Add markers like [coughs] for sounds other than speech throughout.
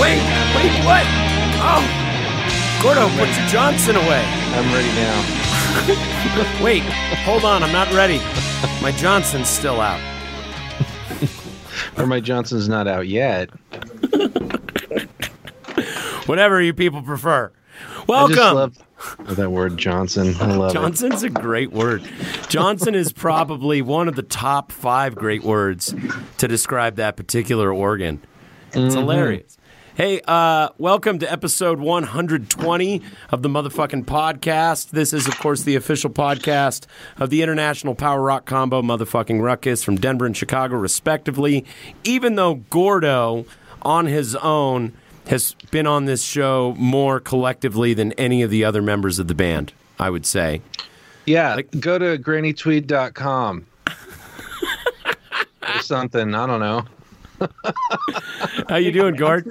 Wait, wait, what? Oh, Gordo, oh, put your Johnson away. I'm ready now. [laughs] Wait, hold on, I'm not ready. My Johnson's still out. [laughs] Or my Johnson's not out yet. [laughs] Whatever you people prefer. Welcome. love oh, that word Johnson. I love Johnson's a great word. Johnson is probably one of the top five great words to describe that particular organ. It's mm-hmm. hilarious. Hey, uh, welcome to episode 120 of the motherfucking podcast. This is, of course, the official podcast of the International Power Rock Combo Motherfucking Ruckus from Denver and Chicago, respectively. Even though Gordo, on his own, has been on this show more collectively than any of the other members of the band, I would say. Yeah, go to grannytweed.com. or something. I don't know. [laughs] How you doing, Gord?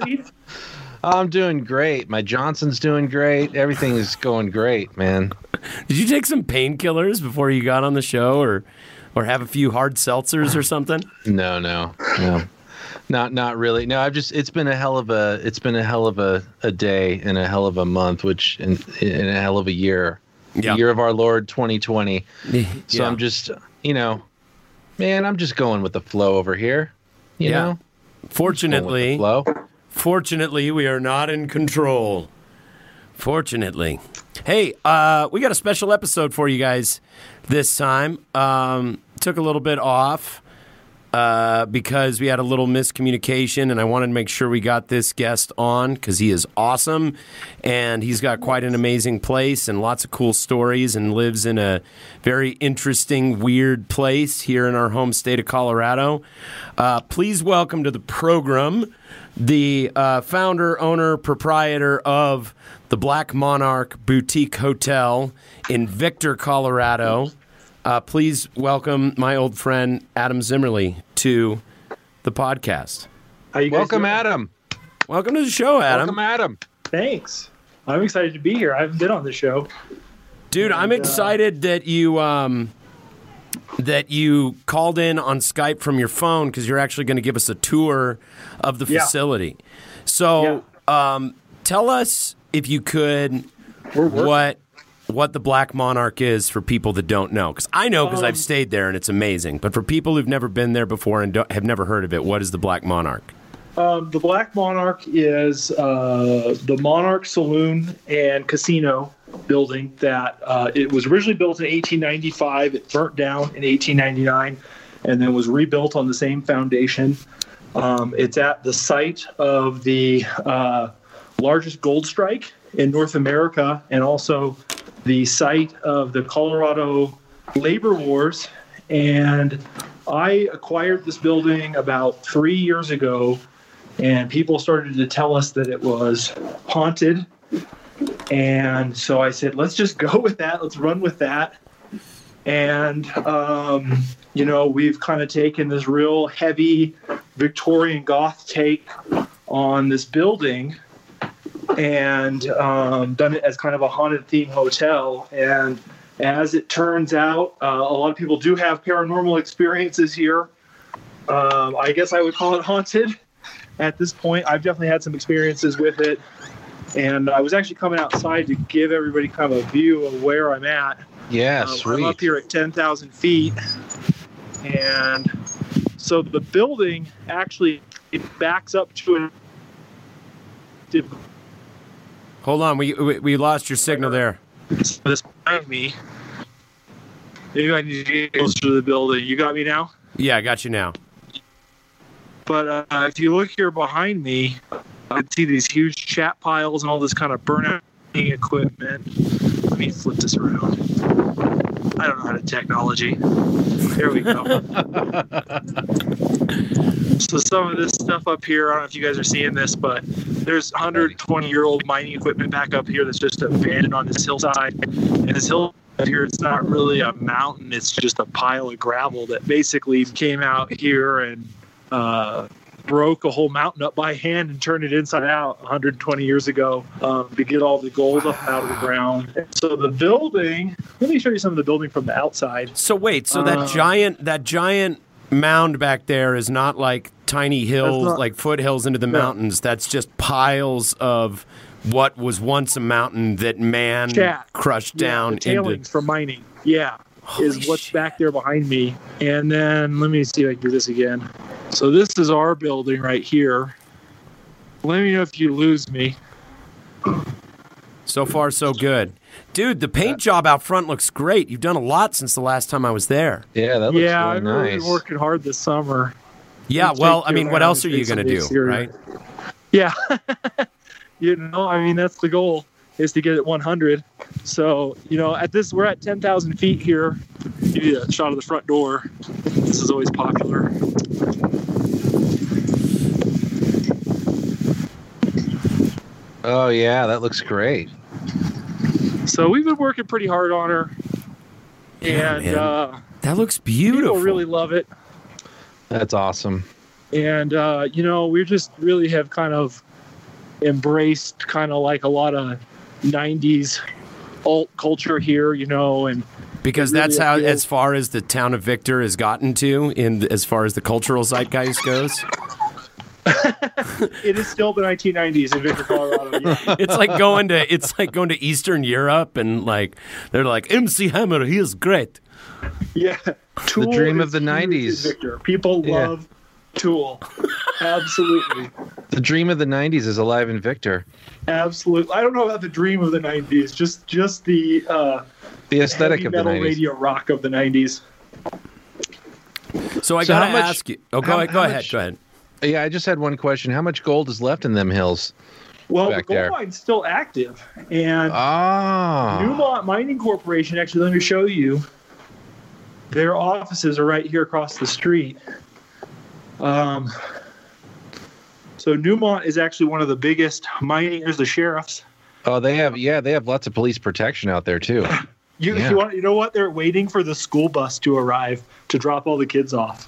I'm doing great. My Johnson's doing great. Everything is going great, man. Did you take some painkillers before you got on the show, or or have a few hard seltzers or something? [laughs] No, no, no. Not not really. No, I've just it's been a hell of a it's been a hell of a, a day and a hell of a month, which in, in a hell of a year. Yeah. The year of our Lord 2020. [laughs] So Yeah. I'm just you know, man, I'm just going with the flow over here. You Yeah. know? Going with the Fortunately, flow. fortunately, we are not in control. Fortunately, hey, uh, we got a special episode for you guys this time. Um, took a little bit off. Uh, because we had a little miscommunication, and I wanted to make sure we got this guest on because he is awesome, and he's got quite an amazing place and lots of cool stories, and lives in a very interesting, weird place here in our home state of Colorado. Uh, please welcome to the program the uh, founder, owner, proprietor of the Black Monarch Boutique Hotel in Victor, Colorado. Uh, please welcome my old friend Adam Zimmerli to the podcast. How you Welcome, doing? Adam. Welcome to the show, Adam. Welcome, Adam. Thanks. I'm excited to be here. I haven't been on the show. Dude, I'm And, uh, excited that you um, that you called in on Skype from your phone because you're actually going to give us a tour of the Yeah. facility. So, um, tell us if you could We're what what the Black Monarch is for people that don't know. Because I know because Um, I've stayed there and it's amazing. But for people who've never been there before and don't, have never heard of it, what is the Black Monarch? Um, the Black Monarch is uh, the Monarch Saloon and Casino building that uh, it was originally built in 1895. It burnt down in 1899 and then was rebuilt on the same foundation. Um, it's at the site of the uh, largest gold strike in North America and also the site of the Colorado labor wars. And I acquired this building about three years ago and people started to tell us that it was haunted. And so I said, let's just go [laughs] with that. Let's run with that. And, um, you know, we've kind of taken this real heavy Victorian goth take on this building and um, done it as kind of a haunted theme hotel. And as it turns out, uh, a lot of people do have paranormal experiences here. Um, I guess I would call it haunted at this point. I've definitely had some experiences with it. And I was actually coming outside to give everybody kind of a view of where I'm at. Yeah, Um. I'm up here at 10,000 feet. And so the building actually it backs up to a Hold on, we we, we lost your signal there. this behind me. Maybe I need to get closer to the building. You got me now? Yeah, I got you now. But uh, if you look here behind me, I can see these huge chat piles and all this kind of burnout equipment. Let me flip this around. I don't know how to technology. There we go. [laughs] so some of this stuff up here, I don't know if you guys are seeing this, but there's 120 year old mining equipment back up here that's just abandoned on this hillside. And this hill here, it's not really a mountain; it's just a pile of gravel that basically came out here and uh, broke a whole mountain up by hand and turned it inside out 120 years ago um, to get all the gold up out of the ground. And so the building, let me show you some of the building from the outside. So wait, so that Uh, giant that giant mound back there is not like tiny hills, not- like foothills into the No. mountains. That's just piles of what was once a mountain that man Chat. crushed down the tailings into. from mining. Yeah, is what's shit. back there behind me. And then let me see if I can do this again. So this is our building right here. Let me know if you lose me. So far, so good, dude. The paint job out front looks great. You've done a lot since the last time I was there. Yeah, that looks yeah, really I've really nice. been working hard this summer. Yeah, Take well, I mean, what else are you gonna do, exterior. right? Yeah. [laughs] you know, I mean, that's the goal is to get it 100. So, you know, at this, we're at 10,000 feet here. Give you a shot of the front door. This is always popular. Oh yeah, that looks great. So we've been working pretty hard on her. Yeah, and man. uh, That looks beautiful. people really love it. That's awesome. And, uh, you know, we just really have kind of embraced kind of like a lot of 90s alt culture here, you know, and because really that's how, appeals- as far as the town of Victor has gotten to, in as far as the cultural zeitgeist goes. It is still the 1990s in Victor, Colorado. Yeah. [laughs] it's like going to it's like going to Eastern Europe and like they're like MC Hammer, he is great. Yeah, Tool dream of the 90s. Victor, people Yeah. love Tool. Absolutely, The dream of the '90s is alive in Victor. absolutely. I don't know about the dream of the '90s, just just the uh, The aesthetic heavy of the metal '90s. radio rock of the '90s. So I So gotta much- ask you. Oh, go how- ahead. Go how ahead. much- Go ahead. Yeah, I just had one question. How much gold is left in them hills? Well, the gold there. mine's still active, and Ah, Newmont Mining Corporation. Actually, let me show you. Their offices are right here across the street. Um, so Newmont is actually one of the biggest mining. There's the sheriffs. oh, they have yeah, they have lots of police protection out there too. [clears throat] You, Yeah. you want you know what? They're waiting for the school bus to arrive to drop all the kids off.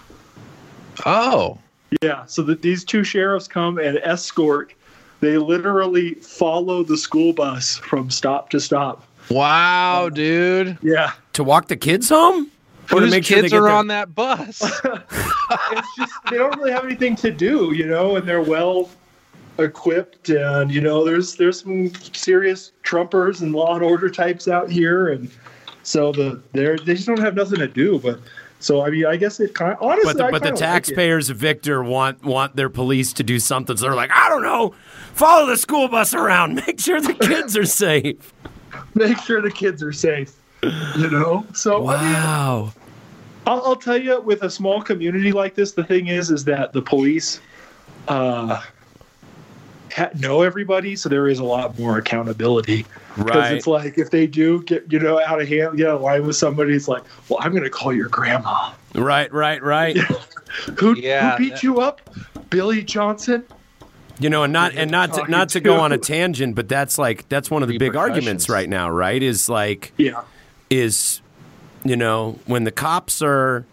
Oh, Yeah, so that these two sheriffs come and escort. They literally follow the school bus from stop to stop. wow, um, dude! Yeah, To walk the kids home? Or to Whose make sure they kids get are their- on that bus? [laughs] it's just they don't really have anything to do, you know, and they're well equipped, and you know, there's there's some serious Trumpers and law and order types out here, and so the they're they just don't have nothing to do. But so I mean, I guess it kind of honestly, But the, but the kinda like taxpayers Victor want want their police to do something. So they're like, I don't know, follow the school bus around, [laughs] make sure the kids are safe. [laughs] make sure the kids are safe. You know, so I mean, Wow. I'll, I'll tell you, with a small community like this, the thing is, is that the police uh, ha- know everybody, so there is a lot more accountability. Because Right. it's like if they do get you know out of hand, get out of line with somebody, it's like, well, I'm going to call your grandma. Right. Right. Right. [laughs] Who, Yeah, who beat that- you up? Billy Johnson. You know, and not and not to, not to go on a tangent, but that's like that's one of the big arguments right now, right? Is like Yeah, is you know when the cops are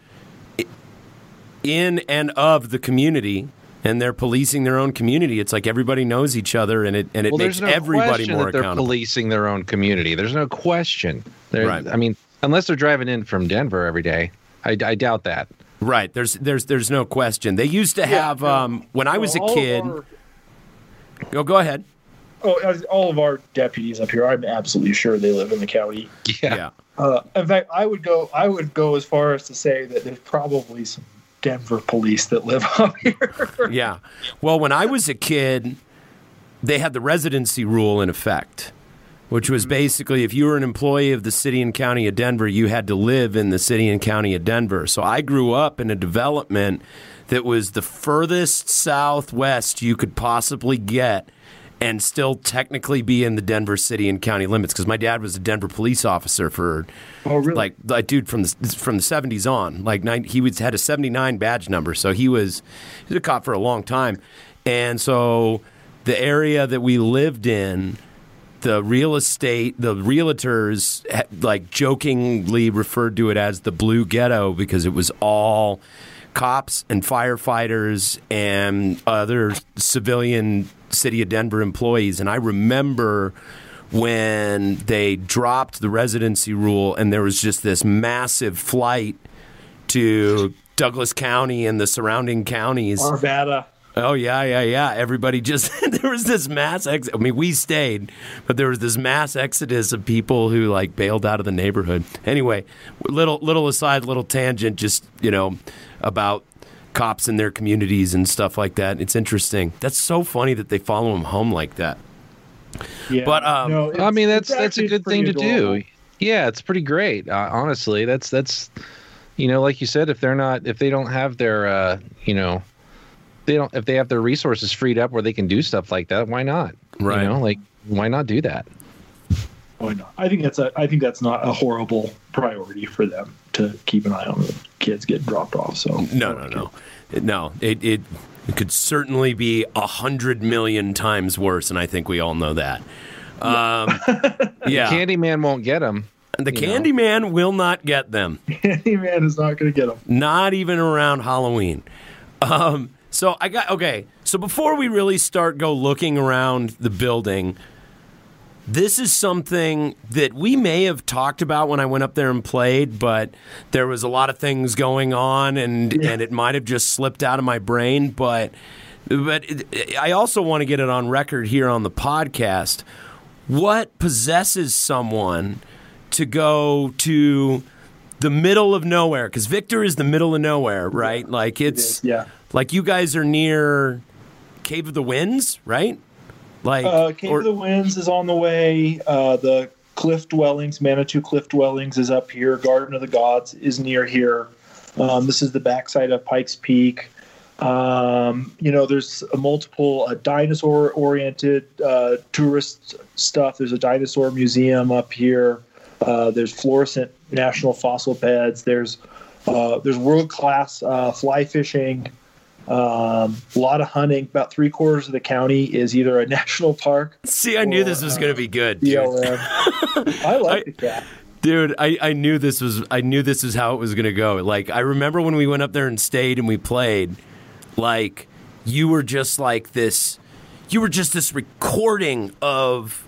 in and of the community and they're policing their own community it's like everybody knows each other and it and it well, makes there's no everybody question more that they're accountable policing their own community. There's no question. They're- Right. I mean, unless they're driving in from Denver every day, I, I doubt that. right there's there's there's no question they used to have um when i was a kid our- go go ahead oh, all of our deputies up here, I'm absolutely sure they live in the county. yeah, Uh, in fact, I would go. I would go as far as to say that there's probably some Denver police that live [laughs] up here. yeah well when i was a kid they had the residency rule in effect which was mm-hmm. basically if you were an employee of the city and county of Denver, you had to live in the city and county of Denver. So I grew up in a development that was the furthest southwest you could possibly get. And still technically be in the Denver city and county limits because my dad was a Denver police officer for Oh, really? like a dude from the from the 70s on like nine, he was had a 79 badge number so he was he was a cop for a long time and so the area that we lived in the real estate the realtors like jokingly referred to it as the blue ghetto because it was all cops and firefighters and other civilian city of Denver employees and I remember when they dropped the residency rule and there was just this massive flight to Douglas County and the surrounding counties. Arvada. Oh yeah, yeah, yeah. Everybody just [laughs] there was this mass ex. I mean, we stayed, but there was this mass exodus of people who like bailed out of the neighborhood. Anyway, little little aside, little tangent, just you know about cops in their communities and stuff like that. It's interesting. That's so funny that they follow them home like that. Yeah. But, um, No, I mean, that's that's a good thing to pretty do. Yeah, it's pretty great. Uh, honestly, that's that's you know, like you said, if they're not if they don't have their uh, you know, they don't if they have their resources freed up where they can do stuff like that, why not? Right. You know, like why not do that? Why not? I think that's a. I think that's not a horrible priority for them to keep an eye on the kids getting dropped off. So No, no, no, no. It it, it could certainly be a hundred million times worse, and I think we all know that. Um, [laughs] yeah, Candyman won't get them. the Candyman will not get them. [laughs] man is not going to get them. not even around Halloween. Um, so I got okay. So before we really start go looking around the building, this is something that we may have talked about when I went up there and played, but there was a lot of things going on, and and it might have just slipped out of my brain. But but it, I also want to get it on record here on the podcast. What possesses someone to go to the middle of nowhere? Because Victor is the middle of nowhere, right? Like it's is, yeah. like you guys are near Cave of the Winds, right? Like Uh, Cave or- of the Winds is on the way. Uh, the Cliff Dwellings, Manitou Cliff Dwellings, is up here. Garden of the Gods is near here. Um, this is the backside of Pikes Peak. Um, you know, there's a multiple uh, dinosaur-oriented uh, tourist stuff. There's a dinosaur museum up here. Uh, there's Florissant national fossil beds. There's uh, there's world-class uh, fly fishing. Um, a lot of hunting. About three quarters of the county is either a [laughs] national park. See, I knew this was going to be good, dude. BLM. I [laughs] like I- the cat. Dude, I, I knew this was I knew this is how it was gonna go. Like I remember when we went up there and stayed and we played, like you were just like this you were just this recording of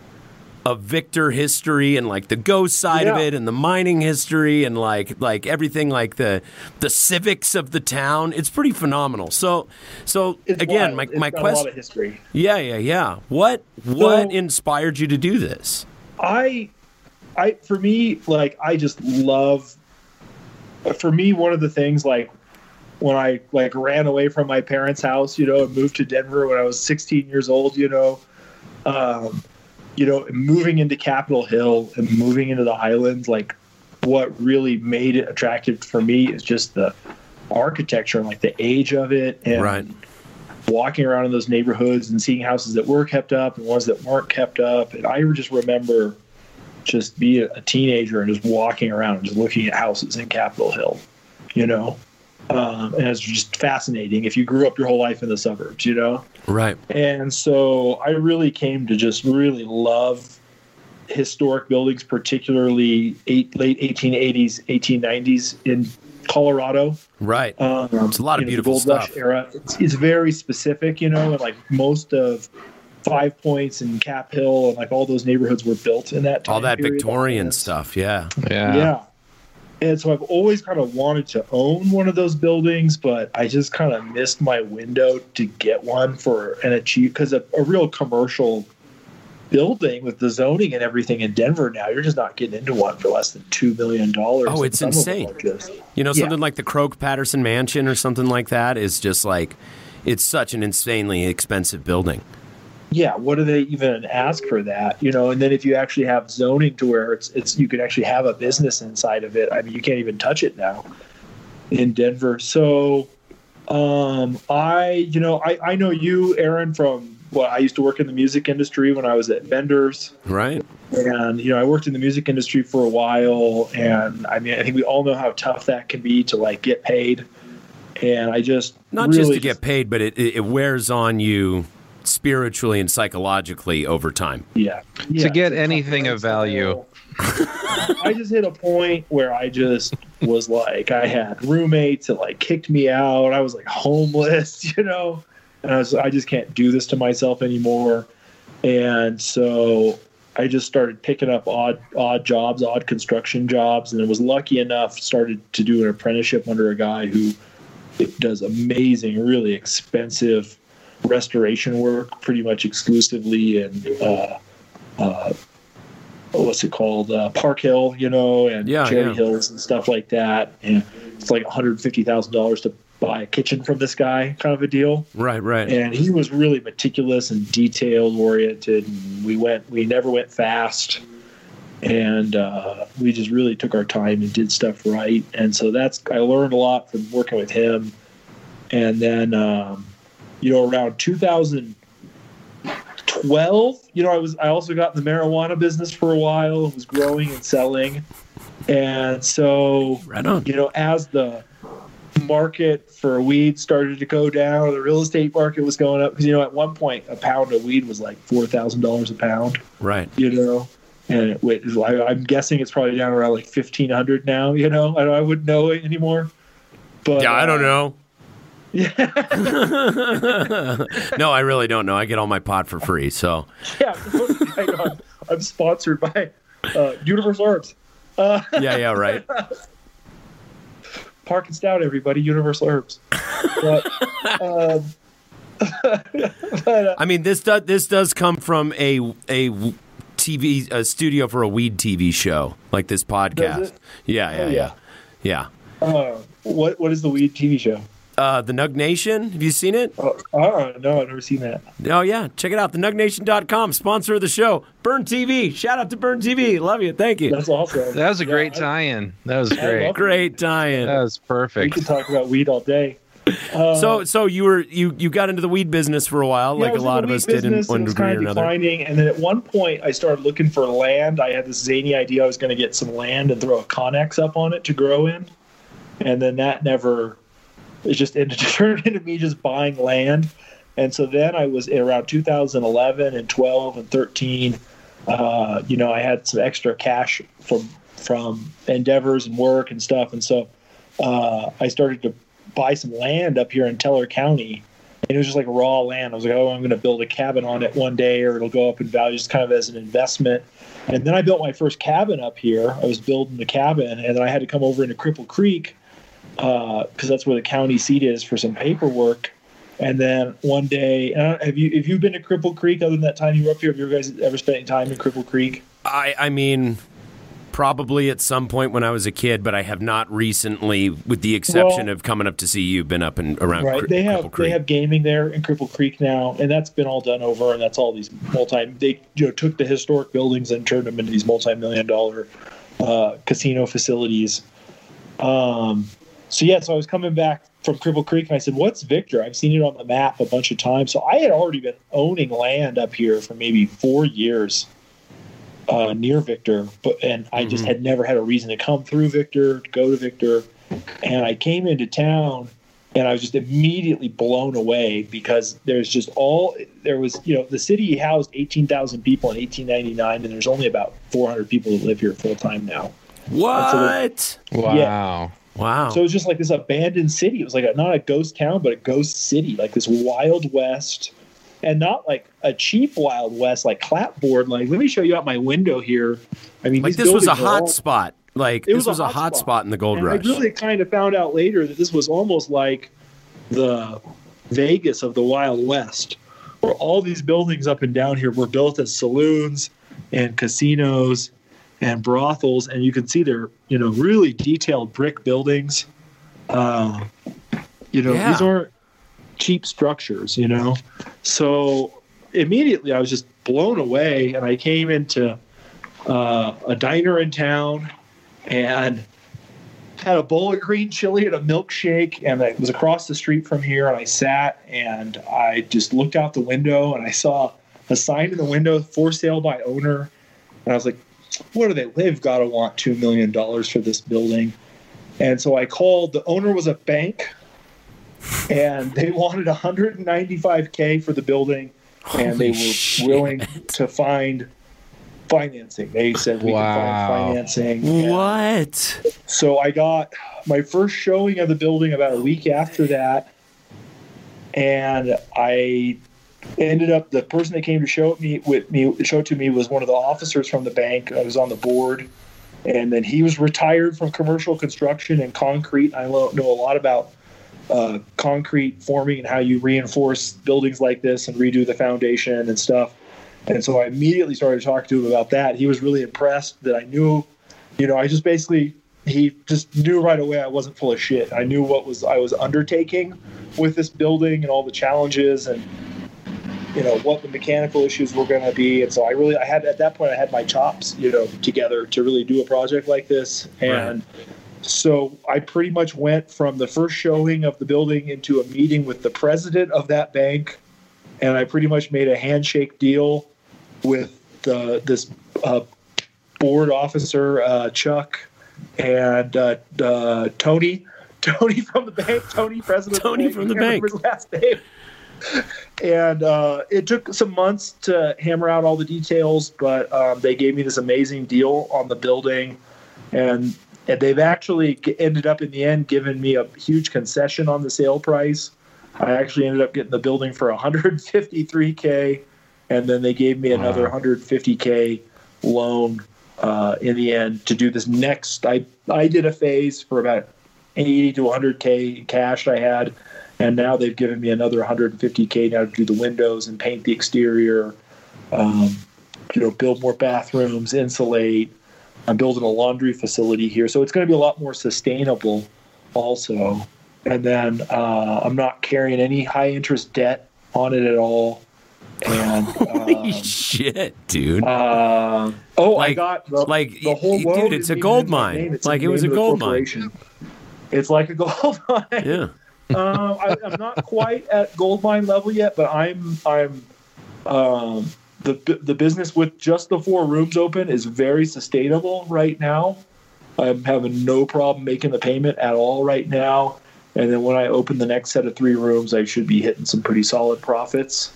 of Victor history and like the ghost side of it and the mining history and like like everything like the the civics of the town. It's pretty phenomenal. So so It's again, wild. my It's my got a lot question history. Yeah, yeah, yeah. What what So- inspired you to do this? I, I for me, like I just love. For me, one of the things like when I like ran away from my parents' house, you know, and moved to Denver when I was 16 years old, you know, um, you know, moving into Capitol Hill and moving into the Highlands, like what really made it attractive for me is just the architecture and like the age of it and Right. walking around in those neighborhoods and seeing houses that were kept up and ones that weren't kept up. And I just remember just being a teenager and just walking around and just looking at houses in Capitol Hill, you know. Um, and it's just fascinating if you grew up your whole life in the suburbs, you know. Right. And so I really came to just really love historic buildings, particularly eight, late 1880s, 1890s in Colorado. Right. Um, It's a lot of know, beautiful Gold stuff. Era. It's, it's very specific, you know, and like most of Five Points and Cap Hill and like all those neighborhoods were built in that time. All that period. Victorian And- stuff, yeah. Yeah. Yeah. And so I've always kind of wanted to own one of those buildings, but I just kind of missed my window to get one for an achieve because a, a real commercial building with the zoning and everything in Denver now, you're just not getting into one for less than two million dollars. Oh, it's And some of them insane. just- You know, Yeah. something like the Croke Patterson Mansion or something like that is just like it's such an insanely expensive building. Yeah, what do they even ask for that? You know, and then if you actually have zoning to where it's it's you can actually have a business inside of it. I mean, you can't even touch it now in Denver. So, um, I you know I I know you, Aaron, from well, I used to work in the music industry when I was at Vendors, Right. and you know, I worked in the music industry for a while, and I mean, I think we all know how tough that can be to like get paid, and I just Not really just to get paid, but it, it wears on you spiritually and psychologically over time. yeah, yeah to get it's a tough anything of value. I just hit a point where I just was like, I had roommates that like kicked me out. I was like homeless, [laughs] you know, and I was, I just can't do this to myself anymore. And so I just started picking up odd, odd jobs, odd construction jobs, and was lucky enough started to do an apprenticeship under a guy who does amazing, really expensive restoration work, pretty much exclusively in uh, uh, what's it called, uh, Park Hill, you know, and Yeah, Cherry yeah. Hills and stuff like that. And it's like one hundred fifty thousand dollars to buy a kitchen from this guy, kind of a deal. Right, right. And he was really meticulous and detail oriented. We went, we never went fast. And uh, we just really took our time and did stuff right. And so that's, I learned a lot from working with him. And then, um, you know, around 2012, you know, I was, I also got in the marijuana business for a while, was growing and selling. And so, right on. you know, as the market for weed started to go down, or the real estate market was going up, because you know, at one point, a pound of weed was like four thousand dollars a pound. Right. You know, and it, I, I'm guessing it's probably down around like fifteen hundred now. You know, I, I wouldn't know it anymore. But Yeah, I don't uh, know. Yeah, [laughs] No, I really don't know. I get all my pot for free. So, yeah. I'm, sponsored by uh, Universal Herbs. Uh, yeah, yeah, right. Park and Stout, everybody. Universal Herbs. But, um, [laughs] but, uh, I mean, this does this does come from a a TV a studio for a weed TV show like this podcast. Yeah, yeah, Oh, yeah, yeah. yeah. uh, what what is the weed TV show? Uh, the Nug Nation. Have you seen it? Oh, oh no, I've never seen that. Oh yeah, check it out. TheNugNation.com, sponsor of the show. Burn TV. Shout out to Burn TV. Love you. Thank you. That's awesome. That was a Yeah, great I- tie-in. That was great. Great tie-in. That was perfect. We perfect. could talk about weed all day. Uh, [laughs] So, so you were you you got into the weed business for a while, Yeah, like a lot of us did in and one degree kind or another. declining. And then at one point, I started looking for land. I had this zany idea I was going to get some land and throw a Conex up on it to grow in, and then that never. It just ended turned into me just buying land, and so then I was around 2011 and 12 and 13. Uh, you know, I had some extra cash from from endeavors and work and stuff, and so uh, I started to buy some land up here in Teller County and it was just like raw land. I was like, oh, I'm going to build a cabin on it one day, or it'll go up in value, just kind of as an investment. And then I built my first cabin up here. I was building the cabin, and then I had to come over into Cripple Creek because that's where the county seat is for some paperwork. And then one day, and I don't- have you have you been to Cripple Creek other than that time you were up here? Have you guys ever spent any time in Cripple Creek? I I mean, probably at some point when I was a kid, but I have not recently, with the exception Well- of coming up to see you, been up and around. right Cri- they Cripple have Creek. they have gaming there in cripple creek now and that's been all done over and that's all these multi they you know took the historic buildings and turned them into these multi-million dollar uh, casino facilities um so yeah so i was coming back from cripple creek and i said what's victor i've seen it on the map a bunch of times so i had already been owning land up here for maybe four years uh, near victor but and i just had never had a reason to come through victor to go to victor and I came into town and I was just immediately blown away because there's just all there was you know the city housed 18,000 people in 1899 and there's only about 400 people that live here full time now. what? Wow. Wow. So it was just like this abandoned city. It was like a, not a ghost town but a ghost city, like this wild west and not like a cheap wild west like clapboard like let me show you out my window here. I mean like this was a hot all- spot. Like this was was a a hot hot spot. spot in the gold And rush. I really kind of found out later that this was almost like the Vegas of the Wild West, where all these buildings up and down here were built as saloons and casinos and brothels, and you can see they're you know really detailed brick buildings. Uh, you know Yeah. these aren't cheap structures, you know. So immediately I was just blown away, and I came into uh, a diner in town, and had a bowl of green chili and a milkshake, and I was across the street from here. And I sat and I just looked out the window and I saw a sign in the window for sale by owner. And I was like, what are they? They've got to want $2 million for this building. And so I called, the owner was a bank, and they wanted 195K for the building, and they were shit. willing to find financing. They said we Wow. can find financing. And What? so I got my first showing of the building about a week after that, and I ended up the person that came to show it me with me show it to me was one of the officers from the bank. I was on the board, and then he was retired from commercial construction and concrete. I know a lot about uh, concrete forming and how you reinforce buildings like this and redo the foundation and stuff. And so I immediately started talking to him about that. He was really impressed that I knew, you know, I just basically he just knew right away I wasn't full of shit. I knew what was I was undertaking with this building and all the challenges and you know what the mechanical issues were going to be. And so I really I had at that point I had my chops, you know, together to really do a project like this. And so I pretty much went from the first showing of the building into a meeting with the president of that bank, and I pretty much made a handshake deal with the this uh, board officer uh, Chuck and uh, uh, Tony. [laughs] Tony from the bank, Tony, president. Tony of from the bank. his last name. And uh, it took some months to hammer out all the details, but um, they gave me this amazing deal on the building, and and they've actually ended up in the end giving me a huge concession on the sale price. I actually ended up getting the building for 153k, and then they gave me another 150k loan uh, in the end to do this next. I I did a phase for about 80 to 100k cash I had, and now they've given me another 150k now to do the windows and paint the exterior. Um, you know, build more bathrooms, insulate. I'm building a laundry facility here, so it's going to be a lot more sustainable, also. And then uh, I'm not carrying any high interest debt on it at all. And [laughs] Holy um, shit, dude. uh, oh, I Like- got the, like, the whole dude, it's a gold mine. It's Like, it was a name of the gold mine. It's like a [laughs] gold mine. yeah. Um, I, I'm not quite at gold mine level yet, but I'm I'm um, the the business with just the four rooms open is very sustainable right now. I'm having no problem making the payment at all right now. And then when I open the next set of three rooms, I should be hitting some pretty solid profits.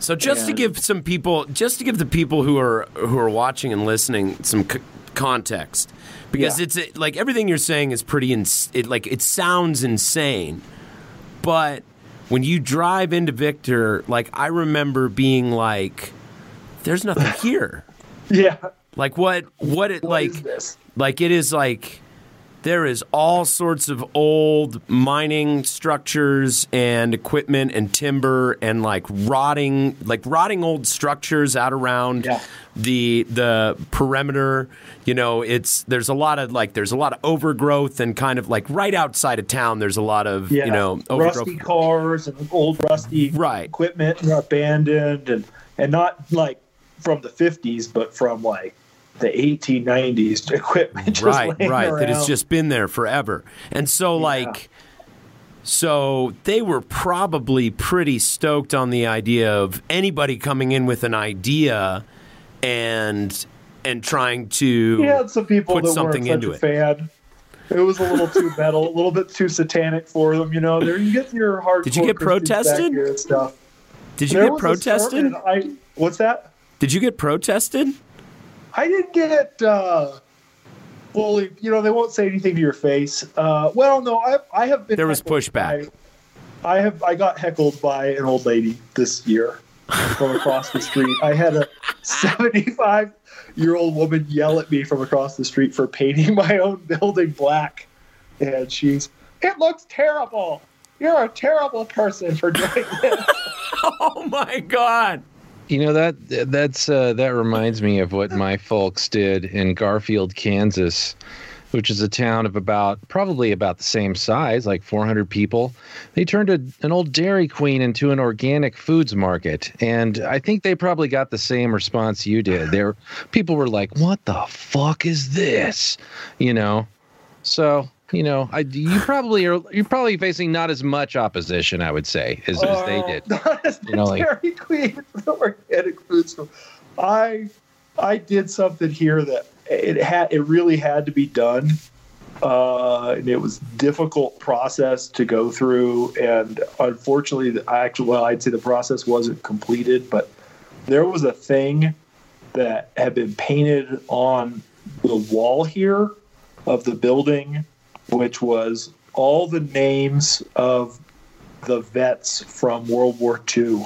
So just to give some people, just to give the people who are who are watching and listening some c- context, because Yeah. it's uh, like everything you're saying is pretty ins- it like it sounds insane, but when you drive into Victor, like I remember being like, "There's nothing here." [laughs] Yeah. Like what? What it What like? Like it is like there is all sorts of old mining structures and equipment and timber and like rotting like rotting old structures out around Yeah. the the perimeter you know it's there's a lot of like there's a lot of overgrowth and kind of like right outside of town there's a lot of Yeah. you know overgrowth rusty cars and old rusty Right. equipment abandoned and and not like from the 50s, but from like the 1890s equipment. [laughs] Right right that has just been there forever and so like so they were probably pretty stoked on the idea of anybody coming in with an idea and and trying to had some people put something weren't into a fan. It was a little too [laughs] metal, a little bit too satanic for them. You know, there you get your hardcore. Did you get protested? stuff. did you There get protested I what's that? did you get protested I didn't get uh, fully. You know, they won't say anything to your face. Uh, well, no, I I have been. There was pushback. by- I have. I got heckled by an old lady this year from across the street. I had a seventy-five year old woman yell at me from across the street for painting my own building black, and she's. It looks terrible. You're a terrible person for doing this. [laughs] oh my god You know that that's uh, that reminds me of what my folks did in Garfield, Kansas, which is a town of about probably about the same size, like 400 people. They turned a, an old Dairy Queen into an organic foods market, and I think they probably got the same response you did. There, people were like, "What the fuck is this?" You know. So you know, I, you probably are. You're probably facing not as much opposition, I would say, as, as they Oh, did. Not as You know, like- Dairy Queen, [laughs] the organic food store. I I did something here that it had it really had to be done. Uh, and it was difficult process to go through, and unfortunately, the- I actually well, I'd say the process wasn't completed, but there was a thing that had been painted on the wall here of the building, which was all the names of the vets from World War II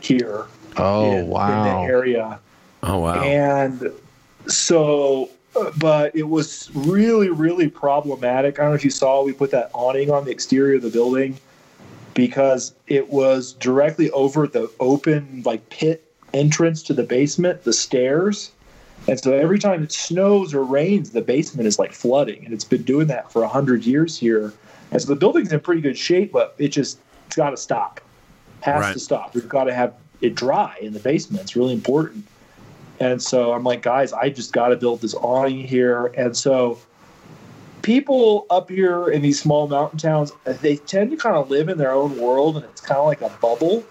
here Oh in, in the area. Oh wow. And so, uh, but it was really, really problematic. I don't know if you saw, we put that awning on the exterior of the building because it was directly over the open, like pit entrance to the basement, the stairs. And so every time it snows or rains, the basement is like flooding. And it's been doing that for 100 years here. And so the building's in pretty good shape, but it just, it's got to stop. Has Right. to stop. We've got to have it dry in the basement. It's really important. And so I'm like, guys, I just got to build this awning here. And so people up here in these small mountain towns, they tend to kind of live in their own world and it's kind of like a bubble.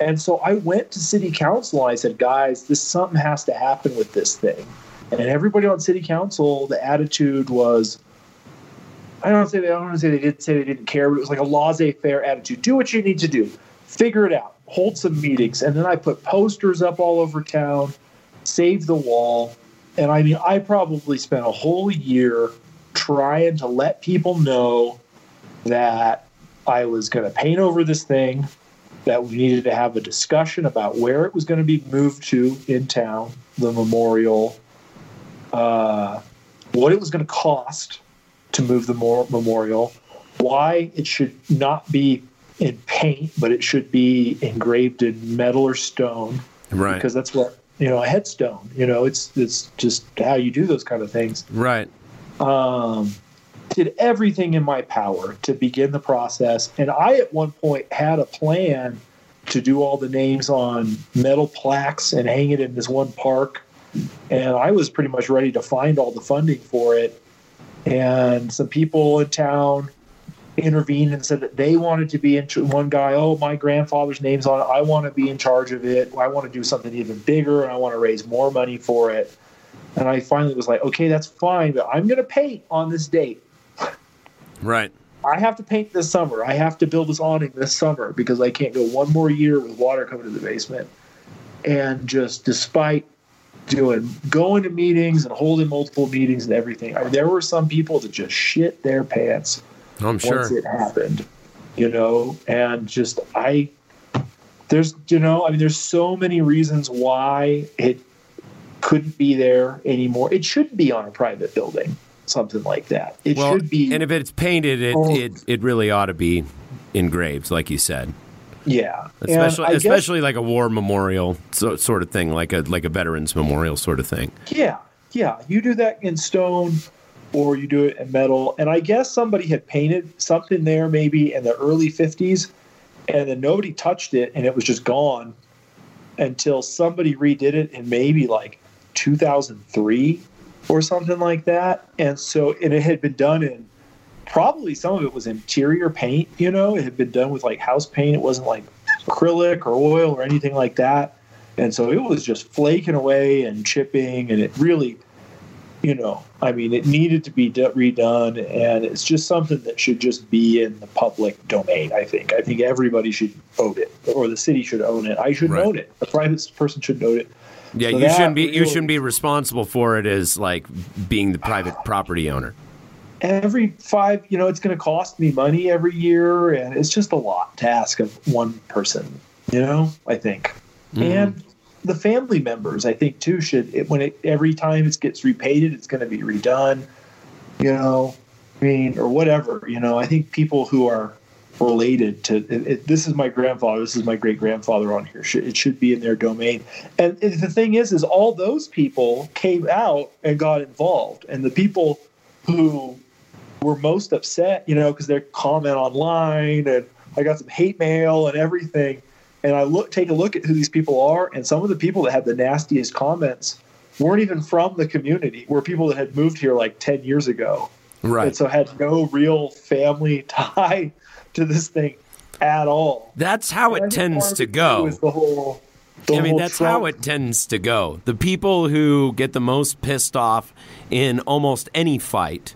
And so I went to city council and I said, guys, this something has to happen with this thing. And everybody on city council, the attitude was, I don't say they I don't want to say they didn't say they didn't care, but it was like a laissez-faire attitude. Do what you need to do, figure it out, hold some meetings, and then I put posters up all over town, save the wall, and I mean I probably spent a whole year trying to let people know that I was going to paint over this thing, that we needed to have a discussion about where it was going to be moved to in town, the memorial, uh, what it was going to cost to move the mor- memorial, why it should not be in paint, but it should be engraved in metal or stone, right. because that's what you know a headstone. You know, it's it's just how you do those kind of things right. um, did everything in my power to begin the process. And I, at one point, had a plan to do all the names on metal plaques and hang it in this one park. And I was pretty much ready to find all the funding for it. And some people in town intervened and said that they wanted to be in one guy oh my grandfather's name's on it i want to be in charge of it i want to do something even bigger and i want to raise more money for it and I finally was like, okay, that's fine, but I'm going to paint on this date. Right. I have to paint this summer. I have to build this awning this summer because I can't go one more year with water coming to the basement. And just despite doing going to meetings and holding multiple meetings and everything, I mean, there were some people that just shit their pants oh, I'm sure. once it happened, you know, and just I there's you know, I mean there's so many reasons why it couldn't be there anymore. It should be on a private building, something like that. It well, should be and if it's painted, it, Oh. it it really ought to be engraved, like you said. yeah. And Especially, guess- especially like a war memorial so, sort of thing, like a like a veterans memorial sort of thing. Yeah, yeah. You do that in stone or you do it in metal. And I guess somebody had painted something there maybe in the early 50s and then nobody touched it and it was just gone until somebody redid it in maybe like 2003 or something like that. And so, and it had been done in probably some of it was interior paint, you know, it had been done with like house paint. It wasn't like acrylic or oil or anything like that. And so it was just flaking away and chipping, and it really, you know, I mean, it needed to be d- redone, and it's just something that should just be in the public domain. I think. I think everybody should own it, or the city should own it. I shouldn't Right. own it. A private person should own it. Yeah, So you shouldn't be you shouldn't be responsible for it as like being the private property owner. Every five, you know, it's going to cost me money every year, and it's just a lot to ask of one person. You know, I think, mm-hmm. and the family members, I think too, should it, when it every time it gets repainted, it's going to be redone. You know, I mean, or whatever. You know, I think people who are related to it, this is my grandfather, this is my great grandfather on here. It should be in their domain. And the thing is, is all those people came out and got involved, and the people who were most upset, you know, because they comment online, and I got some hate mail and everything. And I look, take a look at who these people are, and some of the people that had the nastiest comments weren't even from the community. Were people that had moved here like ten years ago Right. And so had no real family [laughs] tie to this thing at all. That's how And it tends to go. The whole. The I mean, that's Trump- how it tends to go. The people who get the most pissed off in almost any fight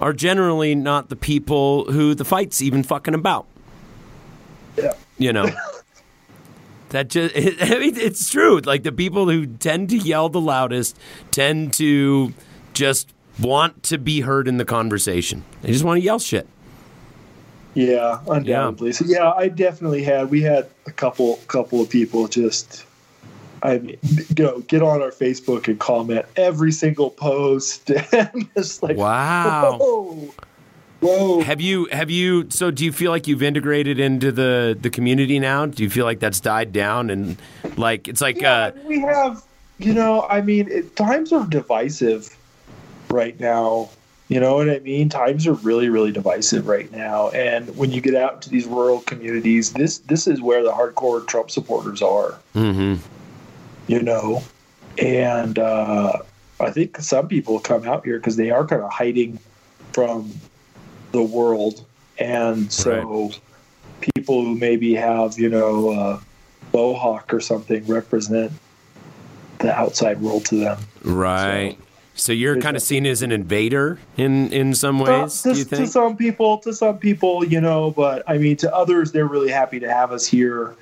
are generally not the people who the fight's even fucking about. Yeah. You know. [laughs] That just, [laughs] I mean, it's true. Like the people who tend to yell the loudest tend to just want to be heard in the conversation. They just want to yell shit. Yeah, undoubtedly. So yeah, I definitely had. We had a couple couple of people just. I mean, you know, get on our Facebook and comment every single post, [laughs] and it's like, Wow. whoa, whoa. Have you have you so do you feel like you've integrated into the the community now? Do you feel like that's died down and like it's like uh we have, you know, I mean, it, times are divisive right now. You know what I mean? Times are really, really divisive right now. And when you get out to these rural communities, this this is where the hardcore Trump supporters are. mhm. You know, and uh, I think some people come out here because they are kind of hiding from the world, and so people who maybe have you know uh, Mohawk or something represent the outside world to them. right. So you're There's kind of seen as an invader in in some ways, Uh, do you to, to some people, to some people, you know, but I mean, to others, they're really happy to have us here.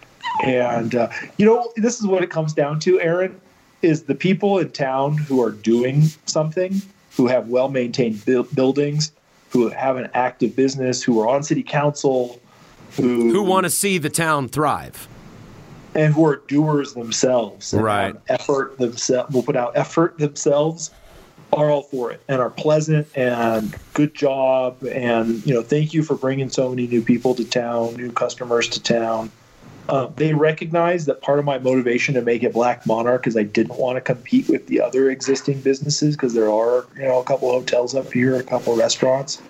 And uh, you know, this is what it comes down to, Aaron, is the people in town who are doing something, who have well maintained bu- buildings, who have an active business, who are on city council, who Who want to see the town thrive. and who are doers themselves, and Right. Effort themselves will put out effort themselves, are all for it and are pleasant and good job and you know thank you for bringing so many new people to town, new customers to town. Uh, they recognize that part of my motivation to make it Black Monarch is I didn't want to compete with the other existing businesses because there are you know a couple hotels up here, a couple restaurants.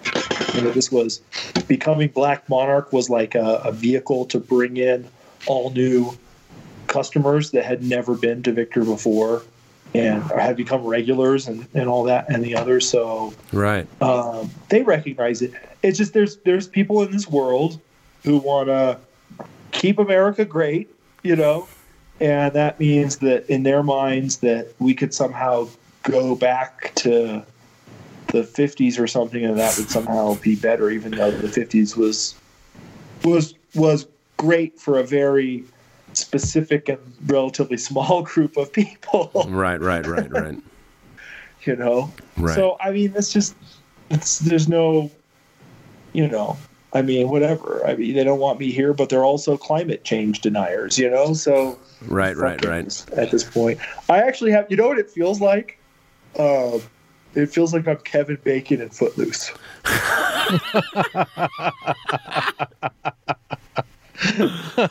You know, this was becoming Black Monarch was like a, a vehicle to bring in all new customers that had never been to Victor before and have become regulars and, and all that and the others. So Right. um, they recognize it. It's just there's there's people in this world who want to keep America great, you know, and that means that in their minds that we could somehow go back to the 50s or something, and that would somehow be better, even though the 50s was was was great for a very specific and relatively small [laughs] group of people, Right, right, right, [laughs] right. you know. Right. So I mean, it's just it's there's no, you know, I mean, whatever. I mean, they don't want me here, but they're also climate change deniers, you know. So Right, right, right. At this point, I actually have. You know what it feels like? Uh, it feels like I'm Kevin Bacon in Footloose. [laughs] [laughs]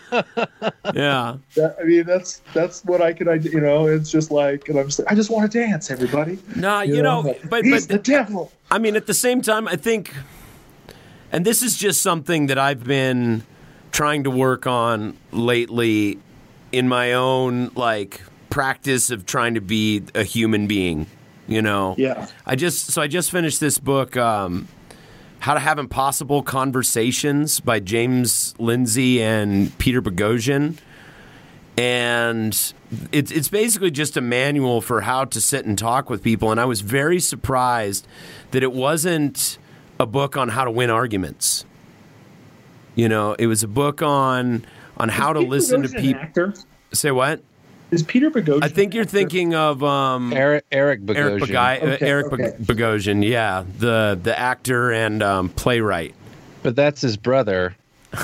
Yeah. That, I mean, that's that's what I can. ide- You know, it's just like, and I'm. Just, I just want to dance, everybody. Nah, you know, but he's but the devil. I mean, at the same time, I think, and this is just something that I've been trying to work on lately in my own like practice of trying to be a human being. You know, Yeah. I just so I just finished this book, um, How to Have Impossible Conversations by James Lindsay and Peter Boghossian. And it's it's basically just a manual for how to sit and talk with people. And I was very surprised that it wasn't a book on how to win arguments. You know, it was a book on on how to Peter listen to Boghossian an people. Say what? Is Peter Boghossian? I think you're thinking of um, Eric Eric Eric Bogosian. Bagay, uh, Okay, Eric okay. Bog- Bogosian, yeah, the the actor and um, playwright. but that's his brother,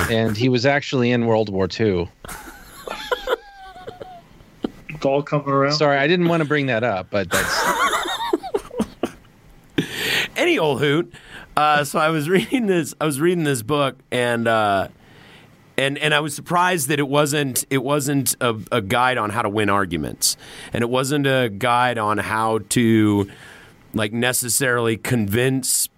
and he was actually in World War II. It's all coming around. Sorry, I didn't want to bring that up, but that's [laughs] Any old hoot. Uh, so I was reading this. I was reading this book, and uh, and and I was surprised that it wasn't it wasn't a, a guide on how to win arguments, and it wasn't a guide on how to like necessarily convince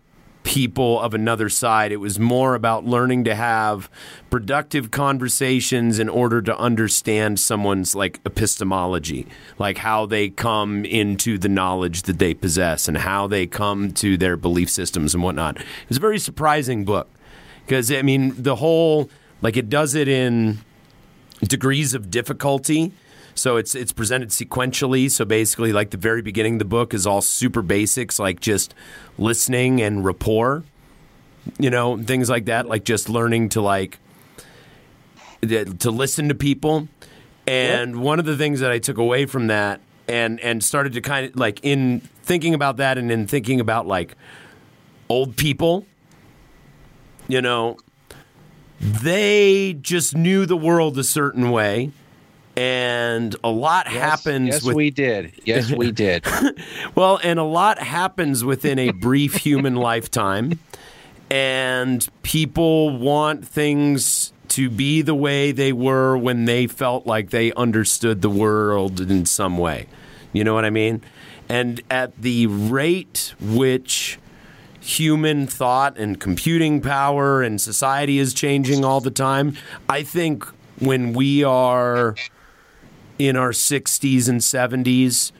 people of another side. It was more about learning to have productive conversations in order to understand someone's like epistemology, like how they come into the knowledge that they possess and how they come to their belief systems and whatnot. It was a very surprising book because I mean the whole like it does it in degrees of difficulty. So it's it's presented sequentially. So basically, like the very beginning of the book is all super basics, like just listening and rapport, you know, things like that, like just learning to like to listen to people. And one of the things that I took away from that and and started to kind of like in thinking about that and in thinking about like old people, you know, they just knew the world a certain way and a lot happens Yes, with we did. Yes, we [laughs] did. well, and a lot happens within a brief human lifetime, and people want things to be the way they were when they felt like they understood the world in some way. You know what I mean? And at the rate which human thought and computing power and society is changing all the time, I think when we are in our 60s and 70s,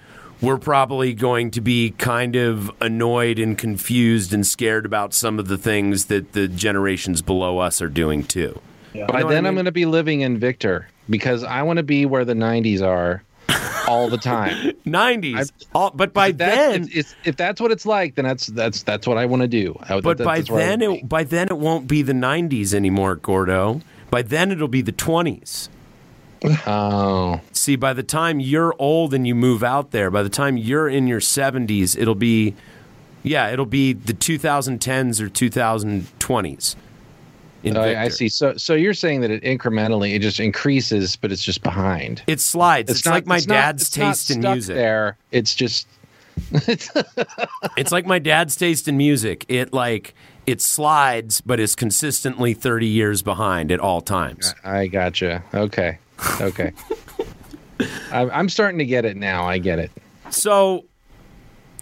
we're probably going to be kind of annoyed and confused and scared about some of the things that the generations below us are doing too. By know then, I I'm going to be living in Victor because I want to be where the 90s are all the time. 90s. all, but by If then, it's, it's, if that's what it's like, then that's that's that's what I want to do. I, but that- by that's where I then it, by then it won't be the 90s anymore, Gordo. By then it'll be the 20s. oh, See, by the time you're old and you move out there, by the time you're in your 70s, it'll be, yeah, it'll be the 2010s or 2020s. In Oh, I, I see. So so you're saying that it incrementally it just increases, but it's just behind. It slides. It's, not- like my it's not- dad's it's not taste in music. There, it's just [laughs] [laughs] It's like my dad's taste in music. It like it slides, but is consistently 30 years behind at all times. I gotcha. Okay, okay. [laughs] I'm, I'm starting to get it now. I get it. So,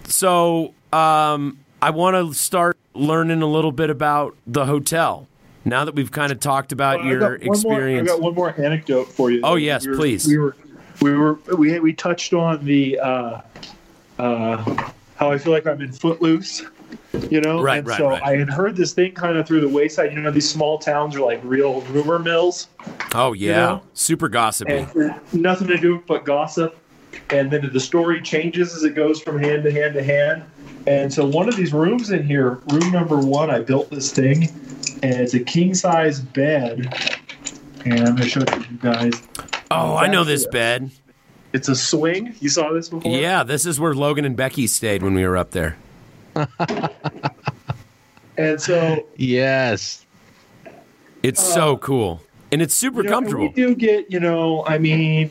so um, I want to start learning a little bit about the hotel. Now that we've kind of talked about your one more- experience. I've got one more anecdote for you. Oh, yes, We were- please. We were, we were, we, we touched on the, uh, uh, how I feel like I'm in Footloose, you know? Right, and right, so right. I had heard this thing kind of through the wayside. You know, these small towns are like real rumor mills. oh yeah, know? super gossipy. and nothing to do but gossip. And then the story changes as it goes from hand to hand to hand. And so one of these rooms in here, room number one, I built this thing, and it's a king size bed. And I'm gonna show it to you guys. oh, I know this bed. It's a swing. You saw this before? Yeah, this is where Logan and Becky stayed when we were up there. [laughs] And so Yes. It's so cool, and it's super Uh, you know, comfortable. we do get, you know, I mean,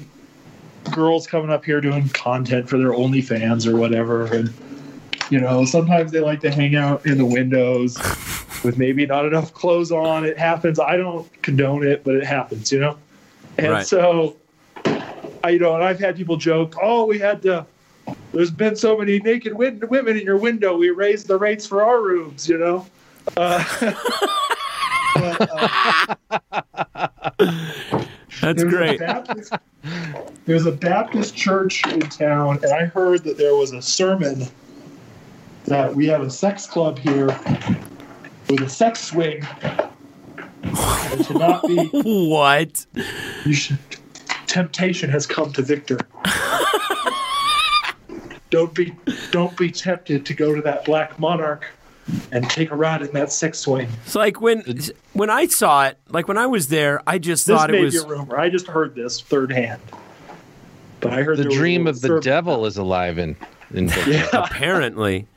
girls coming up here doing content for their OnlyFans or whatever, and you know, sometimes they like to hang out in the windows with maybe not enough clothes on. It happens. I don't condone it, but it happens, you know. And Right. so, I, you know, and I've had people joke, "Oh, we had to." There's been so many naked win- women in your window. We raised the rates for our rooms, you know. Uh, [laughs] That's There's great. A Baptist, there's a Baptist church in town, and I heard that there was a sermon that we have a sex club here with a sex swing. And to not be, [laughs] What? you should, temptation has come to Victor. don't be, don't be tempted to go to that Black Monarch and take a ride in that sex swing. It's like when when I saw it, like when I was there, I just This thought may it was be a rumor. I just heard this third hand, but I heard The there was a dream of the devil is alive in in [laughs] Victor. Yeah. apparently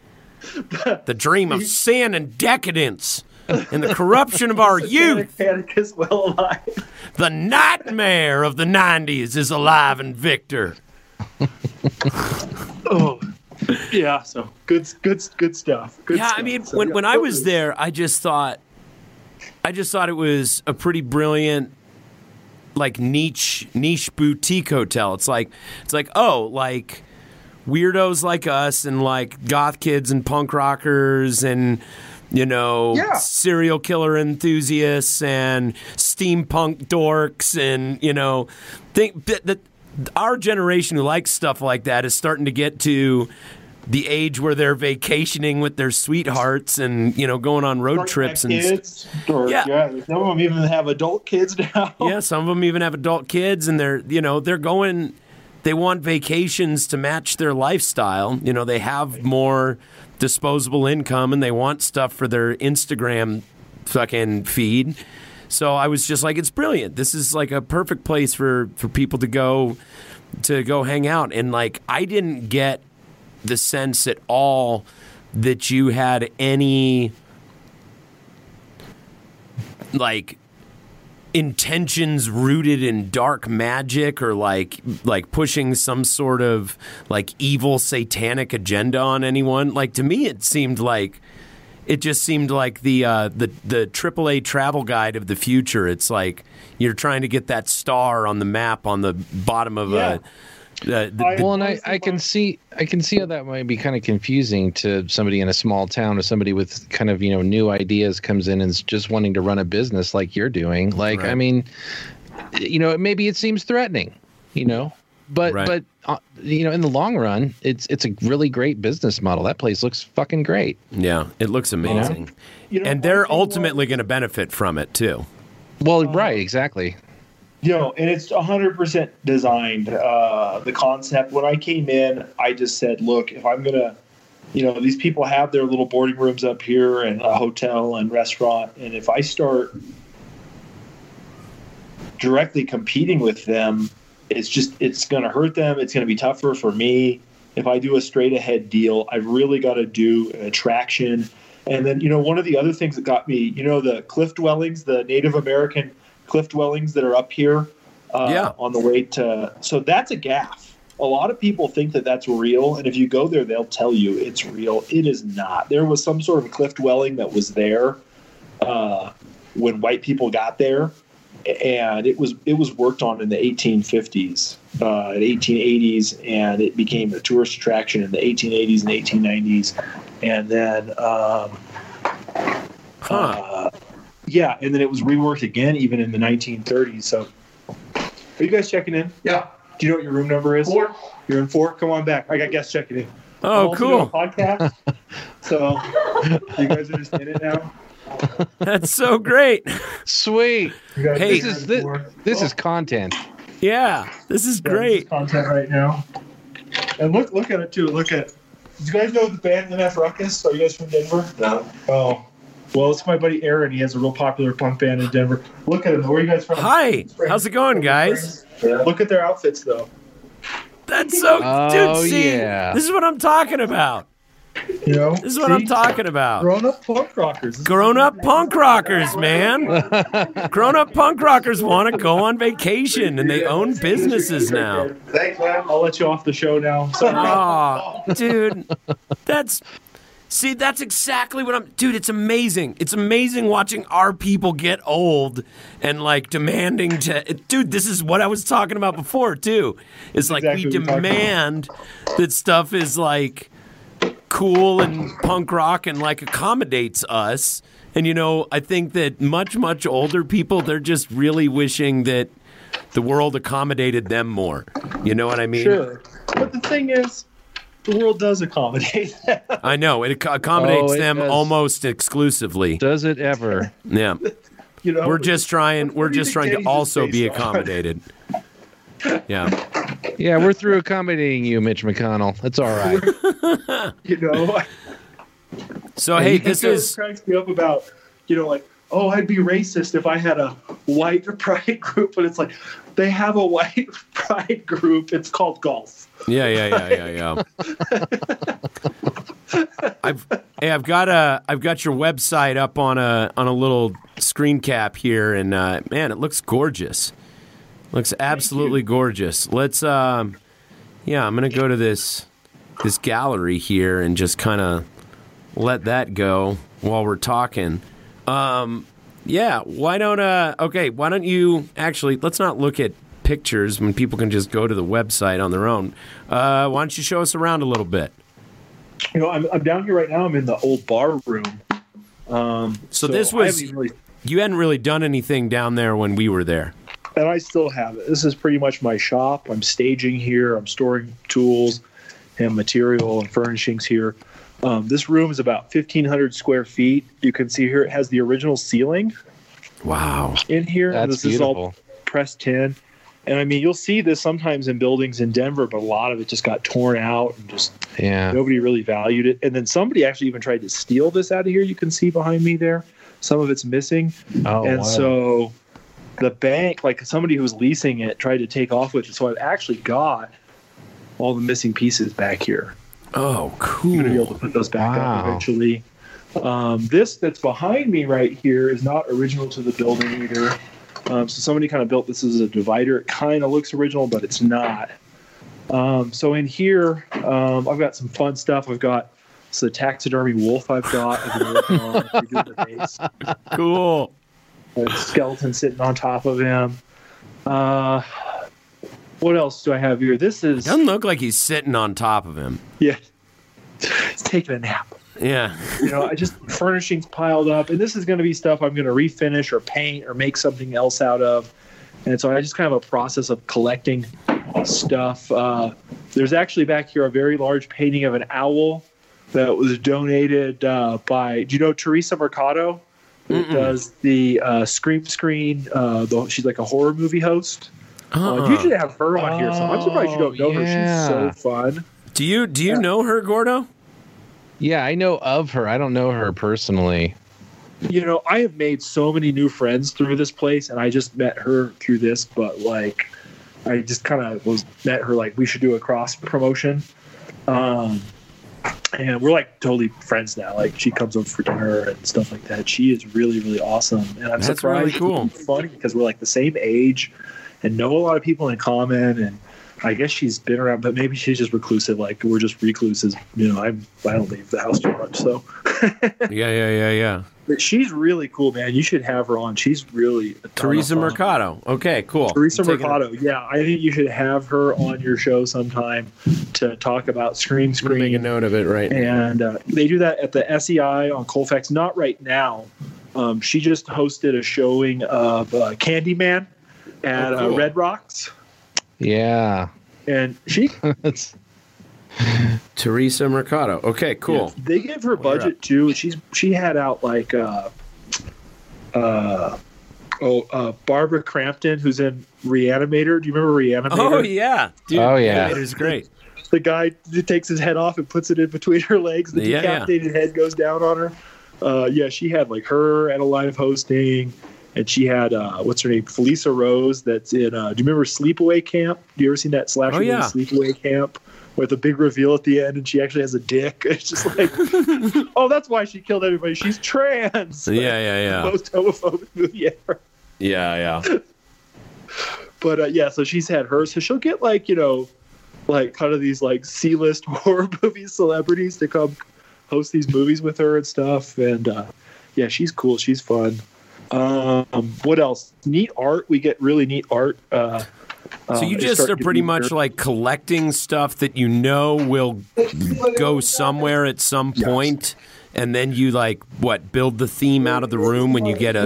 [laughs] the dream of sin and decadence and the corruption of our [laughs] youth. Panic is well alive. [laughs] The nightmare of the 90s is alive in Victor. Oh, yeah. So good, good, good stuff. Good yeah, I mean, So, when, yeah, when I was there, I just thought, I just thought it was a pretty brilliant, like niche niche boutique hotel. It's like, it's like, oh, like weirdos like us and like goth kids and punk rockers and you know, Yeah. serial killer enthusiasts and steampunk dorks, and you know, think that, that our generation who likes stuff like that is starting to get to the age where they're vacationing with their sweethearts and you know going on road Or trips and kids, or Yeah. yeah. some of them even have adult kids [laughs] now. yeah, some of them even have adult kids, and they're you know they're going. They want vacations to match their lifestyle. You know, they have more disposable income, and they want stuff for their Instagram fucking feed. So I was just like, it's brilliant. This is like a perfect place for for people to go to go hang out. And like, I didn't get the sense at all that you had any like intentions rooted in dark magic or like like pushing some sort of like evil satanic agenda on anyone like to me it seemed like it just seemed like the uh, the the AAA travel guide of the future. It's like you're trying to get that star on the map on the bottom of Yeah. a. The, the, the- Well, and I, I can see I can see how that might be kind of confusing to somebody in a small town or somebody with kind of you know new ideas comes in and is just wanting to run a business like you're doing. Like I mean, you know, maybe it seems threatening, you know, but Right. but uh, you know, in the long run, it's it's a really great business model. That place looks fucking great. yeah, it looks amazing, You know, and they're ultimately going to benefit from it too. Well, right, exactly. You know, and it's 100% designed. Uh, the concept, when I came in, I just said, look, if I'm going to, you know, these people have their little boarding rooms up here and a hotel and restaurant. And if I start directly competing with them, it's just, it's going to hurt them. It's going to be tougher for me. If I do a straight ahead deal, I've really got to do attraction. And then, you know, one of the other things that got me, you know, the cliff dwellings, the Native American cliff dwellings that are up here uh, Yeah. on the way to. So that's a gaff. A lot of people think that that's real, and if you go there, they'll tell you it's real. It is not. There was some sort of cliff dwelling that was there uh, when white people got there, and it was it was worked on in the 1850s, uh, and 1880s, and it became a tourist attraction in the 1880s and 1890s, and then. Um, Huh. uh, yeah, and then it was reworked again even in the 1930s. So, are you guys checking in? Yeah. Do you know what your room number is? Four. You're in four. Come on back. I got guests checking in. I'm Oh, also doing a cool! podcast. [laughs] so, you guys are just in it now. That's so great. Sweet. Guys Hey, This is this, this Oh, is content. Yeah, this is yeah, this is great. content right now. And look, look at it too. Look at. Do you guys know the band MF Ruckus? Are you guys from Denver? No. Oh, well, it's my buddy Aaron. He has a real popular punk band in Denver. Look at him. Where are you guys from? Hi, how's it going, guys? Look at their outfits, though. That's so, Oh, dude. See, yeah. this is what I'm talking about. You know, This is what I'm talking about. Grown up punk rockers. Grown up punk rockers, man. Grown up punk rockers want to go on vacation and they own businesses now. Thanks, man. I'll let you off the show now. Sorry. Oh, dude. That's see, that's exactly what I'm dude, it's amazing. It's amazing watching our people get old and like demanding to dude, this is what I was talking about before too. It's like exactly we what we're talking about. demand that stuff is like cool and punk rock and like accommodates us. And you know, I think that much, much older people, they're just really wishing that the world accommodated them more. You know what I mean? Sure. But the thing is, the world does accommodate [laughs] that. I know. It accommodates Oh, it them does. almost exclusively. Does it ever? Yeah. [laughs] You know, We're just trying we're just trying to also be accommodated. [laughs] Yeah. Yeah, we're through accommodating you, Mitch McConnell. That's all right. you know. So hey, That's this what is cracks me up about, you know, like, oh, I'd be racist if I had a white pride group, but it's like they have a white pride group. It's called golf. Yeah, yeah, yeah, yeah, yeah. I've hey, I've got a I've got your website up on a on a little screen cap here, and uh, man, it looks gorgeous. Looks absolutely gorgeous. Let's um, yeah, I'm gonna go to this this gallery here and just kind of let that go while we're talking. Um, yeah, why don't uh okay, why don't you actually let's not look at pictures when people can just go to the website on their own. Uh, why don't you show us around a little bit? You know, I'm, I'm down here right now. I'm in the old bar room. Um, So this was- I haven't even really You hadn't really done anything down there when we were there. and I still have it. This is pretty much my shop. I'm staging here. I'm storing tools and material and furnishings here. Um, this room is about 1,500 square feet. You can see here it has the original ceiling Wow. in here. That's this is all pressed tin. And I mean, you'll see this sometimes in buildings in Denver, but a lot of it just got torn out and just Yeah. nobody really valued it. And then somebody actually even tried to steal this out of here. You can see behind me there. Some of it's missing. Oh, and wow. so the bank, like somebody who was leasing it, tried to take off with it. So I've actually got all the missing pieces back here. Oh, cool. I'm gonna be able to put those back Wow. up eventually. Um, this that's behind me right here is not original to the building either. Um, so somebody kind of built this as a divider. It kind of looks original, but it's not. Um, so in here, um, I've got some fun stuff. I've got it's the taxidermy wolf I've got. I've been working on redoing the base. Cool. A skeleton sitting on top of him. Uh, what else do I have here? This is Doesn't look like he's sitting on top of him. yeah. [laughs] He's taking a nap. Yeah. you know, I just furnishings piled up, and this is going to be stuff I'm going to refinish or paint or make something else out of. And so I just kind of a process of collecting stuff. Uh, there's actually back here a very large painting of an owl that was donated uh, by. Do you know Teresa Mercado? Who does the uh, Scream Screen? Uh, the, she's like a horror movie host. Uh, Uh-uh. usually have her on here, so I'm surprised you don't know Oh, her. She's so fun. Do you do you know her, Gordo? Yeah, I know of her. I don't know her personally. you know, I have made so many new friends through this place, and I just met her through this. But like, I just kind of was met her like we should do a cross promotion, um, and we're like totally friends now. Like she comes over for dinner and stuff like that. She is really really awesome, and I'm That's surprised. really cool. It's funny because we're like the same age, and know a lot of people in common, and. I guess she's been around, but maybe she's just reclusive. Like we're just recluses. You know, I'm I don't leave the house too much, so [laughs] Yeah, yeah, yeah, yeah. but she's really cool, man. You should have her on. She's really Teresa. Mercado. Okay, cool. Teresa Mercado. Yeah, I think you should have her on your show sometime to talk about screen I'm make a note of it right. And uh, they do that at the Sie on Colfax. Not right now. Um, she just hosted a showing of uh, Candyman at Oh, cool. uh, Red Rocks, Yeah. and she That's [laughs] Teresa Mercado. Okay, cool. They gave her Well, budget too. She's she had out like uh uh oh uh Barbara Crampton who's in Reanimator. Do you remember Reanimator? Oh yeah, dude. Oh, yeah. it is great. [laughs] The guy takes his head off and puts it in between her legs. The Yeah, yeah. decapitated head goes down on her. Uh yeah, she had like her at a live hosting. And she had uh, what's her name, Felissa Rose. That's in. Uh, do you remember Sleepaway Camp? Do you ever seen that slasher Oh, yeah. movie, Sleepaway Camp, with a big reveal at the end, and she actually has a dick. [laughs] It's just like, [laughs] oh, that's why she killed everybody. She's trans. Yeah, yeah, yeah, [laughs] Most homophobic movie ever. yeah, yeah. But uh, yeah, so she's had hers. So she'll get like you know, like kind of these like C-list horror movie celebrities to come host these movies with her and stuff. And uh, yeah, she's cool. She's fun. Um, what else? Neat art. We get really neat art. Uh, So um, you it's just are pretty much very- like collecting stuff that you know will go somewhere at some point, and then you like what build the theme out of the room when you get a,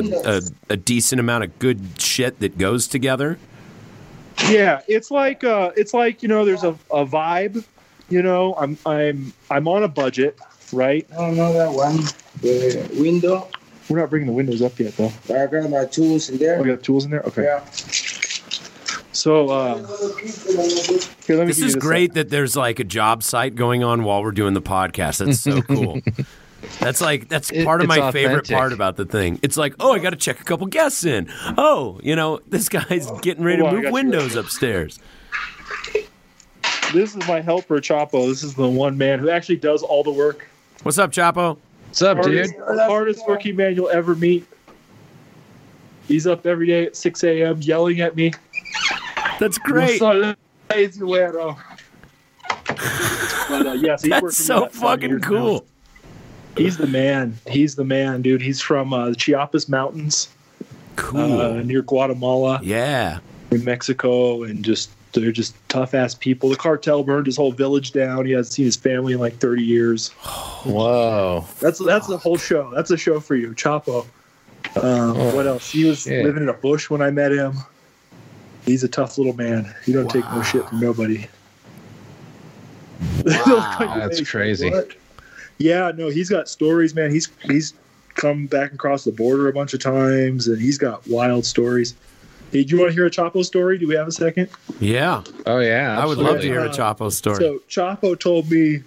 a, a decent amount of good shit that goes together. Yeah, it's like uh, it's like you know, there's a, a vibe. You know, I'm I'm I'm on a budget, right? No, no, that one. The window. We're not bringing the windows up yet, though. I got my tools in there. Oh, we got tools in there. Okay. Yeah. So uh, here, let me This give you is great that there's like a job site going on while we're doing the podcast. That's so cool. [laughs] That's like that's It- part of it's my favorite part about the thing. It's like, oh, I got to check a couple guests in. Oh, you know, this guy's getting ready to on, move got you. windows upstairs. This is my helper, Chapo. This is the one man who actually does all the work. What's up, Chapo? What's up, dude? Hardest, hardest working man you'll ever meet. He's up every day at 6 a.m. yelling at me. That's great. So lazy, güero." But, uh, yeah, so he's worked [laughs] That's so about fucking years now. cool. He's the man. He's the man, dude. He's from uh, the Chiapas Mountains Cool. uh, near Guatemala, yeah. in Mexico, and just They're just tough ass people. The cartel burned his whole village down. He hasn't seen his family in like 30 years. Whoa. That's that's the whole show. That's a show for you, Chapo. Um, what else? He was shit. living in a bush when I met him. He's a tough little man. He don't take no shit from nobody. Wow. [laughs] That's crazy. What? Yeah, no, he's got stories, man. He's he's come back across the border a bunch of times, and he's got wild stories. Hey, do you want to hear a Chapo story? Do we have a second? Yeah, Oh yeah. I would love to hear a Uh, Chapo story. So Chapo told me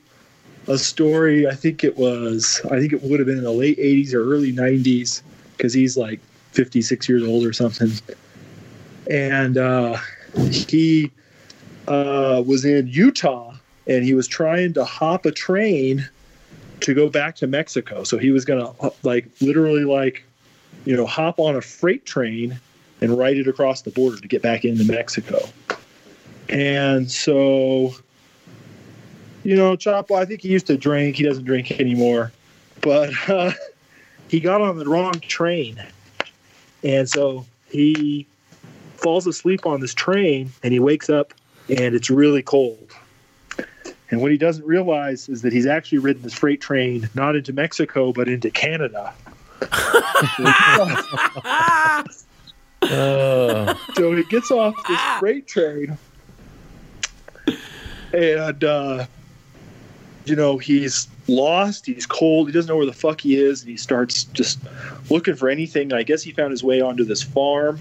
a story. I think it was. I think it would have been in the late '80s or early '90s because he's like 56 years old or something. And uh, he uh, was in Utah and he was trying to hop a train to go back to Mexico. So he was gonna like literally like you know hop on a freight train and ride it across the border to get back into Mexico. And so, you know, Chapo, I think he used to drink. He doesn't drink anymore, but uh, he got on the wrong train, and so he falls asleep on this train, and he wakes up, and it's really cold. And what he doesn't realize is that he's actually ridden this freight train not into Mexico but into Canada. [laughs] [laughs] Oh. so he gets off this freight train. And uh you know he's lost he's cold he doesn't know where the fuck he is and he starts just looking for anything. I guess he found his way onto this farm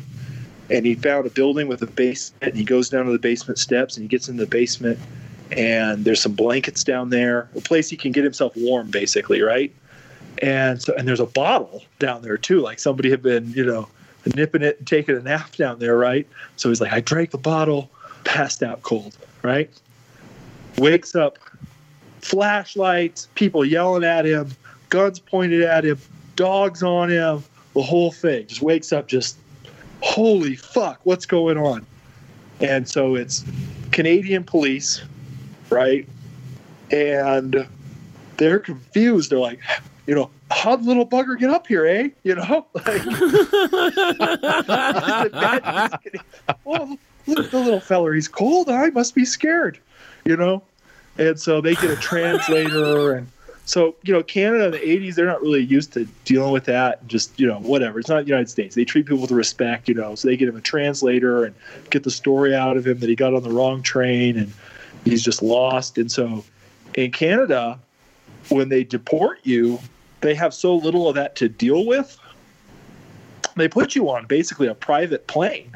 and he found a building with a basement and he goes down to the basement steps and he gets in the basement and there's some blankets down there a place he can get himself warm basically right? And so and there's a bottle down there too like somebody had been you know nipping it and taking a nap down there right? So he's like i drank the bottle passed out cold right? Wakes up flashlights people yelling at him guns pointed at him dogs on him the whole thing. Just wakes up just holy fuck what's going on? And so it's canadian police right? And they're confused. They're like you know how'd little bugger get up here eh you know [laughs] like [laughs] [laughs] well, look at the little feller. He's cold. I must be scared, you know? And so they get a translator. And so, you know, Canada in the 80s, they're not really used to dealing with that. Just, you know, whatever. It's not the United States. They treat people with respect, you know? So they get him a translator and get the story out of him that he got on the wrong train and he's just lost. And so in Canada, when they deport you, they have so little of that to deal with they put you on basically a private plane,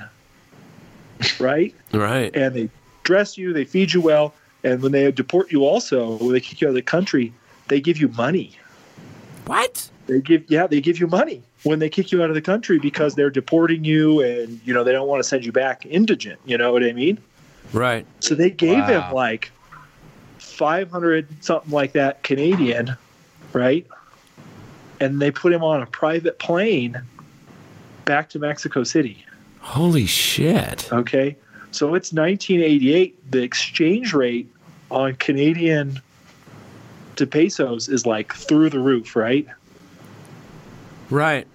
right? right. And they dress you, they feed you well, and when they deport you, also when they kick you out of the country, they give you money. What? They give yeah, they give you money when they kick you out of the country because they're deporting you, and you know they don't want to send you back indigent. You know what I mean? Right. So they gave Wow. him like five hundred something like that Canadian, right? And they put him on a private plane back to Mexico City. Holy shit. Okay. So it's 1988. The exchange rate on Canadian to pesos is like through the roof, right? Right.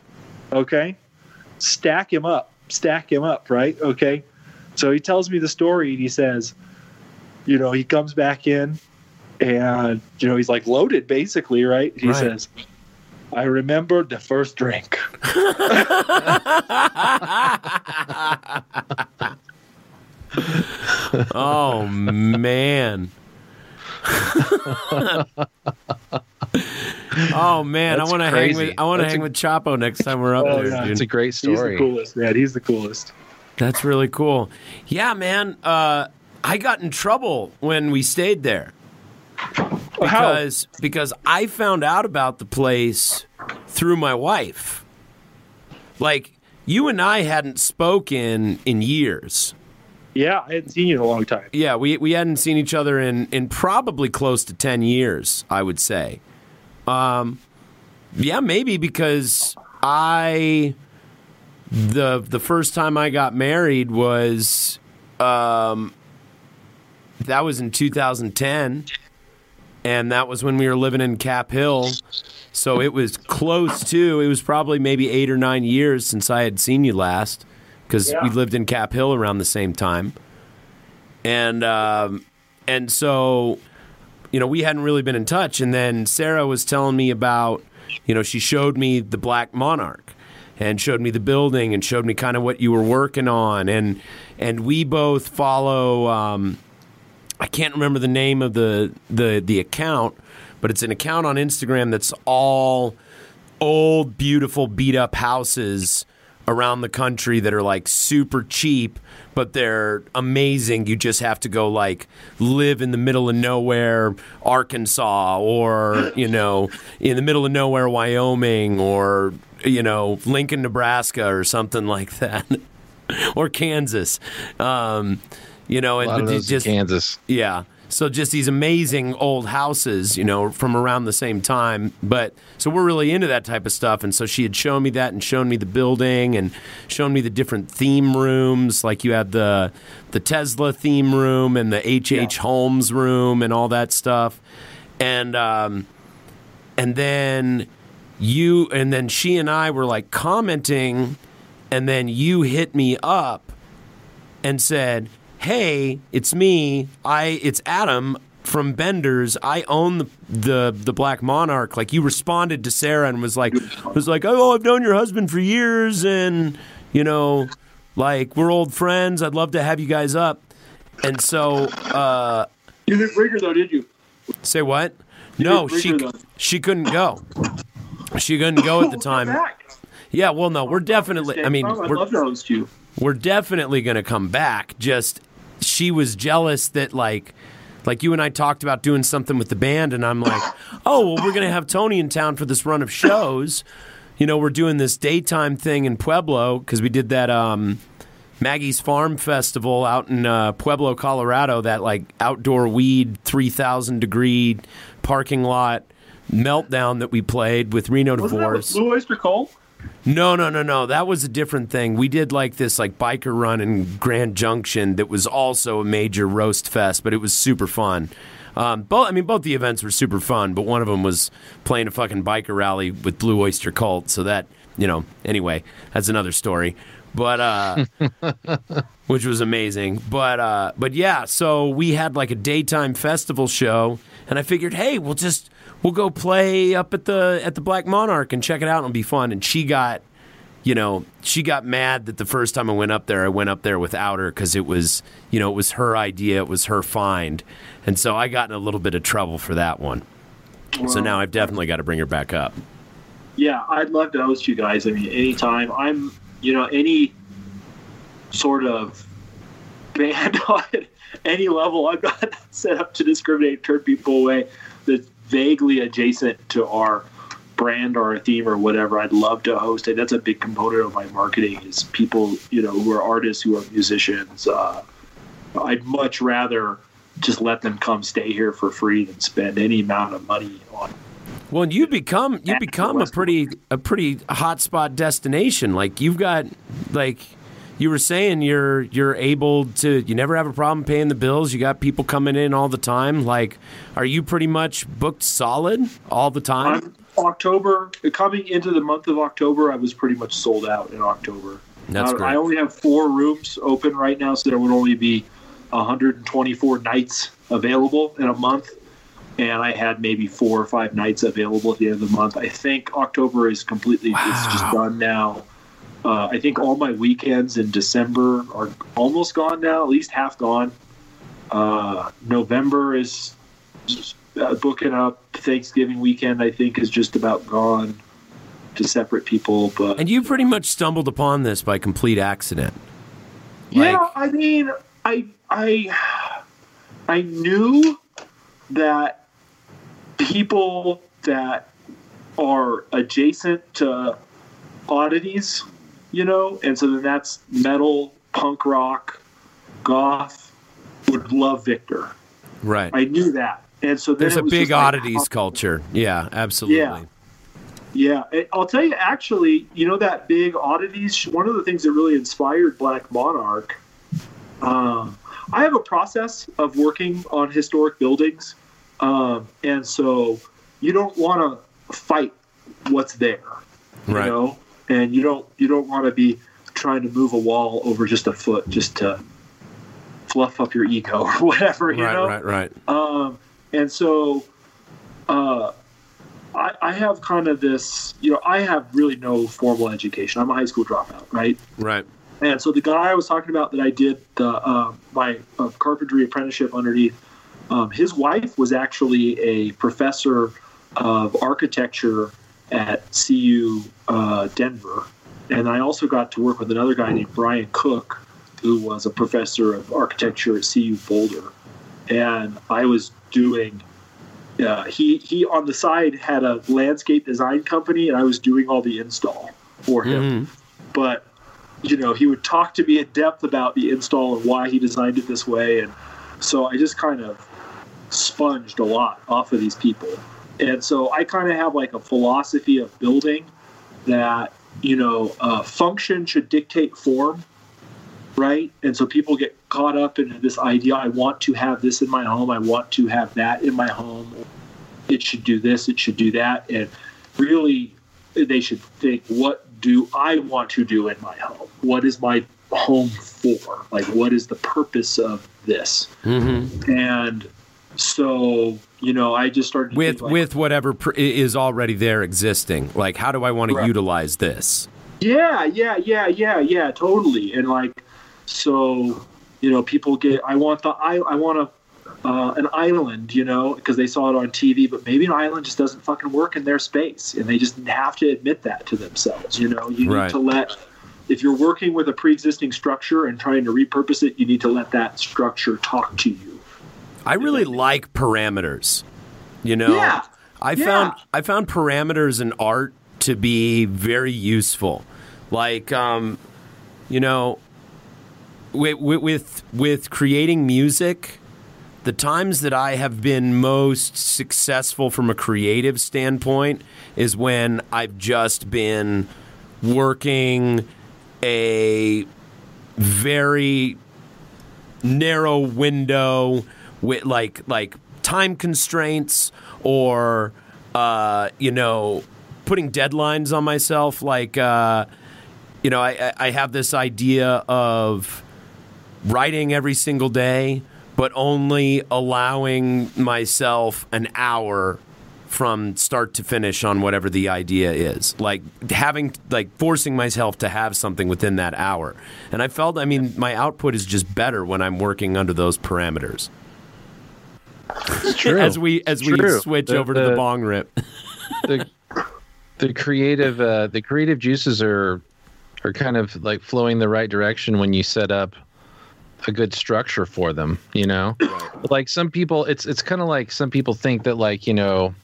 Okay. Stack him up. Stack him up, right? Okay. So he tells me the story and he says, you know, he comes back in and, you know, he's like loaded basically, right? He Right. says, I remember the first drink. [laughs] Oh man. [laughs] oh man, That's I want to hang with I want to That's hang a- with Chapo next time we're up Oh, there, yeah. dude. It's a great story. He's the coolest, man. He's the coolest. That's really cool. Yeah, man. Uh, I got in trouble when we stayed there How? because because I found out about the place through my wife. Like you and I hadn't spoken in years. Yeah, I hadn't seen you in a long time. Yeah, we we hadn't seen each other in in probably close to ten years. I would say. Um, yeah, maybe because I the the first time I got married was um that was in 2010 and that was when we were living in Cap Hill. So it was close to, it was probably maybe 8 or 9 years since I had seen you last cuz Yeah. we lived in Cap Hill around the same time. and um, and so you know we hadn't really been in touch. And then Sarah was telling me about you know she showed me the Black Monarch and showed me the building and showed me kind of what you were working on and and we both follow. Um, I can't remember the name of the the the account, but it's an account on Instagram that's all old, beautiful, beat up houses around the country that are like super cheap, but they're amazing. You just have to go like live in the middle of nowhere, Arkansas, or you know, in the middle of nowhere, Wyoming, or you know, Lincoln, Nebraska, or something like that, [laughs] or Kansas. Um, you know, and lot of those just Kansas. yeah. So just these amazing old houses, you know, from around the same time. But so we're really into that type of stuff. And so she had shown me that and shown me the building and shown me the different theme rooms. Like you had the the Tesla theme room and the H H Holmes room and all that stuff. And um, and then you and then she and I were like commenting, and then you hit me up and said, "Hey, it's me. I it's Adam from Benders. I own the the, the Black Monarch." Like you responded to Sarah and was like was like, "Oh, I've known your husband for years and, you know, like we're old friends. I'd love to have you guys up." And so uh You didn't bring her though, did you? say what? No, she her, she couldn't go. She couldn't go at the time. Yeah, well, no, we're definitely. I mean, we're, love to host you. we're definitely going to come back. Just she was jealous that like like you and I talked about doing something with the band and I'm like, [coughs] "Oh, well we're going to have Tony in town for this run of shows. You know, we're doing this daytime thing in Pueblo cuz we did that um Maggie's Farm Festival out in uh, Pueblo, Colorado, that like outdoor weed 3000 degree parking lot meltdown that we played with Reno Wasn't that with Divorce. Blue Oyster Cult? No, no, no, no. That was a different thing. We did like this like biker run in Grand Junction that was also a major roast fest, but it was super fun. Um, both, I mean, both the events were super fun, but one of them was playing a fucking biker rally with Blue Oyster Cult. So that, you know, anyway, that's another story. But uh, [laughs] which was amazing. But uh, but yeah, so we had like a daytime festival show, and I figured, hey, we'll just we'll go play up at the at the Black Monarch and check it out. It'll be fun. And she got, you know, she got mad that the first time I went up there, I went up there without her because it was, you know, it was her idea, it was her find, and so I got in a little bit of trouble for that one. So now I've definitely got to bring her back up. Yeah, I'd love to host you guys. I mean, anytime. I'm, you know, any sort of band [laughs] on any level, I'm not [laughs] set up to discriminate, turn people away that's vaguely adjacent to our brand or our theme or whatever. I'd love to host it. That's a big component of my marketing is people, you know, who are artists, who are musicians. Uh, I'd much rather just let them come stay here for free than spend any amount of money on Well, you become you become a pretty a pretty hotspot destination. Like you've got like you were saying you're you're able to you never have a problem paying the bills. You got people coming in all the time. Like are you pretty much booked solid all the time? I'm October coming into the month of October. I was pretty much sold out in October. That's uh, I, great. I only have four rooms open right now, so there would only be 124 nights available in a month. And I had maybe four or five nights available at the end of the month. I think October is completely it's just done now. Uh, I think all my weekends in December are almost gone now, at least half gone. Uh, November is just, uh, booking up. Thanksgiving weekend, I think, is just about gone to separate people. But and you pretty much stumbled upon this by complete accident. yeah, I mean, I I I knew that people that are adjacent to oddities, you know, and so then that's metal, punk rock, goth would love Victor. Right. I knew that, and so There's a big just like, oddities culture. Yeah, absolutely. Yeah. Yeah, I'll tell you. Actually, you know that big oddities. One of the things that really inspired Black Monarch. Um, I have a process of working on historic buildings, um, and so you don't want to fight what's there, you Right. know, and you don't you don't want to be trying to move a wall over just a foot just to fluff up your ego [laughs] or whatever, you right, know. right, right. Um, and so, uh, I, I have kind of this, you know, I have really no formal education. I'm a high school dropout, right? Right. And so the guy I was talking about that I did the uh, my uh, carpentry apprenticeship underneath, um, his wife was actually a professor of architecture at CU uh, Denver, and I also got to work with another guy named Brian Cook, who was a professor of architecture at CU Boulder, and I was doing. Uh, he he on the side had a landscape design company, and I was doing all the install for him. But you know, he would talk to me in depth about the install and why he designed it this way. And so I just kind of sponged a lot off of these people. And so I kind of have like a philosophy of building that, you know, uh, function should dictate form, right? And so people get caught up in this idea I want to have this in my home, I want to have that in my home. It should do this, it should do that. And really, they should think, what do I want to do in my home? What is my home for? Like, what is the purpose of this? Mm-hmm. And so, you know, I just started With like, with whatever pr- is already there existing. Like, how do I want to utilize this? Yeah, yeah, yeah, yeah, yeah, totally. And like, so you know, people get. I want the. I I want a. Uh, an island, you know, because they saw it on TV, but maybe an island just doesn't fucking work in their space, and they just have to admit that to themselves. You know, you Right. need to let. If you're working with a pre-existing structure and trying to repurpose it, you need to let that structure talk to you. I really like parameters. You know, Yeah. I Yeah. found I found parameters in art to be very useful. Like, um, you know, with, with with creating music, the times that I have been most successful from a creative standpoint is when I've just been working a very narrow window with like like time constraints or uh, you know putting deadlines on myself like uh, you know I, I have this idea of writing every single day but only allowing myself an hour from start to finish on whatever the idea is. Like having like forcing myself to have something within that hour. And i felt i mean my output is just better when i'm working under those parameters [laughs] True. as we as we True. switch The- over to the bong rip [laughs] the the creative uh, the creative juices are are kind of like flowing the right direction when you set up a good structure for them you know like some people it's it's kind of like some people think that like you know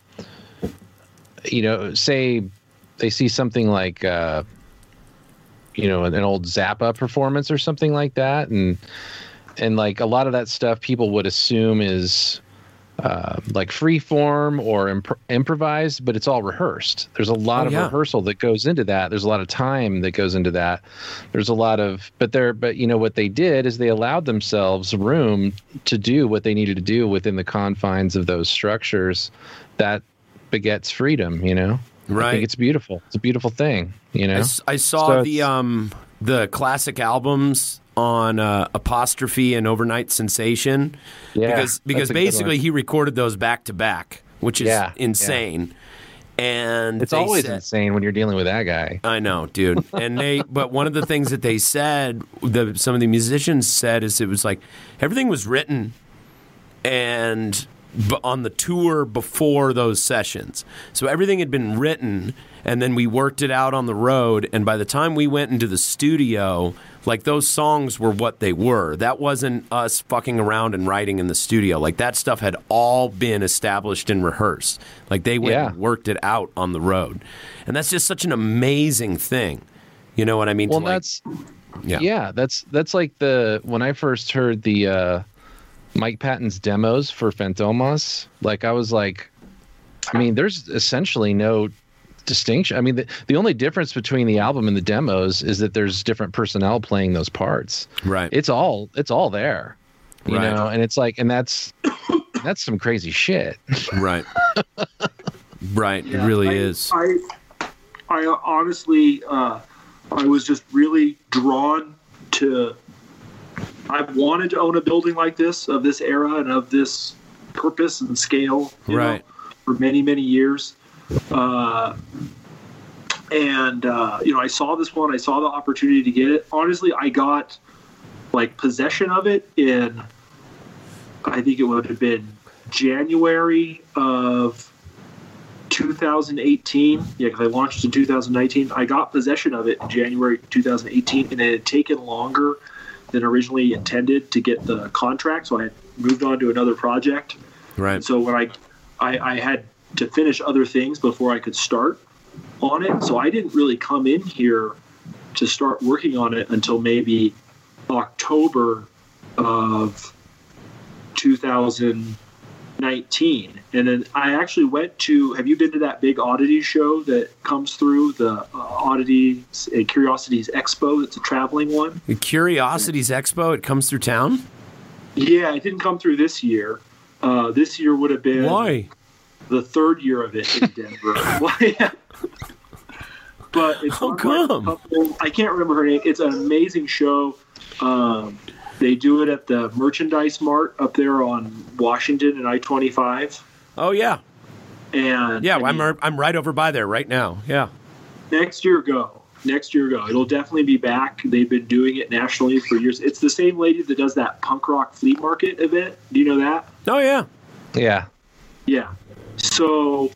you know say they see something like uh you know an, an old zappa performance or something like that and and like a lot of that stuff people would assume is uh, like free form or imp- improvised, but it's all rehearsed. There's a lot Oh, of yeah. rehearsal that goes into that. There's a lot of time that goes into that. There's a lot of, but they're, but you know what they did is they allowed themselves room to do what they needed to do within the confines of those structures. That begets freedom. You know, I Right. think it's beautiful. It's a beautiful thing. You know, I saw So the um the classic albums on uh, apostrophe and Over-Nite Sensation Yeah, because because that's a good basically he recorded those back to back which is Yeah, yeah. insane and it's always said- insane when you're dealing with that guy. I know, dude. [laughs] And they, but one of the things that they said, the some of the musicians said, is it was like everything was written, and on the tour before those sessions, so everything had been written, and then we worked it out on the road. And by the time we went into the studio, like those songs were what they were. That wasn't us fucking around and writing in the studio. Like that stuff had all been established and rehearsed. Like they went Yeah. and worked it out on the road, and that's just such an amazing thing. You know what I mean? Well, To, like- that's yeah. yeah that's that's like the when i first heard the uh mike patton's demos for fantomas like i was like i mean there's essentially no distinction i mean the, the only difference between the album and the demos is that there's different personnel playing those parts right. it's all it's all there you Right. know and it's like and that's that's some crazy shit right. [laughs] right. It really I, is. I, I honestly, uh, I was just really drawn to I've wanted to own a building like this of this era and of this purpose and scale, you know, Right. for many many years. Uh, and uh, you know, I saw this one. I saw the opportunity to get it. Honestly, I got like possession of it in. I think it would have been January of 2018. Yeah, because I launched in 2019. I got possession of it in January 2018, and it had taken longer than originally intended to get the contract. So I had moved on to another project. Right. And so when I, I, I had to finish other things before I could start on it. So I didn't really come in here to start working on it until maybe October of 2019. And then I actually went to. Have you been to that big oddity show that comes through the uh, Oddities uh, Curiosities Expo? It's a traveling one. The Curiosities Expo. It comes through town. Yeah, it didn't come through this year. Uh, this year would have been Why? the third year of it in Denver. [laughs] Why? but it's by come? couple- I can't remember her name. It's an amazing show. Um, they do it at the Merchandise Mart up there on Washington and I twenty five. Oh yeah. And Yeah. I I'm mean, I'm right over by there right now. Yeah. next year go. Next year go. It'll definitely be back. They've been doing it nationally for years. It's the same lady that does that punk rock flea market event. Do you know that? Oh yeah. Yeah. Yeah. So,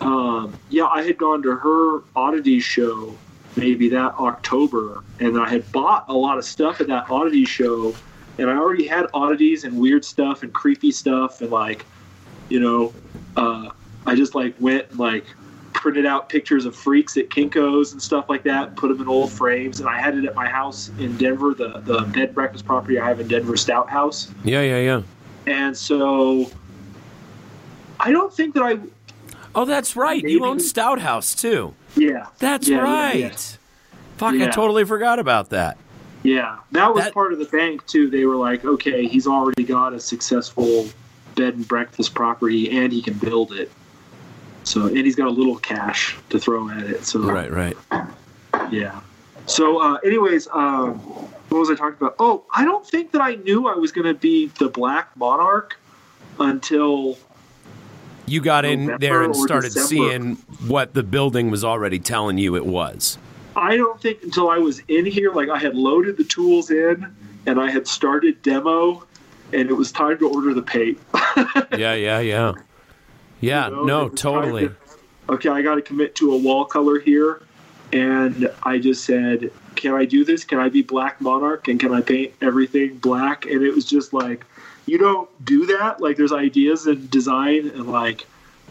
um, yeah, I had gone to her oddity show maybe that October, and I had bought a lot of stuff at that oddity show, and I already had oddities and weird stuff and creepy stuff, and like, you know, uh, I just like went and like printed out pictures of freaks at Kinkos and stuff like that, put them in old frames, and I had it at my house in Denver, the the bed breakfast property I have in Denver, Stout House. Yeah. Yeah. Yeah. And so I don't think that I Oh, that's right. Maybe- You own Stout House too. Yeah. That's Yeah, yeah, right. yeah. Fuck, I totally forgot about that. Yeah. That was That- part of the bank too. They were like, okay, he's already got a successful bed and breakfast property and he can build it. So and he's got a little cash to throw at it. So Right. Right. yeah. So uh, anyways, um, what was I talking about? Oh, I don't think that I knew I was gonna be the Black Monarch until You got in there and started December. seeing what the building was already telling you it was. I don't think until I was in here, like I had loaded the tools in and I had started demo, and it was time to order the paint. [laughs] Yeah. Yeah. Yeah. Yeah. You know, no. it was time Totally. to- okay, I got to commit to a wall color here, and I just said, "Can I do this? Can I be Black Monarch? And can I paint everything black?" And it was just like, you don't do that. Like, there's ideas and design, and like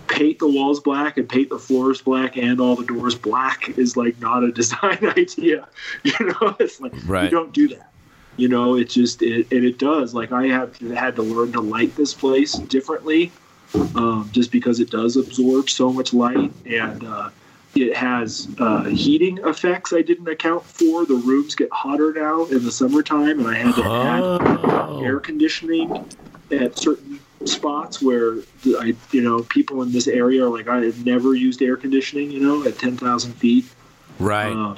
paint the walls black and paint the floors black and all the doors black is like not a [laughs] design idea. [laughs] You know, it's like right. you don't do that. You know, it just it and it does. Like I have had to learn to light this place differently um, just because it does absorb so much light and uh, it has uh, heating effects I didn't account for. The rooms get hotter now in the summertime, and I had to add air Oh. conditioning at certain spots where I, you know, people in this area are like, I have never used air conditioning, you know, at ten thousand feet. Right. Um,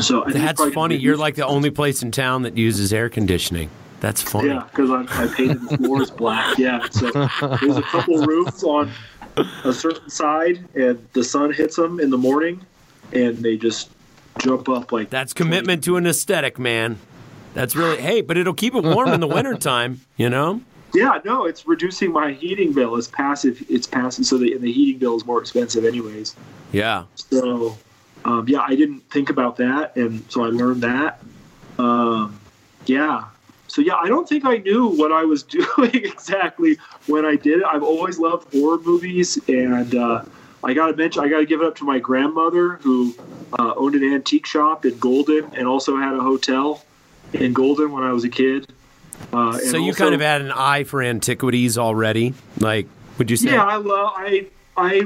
so I That's funny. You're like the only place in town that uses air conditioning. That's funny. Yeah, because I, I painted the floors black. Yeah, so there's a couple roofs on a certain side, and the sun hits them in the morning, and they just jump up like That's commitment to an aesthetic, man. That's really hey, but it'll keep it warm in the wintertime, you know? Yeah, no, it's reducing my heating bill. It's passive. It's passive, so the, and the heating bill is more expensive, anyways. Yeah. So, um, yeah, I didn't think about that, and so I learned that. Um, yeah. So yeah, I don't think I knew what I was [laughs] doing exactly when I did it. I've always loved horror movies, and uh, I got to mention, I got to give it up to my grandmother who uh, owned an antique shop in Golden and also had a hotel in Golden when I was a kid. Uh, So you also- kind of had an eye for antiquities already. Like, would you say? yeah, I love I I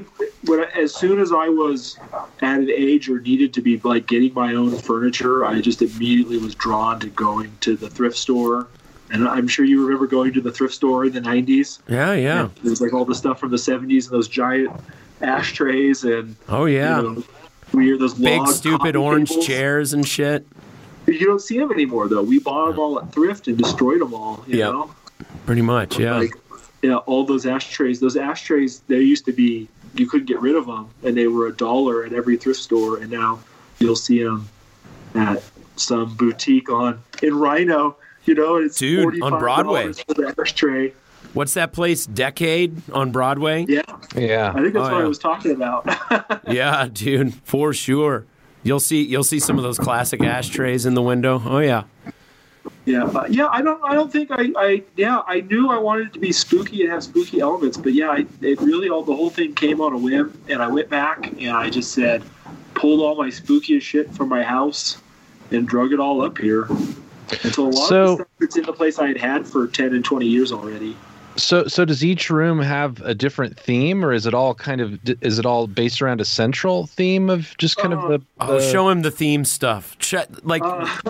when I, as soon as I was at an age or needed to be like getting my own furniture, I just immediately was drawn to going to the thrift store. And I'm sure you remember going to the thrift store in the 90s. Yeah, yeah. There's like all the stuff from the 70s and those giant ashtrays and Oh yeah. you know, weird those Big stupid orange tables. chairs and shit. You don't see them anymore, though. We bought them all at thrift and destroyed them all. You Yeah. know, Pretty much, yeah. like yeah, all those ashtrays. Those ashtrays, they used to be you couldn't get rid of them, and they were a dollar at every thrift store, and now you'll see them at some boutique on in RiNo. You know, it's Dude, on $45 Broadway. for the ashtray. What's that place? Decade on Broadway? Yeah, Yeah. I think that's Oh, what yeah. I was talking about. [laughs] Yeah, dude, for sure. You'll see you'll see some of those classic ashtrays in the window. Oh yeah. Yeah, uh, yeah. I don't. I don't think I. I. Yeah, I knew I wanted it to be spooky and have spooky elements, but yeah, I, it really all the whole thing came on a whim, and I went back and I just said, pulled all my spookiest shit from my house, and drug it all up here. And so a lot So- of the stuff that's in the place I had had for ten and twenty years already. So, so does each room have a different theme, or is it all kind of is it all based around a central theme of just kind of the? Oh, show him the theme stuff. Ch- like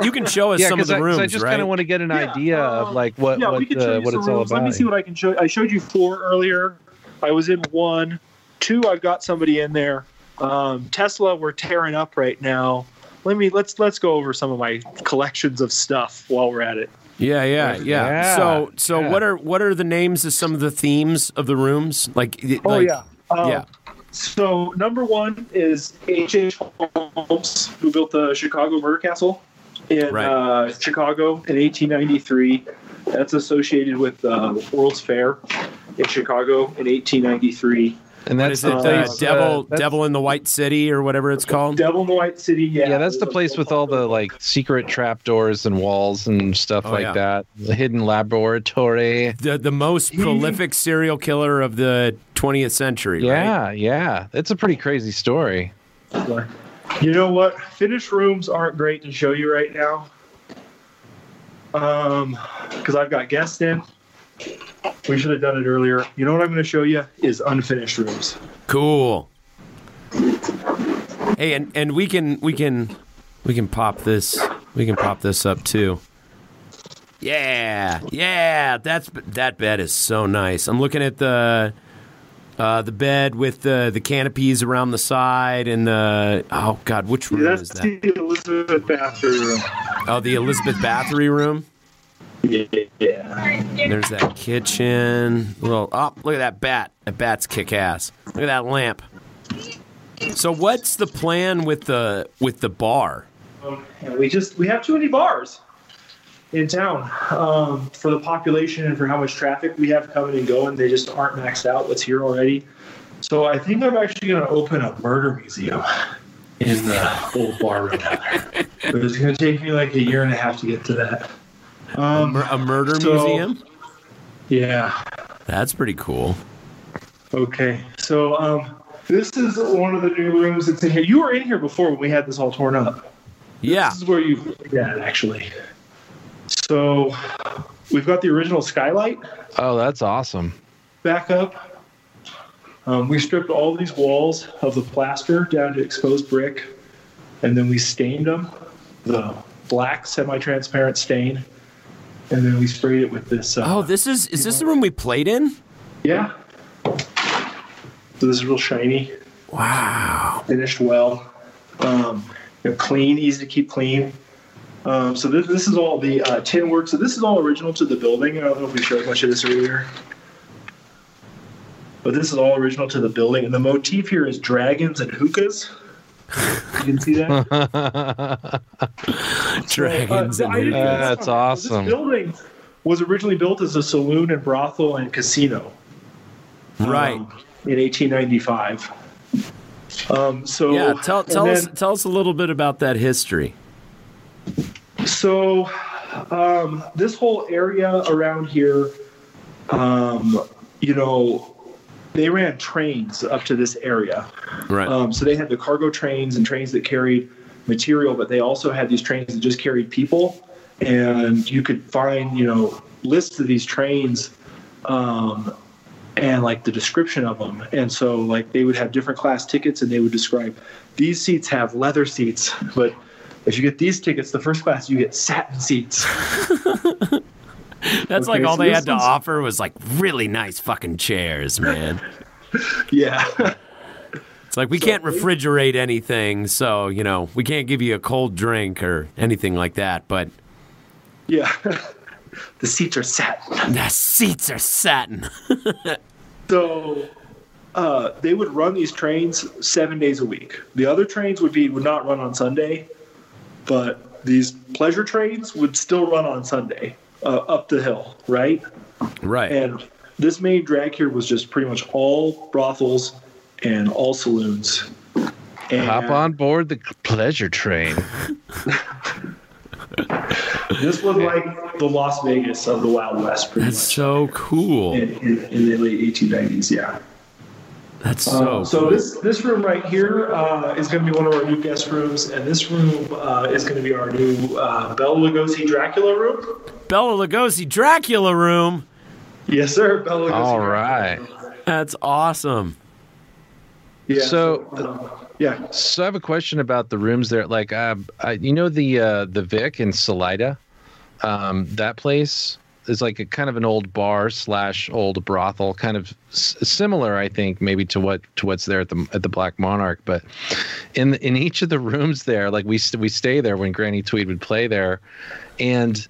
you can show us [laughs] yeah, some of the I, 'cause rooms, I just right? kind of want to get an Yeah, idea of uh, like what yeah, what we the, what some it's all about. Let me see what I can show. I showed you four earlier. I was in one, two. I've got somebody in there. Um, Tesla, we're tearing up right now. Let me let's let's go over some of my collections of stuff while we're at it. Yeah, yeah, yeah, Yeah, So, so yeah. what are what are the names of some of the themes of the rooms? Like, Oh like- yeah. Um, yeah. So number one is H. H. Holmes, who built the Chicago Murder Castle in Right. uh, Chicago in 1893. That's associated with uh, the World's Fair in Chicago in 1893. And that's the The place. Devil, uh, that's- Devil in the White City, or whatever it's called. Devil in the White City. Yeah, yeah, that's the place with all the like secret trapdoors and walls and stuff Oh, like yeah. that. The hidden laboratory. the the most prolific serial killer of the 20th century. right? Yeah, yeah, it's a pretty crazy story. You know what? Finished rooms aren't great to show you right now. Um, because I've got guests in. We should have done it earlier. You know what I'm going to show you is unfinished rooms. Cool. Hey, and and we can we can we can pop this we can pop this up too. Yeah, yeah, that's that bed is so nice. I'm looking at the uh, the bed with the the canopies around the side and the oh god, which room is That's that? the Elizabeth bathroom. Oh, the Elizabeth Bathory room. Yeah. There's that kitchen. Well, oh, look at that bat. That bat's kick ass. Look at that lamp. So what's the plan with the with the bar? We just we have too many bars in town um, for the population and for how much traffic we have coming and going. They just aren't maxed out. What's here already? So I think I'm actually going to open a murder museum in the old bar room. but it's going to take me like a year and a half to get to that. Um, Mur- a murder so- museum? yeah. That's pretty cool. Okay. So um, this is one of the new rooms that's in here. You were in here before when we had this all torn up. Yeah. This is where you yeah, actually. So we've got the original skylight Oh, that's awesome. back up. Um, we stripped all these walls of the plaster down to exposed brick, and then we stained them the black semi-transparent stain, and then we sprayed it with this. Uh, Oh, this is is this the room we played in? yeah. So this is real shiny. Wow. finished well, um, you know, clean, easy to keep clean. Um, so this, this is all the uh, tin work. So this is all original to the building. I don't know if we showed much of this earlier, but this is all original to the building. And the motif here is dragons and hookahs. You can see that. [laughs] Dragons Uh, and I didn't hookahs. know That's So awesome. This building was originally built as a saloon and brothel and casino. Right. um, in 1895. Um, so Yeah, tell and tell us tell us a little bit about that history. So, um, this whole area around here, um, you know, they ran trains up to this area. Right. Um, so they had the cargo trains and trains that carried material, but they also had these trains that just carried people. And you could find, you know, lists of these trains um, and like the description of them. And so, like, they would have different class tickets and they would describe these seats have leather seats, [laughs] but if you get these tickets, the first class, you get satin seats. [laughs] [laughs] That's like all so they had to offer was like really nice fucking chairs, man. [laughs] Yeah. It's like we can't refrigerate anything, so you know we can't give you a cold drink or anything like that. But Yeah. [laughs] the seats are set. the seats are satin. So uh, they would run these trains seven days a week. The other trains would be would not run on Sunday, but these pleasure trains would still run on Sunday uh, up the hill, right? right. And this main drag here was just pretty much all brothels and all saloons. And Hop on board the pleasure train. [laughs] This was like the Las Vegas of the Wild West, pretty That's much. so cool. In, in, in the late 1890s, yeah. That's so. Uh, so this this room right here uh, is going to be one of our new guest rooms, and this room uh, is going to be our new uh, Bela Lugosi Dracula room. Bela Lugosi Dracula room. Yes, sir. Bela Lugosi. All Dracula. That's awesome. Yeah. So- uh, yeah. So I have a question about the rooms there. Like, uh, I, you know the uh, the Vic in Salida, um, that place is like a kind of an old bar slash old brothel, kind of s- similar, I think, maybe to what to what's there at the at the Black Monarch. But in in each of the rooms there, like we st- we stay there when Granny Tweed would play there, and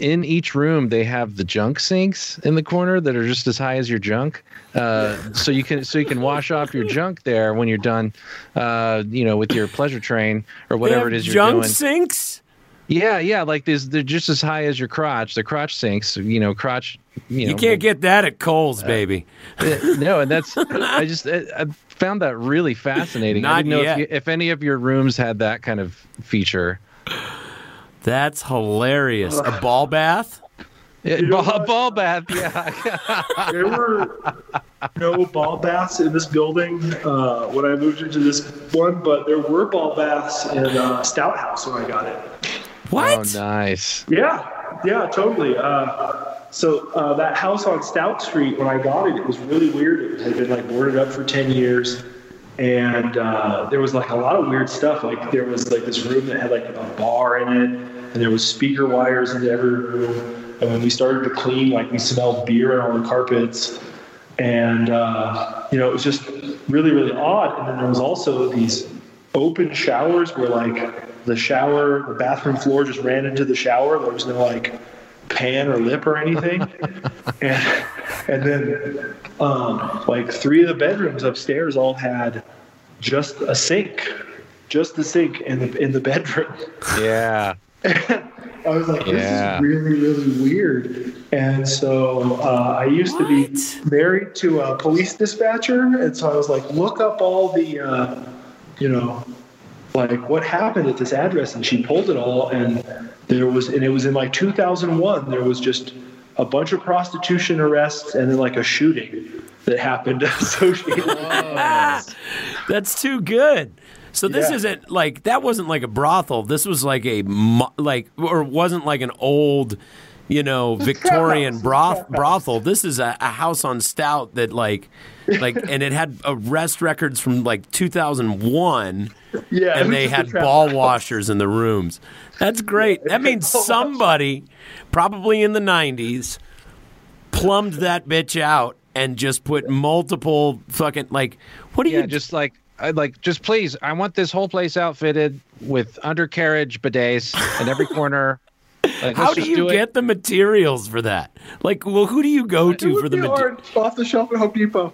in each room they have the junk sinks in the corner that are just as high as your junk uh, so you can so you can wash off your junk there when you're done uh, you know with your pleasure train or whatever it is you're junk doing junk sinks. Yeah yeah like this they're just as high as your crotch the crotch sinks you know crotch you know You can't get that at Kohl's, Uh, baby. no and that's [laughs] i just I, I found that really fascinating i Not didn't know yet. if, you, if any of your rooms had that kind of feature That's hilarious. A ball bath? Yeah, know ball, what? ball bath yeah [laughs] There were no ball baths in this building uh, when I moved into this one, but there were ball baths in uh, Stout House when I got it. What? oh nice Yeah, yeah, totally. Uh, so uh, that house on Stout Street, when I got it, it was really weird. It had been like boarded up for ten years, and uh, there was like a lot of weird stuff. Like there was like this room that had like a bar in it, and there was speaker wires into every room. And when we started to clean, like we smelled beer on all the carpets, and uh, you know it was just really really odd. And then there was also these open showers where like the shower, the bathroom floor just ran into the shower. There was no like pan or lip or anything. [laughs] and and then um, like three of the bedrooms upstairs all had just a sink, just the sink in the in the bedroom. yeah [laughs] I was like, this Yeah. is really, really weird. And so uh, I used to be married to a police dispatcher, and so I was like, look up all the, uh, you know, like what happened at this address, and she pulled it all, and there was, and it was in like 2001. There was just a bunch of prostitution arrests, and then like a shooting that happened [laughs] associated. with. [laughs] That's too good. So this Yeah. isn't like that wasn't like a brothel. This was like a like or wasn't like an old, you know, Victorian broth brothel. This is a, a house on Stout that like like and it had uh, arrest records from like 2001 Yeah, and they had ball house. washers in the rooms. That's great. That means somebody probably in the 90s plumbed that bitch out and just put multiple fucking like what do yeah you just like I like just please I want this whole place outfitted with undercarriage bidets in every corner. [laughs] Like, How do you do get the materials for that? Like, well, who do you go It to would for the be material? hard off the shelf at Home Depot.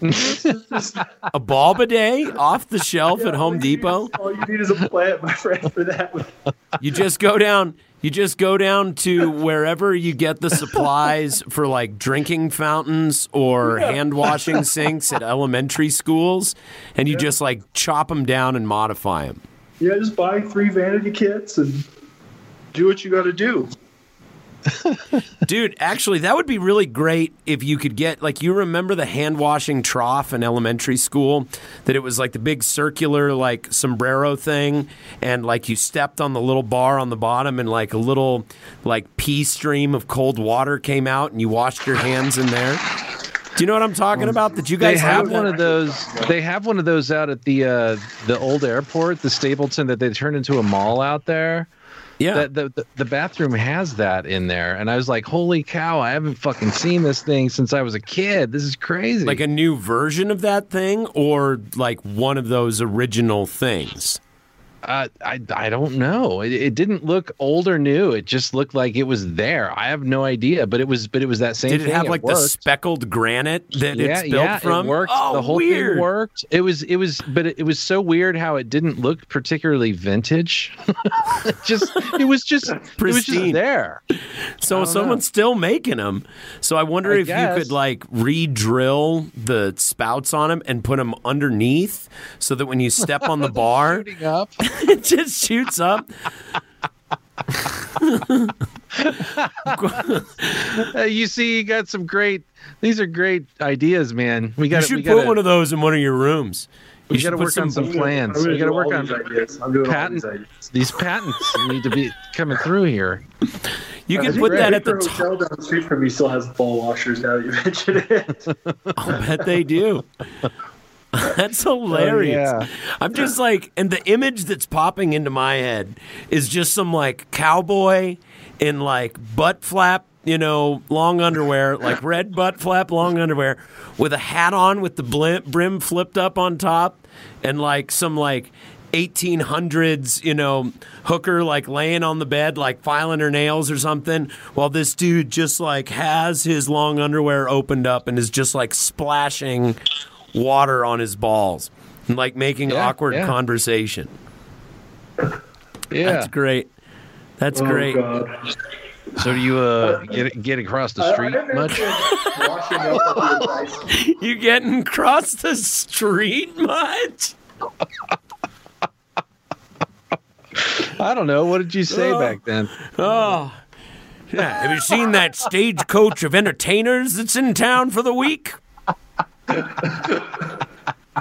[laughs] A ball bidet off the shelf at Home Depot? All you need is a plant, my friend, for that. [laughs] You just go down. You just go down to wherever you get the supplies for like drinking fountains or hand washing sinks at elementary schools, and you just like chop them down and modify them. Yeah, just buy three vanity kits and do what you got to do. Dude, actually, that would be really great if you could get like you remember the hand washing trough in elementary school that it was like the big circular like sombrero thing and like you stepped on the little bar on the bottom and like a little like pea stream of cold water came out and you washed your hands in there. Do you know what I'm talking about? That you guys have have one that? of those. They have one of those out at the uh, the old airport, the Stapleton, that they turned into a mall out there. Yeah. the, the the bathroom has that in there, and I was like, "Holy cow! I haven't fucking seen this thing since I was a kid. This is crazy." Like a new version of that thing, or like one of those original things. Uh, I I don't know. It, it didn't look old or new. It just looked like it was there. I have no idea, but it was but it was that same. Thing. Did it thing. have like the speckled granite that yeah, it's built yeah, from? It worked. Oh, the whole weird. thing worked. It was it was but it, it was so weird how it didn't look particularly vintage. It [laughs] just it was just it was just there. So someone's still making them. So I wonder I if you could like re-drill the spouts on them and put them underneath, so that when you step on the [laughs] bar, up. [laughs] it just shoots up. Uh, you see, you got some great. These are great ideas, man. We got. You should we put gotta, one of those in one of your rooms. You We should got to put work on some plans. gonna We got to work on these ideas. I'm doing patent. these. These patents [laughs] need to be coming through here. You I can think put that at the Victor top. Hotel down the street from me still has ball washers. Now that you mention it, [laughs] I bet they do. [laughs] That's hilarious. Oh, yeah. I'm just like, and the image that's popping into my head is just some like cowboy in like butt flap, you know, long underwear, like red butt flap, long underwear, with a hat on with the blim, brim flipped up on top, and like some like 1800s, you know, hooker like laying on the bed, like filing her nails or something, while this dude just like has his long underwear opened up and is just like splashing water on his balls and like making Yeah, awkward yeah. conversation. Yeah. That's great. That's great. Oh, God. So do you uh get get across the street I- I much? understand Washing up at the advice. [laughs] You getting across the street much? I don't know. What did you say Oh. back then? Oh. Yeah. Have you seen that stagecoach of entertainers that's in town for the week?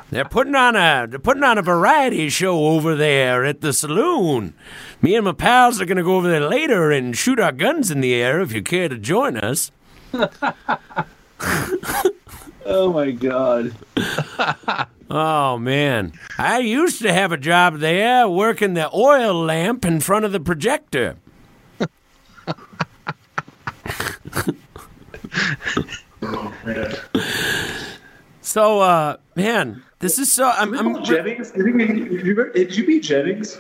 They're putting on a they're putting on a variety show over there at the saloon. Me and my pals are gonna go over there later and shoot our guns in the air if you care to join us. Oh my God. Oh man. I used to have a job there working the oil lamp in front of the projector. [laughs] Oh man. So uh man, this is so I'm, I'm Jennings? Did you, did you- meet Jennings?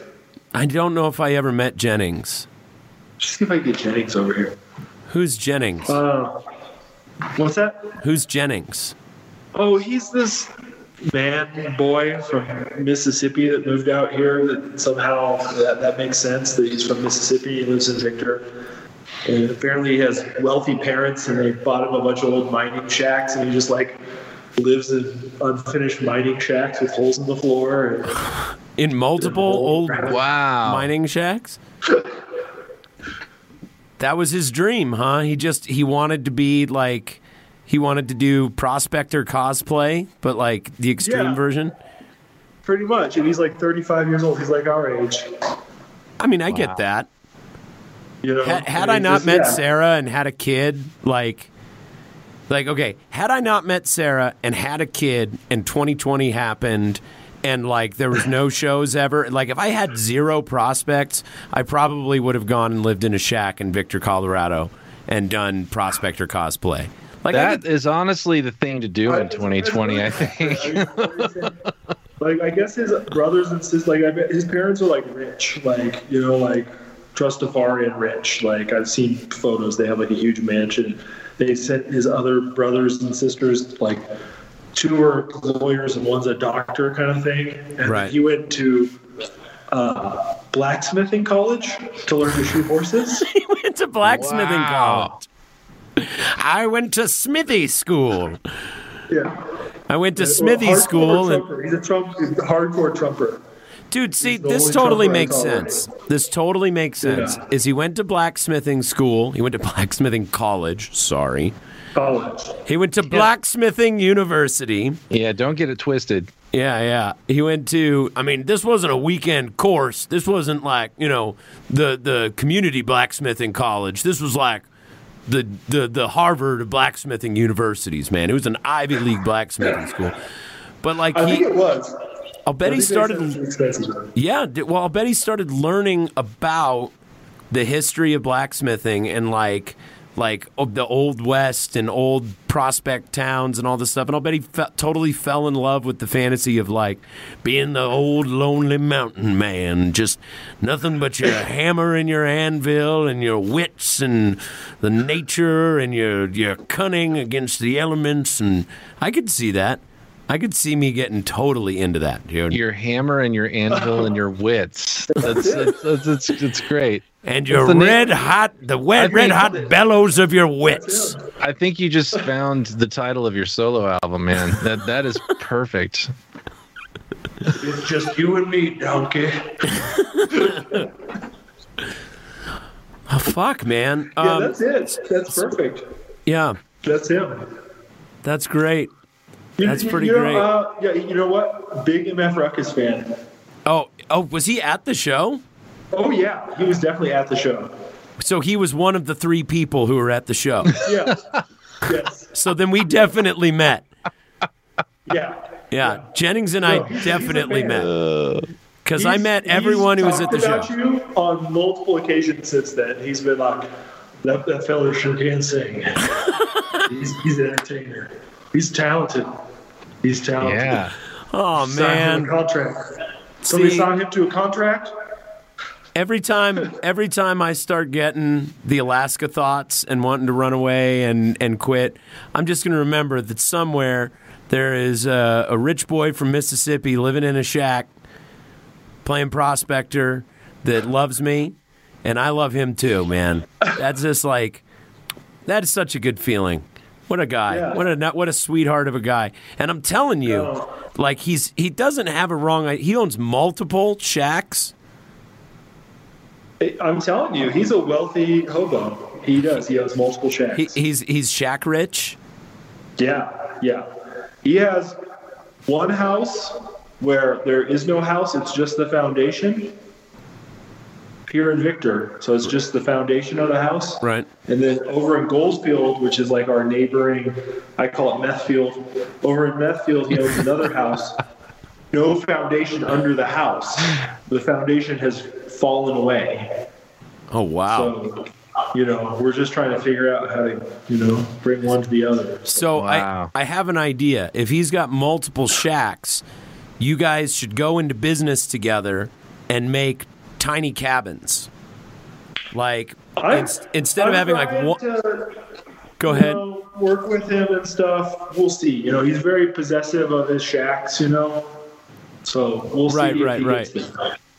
I don't know if I ever met Jennings. Just see if I can get Jennings over here. Who's Jennings? Uh, what's that? Who's Jennings? Oh, he's this man boy from Mississippi that moved out here. That somehow that, that makes sense that he's from Mississippi. He lives in Victor. And apparently he has wealthy parents and they bought him a bunch of old mining shacks and he just like lives in unfinished mining shacks with holes in the floor. And, In multiple old Wow. mining shacks? That was his dream, huh? He just he wanted to be like he wanted to do prospector cosplay, but like the extreme Yeah. version. pretty much. And he's like 35 years old. He's like our age. I mean, I get that. You know, Had, had And I not just- met yeah. Sarah and had a kid, like, like okay, had I not met Sarah and had a kid, and 2020 happened, and like there was no shows ever, like if I had zero prospects, I probably would have gone and lived in a shack in Victor, Colorado, and done prospector cosplay. Like I That could- is honestly the thing to do in It's- 2020, I think. like I guess his brothers and sisters, like I bet his parents are like rich, like you know, like Trustafarian rich. Like I've seen photos; they have like a huge mansion. They sent his other brothers and sisters, like two are lawyers and one's a doctor, kind of thing. And Right. he went to uh, blacksmithing college to learn to shoot horses. [laughs] he went to blacksmithing Wow. college. I went to smithy school. yeah, I went to Well, smithy hardcore school and He's a Trump, he's a hardcore trumper. Dude, see, this totally makes sense. This totally makes sense. Yeah. Is he went to blacksmithing school? He went to [laughs] blacksmithing college. Sorry, College. he went to blacksmithing university. yeah, don't get it twisted. Yeah, yeah. He went to. I mean, this wasn't a weekend course. This wasn't like you know the the community blacksmithing college. This was like the the the Harvard of blacksmithing universities. Man, it was an Ivy League blacksmithing school. But like I he, think it was. I'll bet he started. said it's expensive. Yeah, well, I'll bet he started learning about the history of blacksmithing and like like the old west and old prospect towns and all this stuff and i'll bet he fe- totally fell in love with the fantasy of like being the old lonely mountain man just nothing but your [laughs] hammer and your anvil and your wits and the nature and your your cunning against the elements and i could see that i could see me getting totally into that dude Your hammer and your anvil and your wits. That's [laughs] that's, that's, that's, that's great. and your the name- red hot the red, red think- hot bellows of your wits I think you just found the title of your solo album, man. That that is perfect. It's just you and me, donkey. [laughs] oh fuck man Yeah, um, that's it. That's perfect. yeah That's him. that's great You- That's you- pretty you know, great. Uh, yeah, you know what? Big MF Ruckus fan. oh oh was he at the show Oh yeah, he was definitely at the show. So he was one of the three people who were at the show. [laughs] Yeah. yes. So then we definitely met. Yeah. Yeah, Jennings and I No, he's definitely met. Because I met everyone who was at talked the about show. you on multiple occasions since then. He's been like, that, that fella sure can sing. he's, he's an entertainer. He's talented. He's talented. Yeah. [laughs] Oh Signed him man. a contract. Somebody See- signed him to a contract. Every time every time I start getting the Alaska thoughts and wanting to run away and, and quit, I'm just gonna remember that somewhere there is a, a rich boy from Mississippi living in a shack playing prospector that loves me and I love him too, man. That's just like that is such a good feeling. What a guy. Yeah. What a what a sweetheart of a guy. And I'm telling you, like he's he doesn't have a wrong he owns multiple shacks. I'm telling you, he's a wealthy hobo. He does. He has multiple shacks. He, he's he's shack rich. Yeah, yeah. He has one house where there is no house, it's just the foundation. Here in Victor, so it's just the foundation of the house. Right. And then over in Goldfield, which is like our neighboring, I call it Methfield. Over in Methfield, he owns another house. No foundation under the house. The foundation has fallen away. Oh wow. So, you know, we're just trying to figure out how to, you know, bring one to the other. So Wow. I I have an idea. If he's got multiple shacks, you guys should go into business together and make tiny cabins. Like I- ins- instead of I'm having like one, to, go ahead. know, work with him and stuff. We'll see. You know, he's very possessive of his shacks. You know, so we'll see. Right, if right, he right. gets.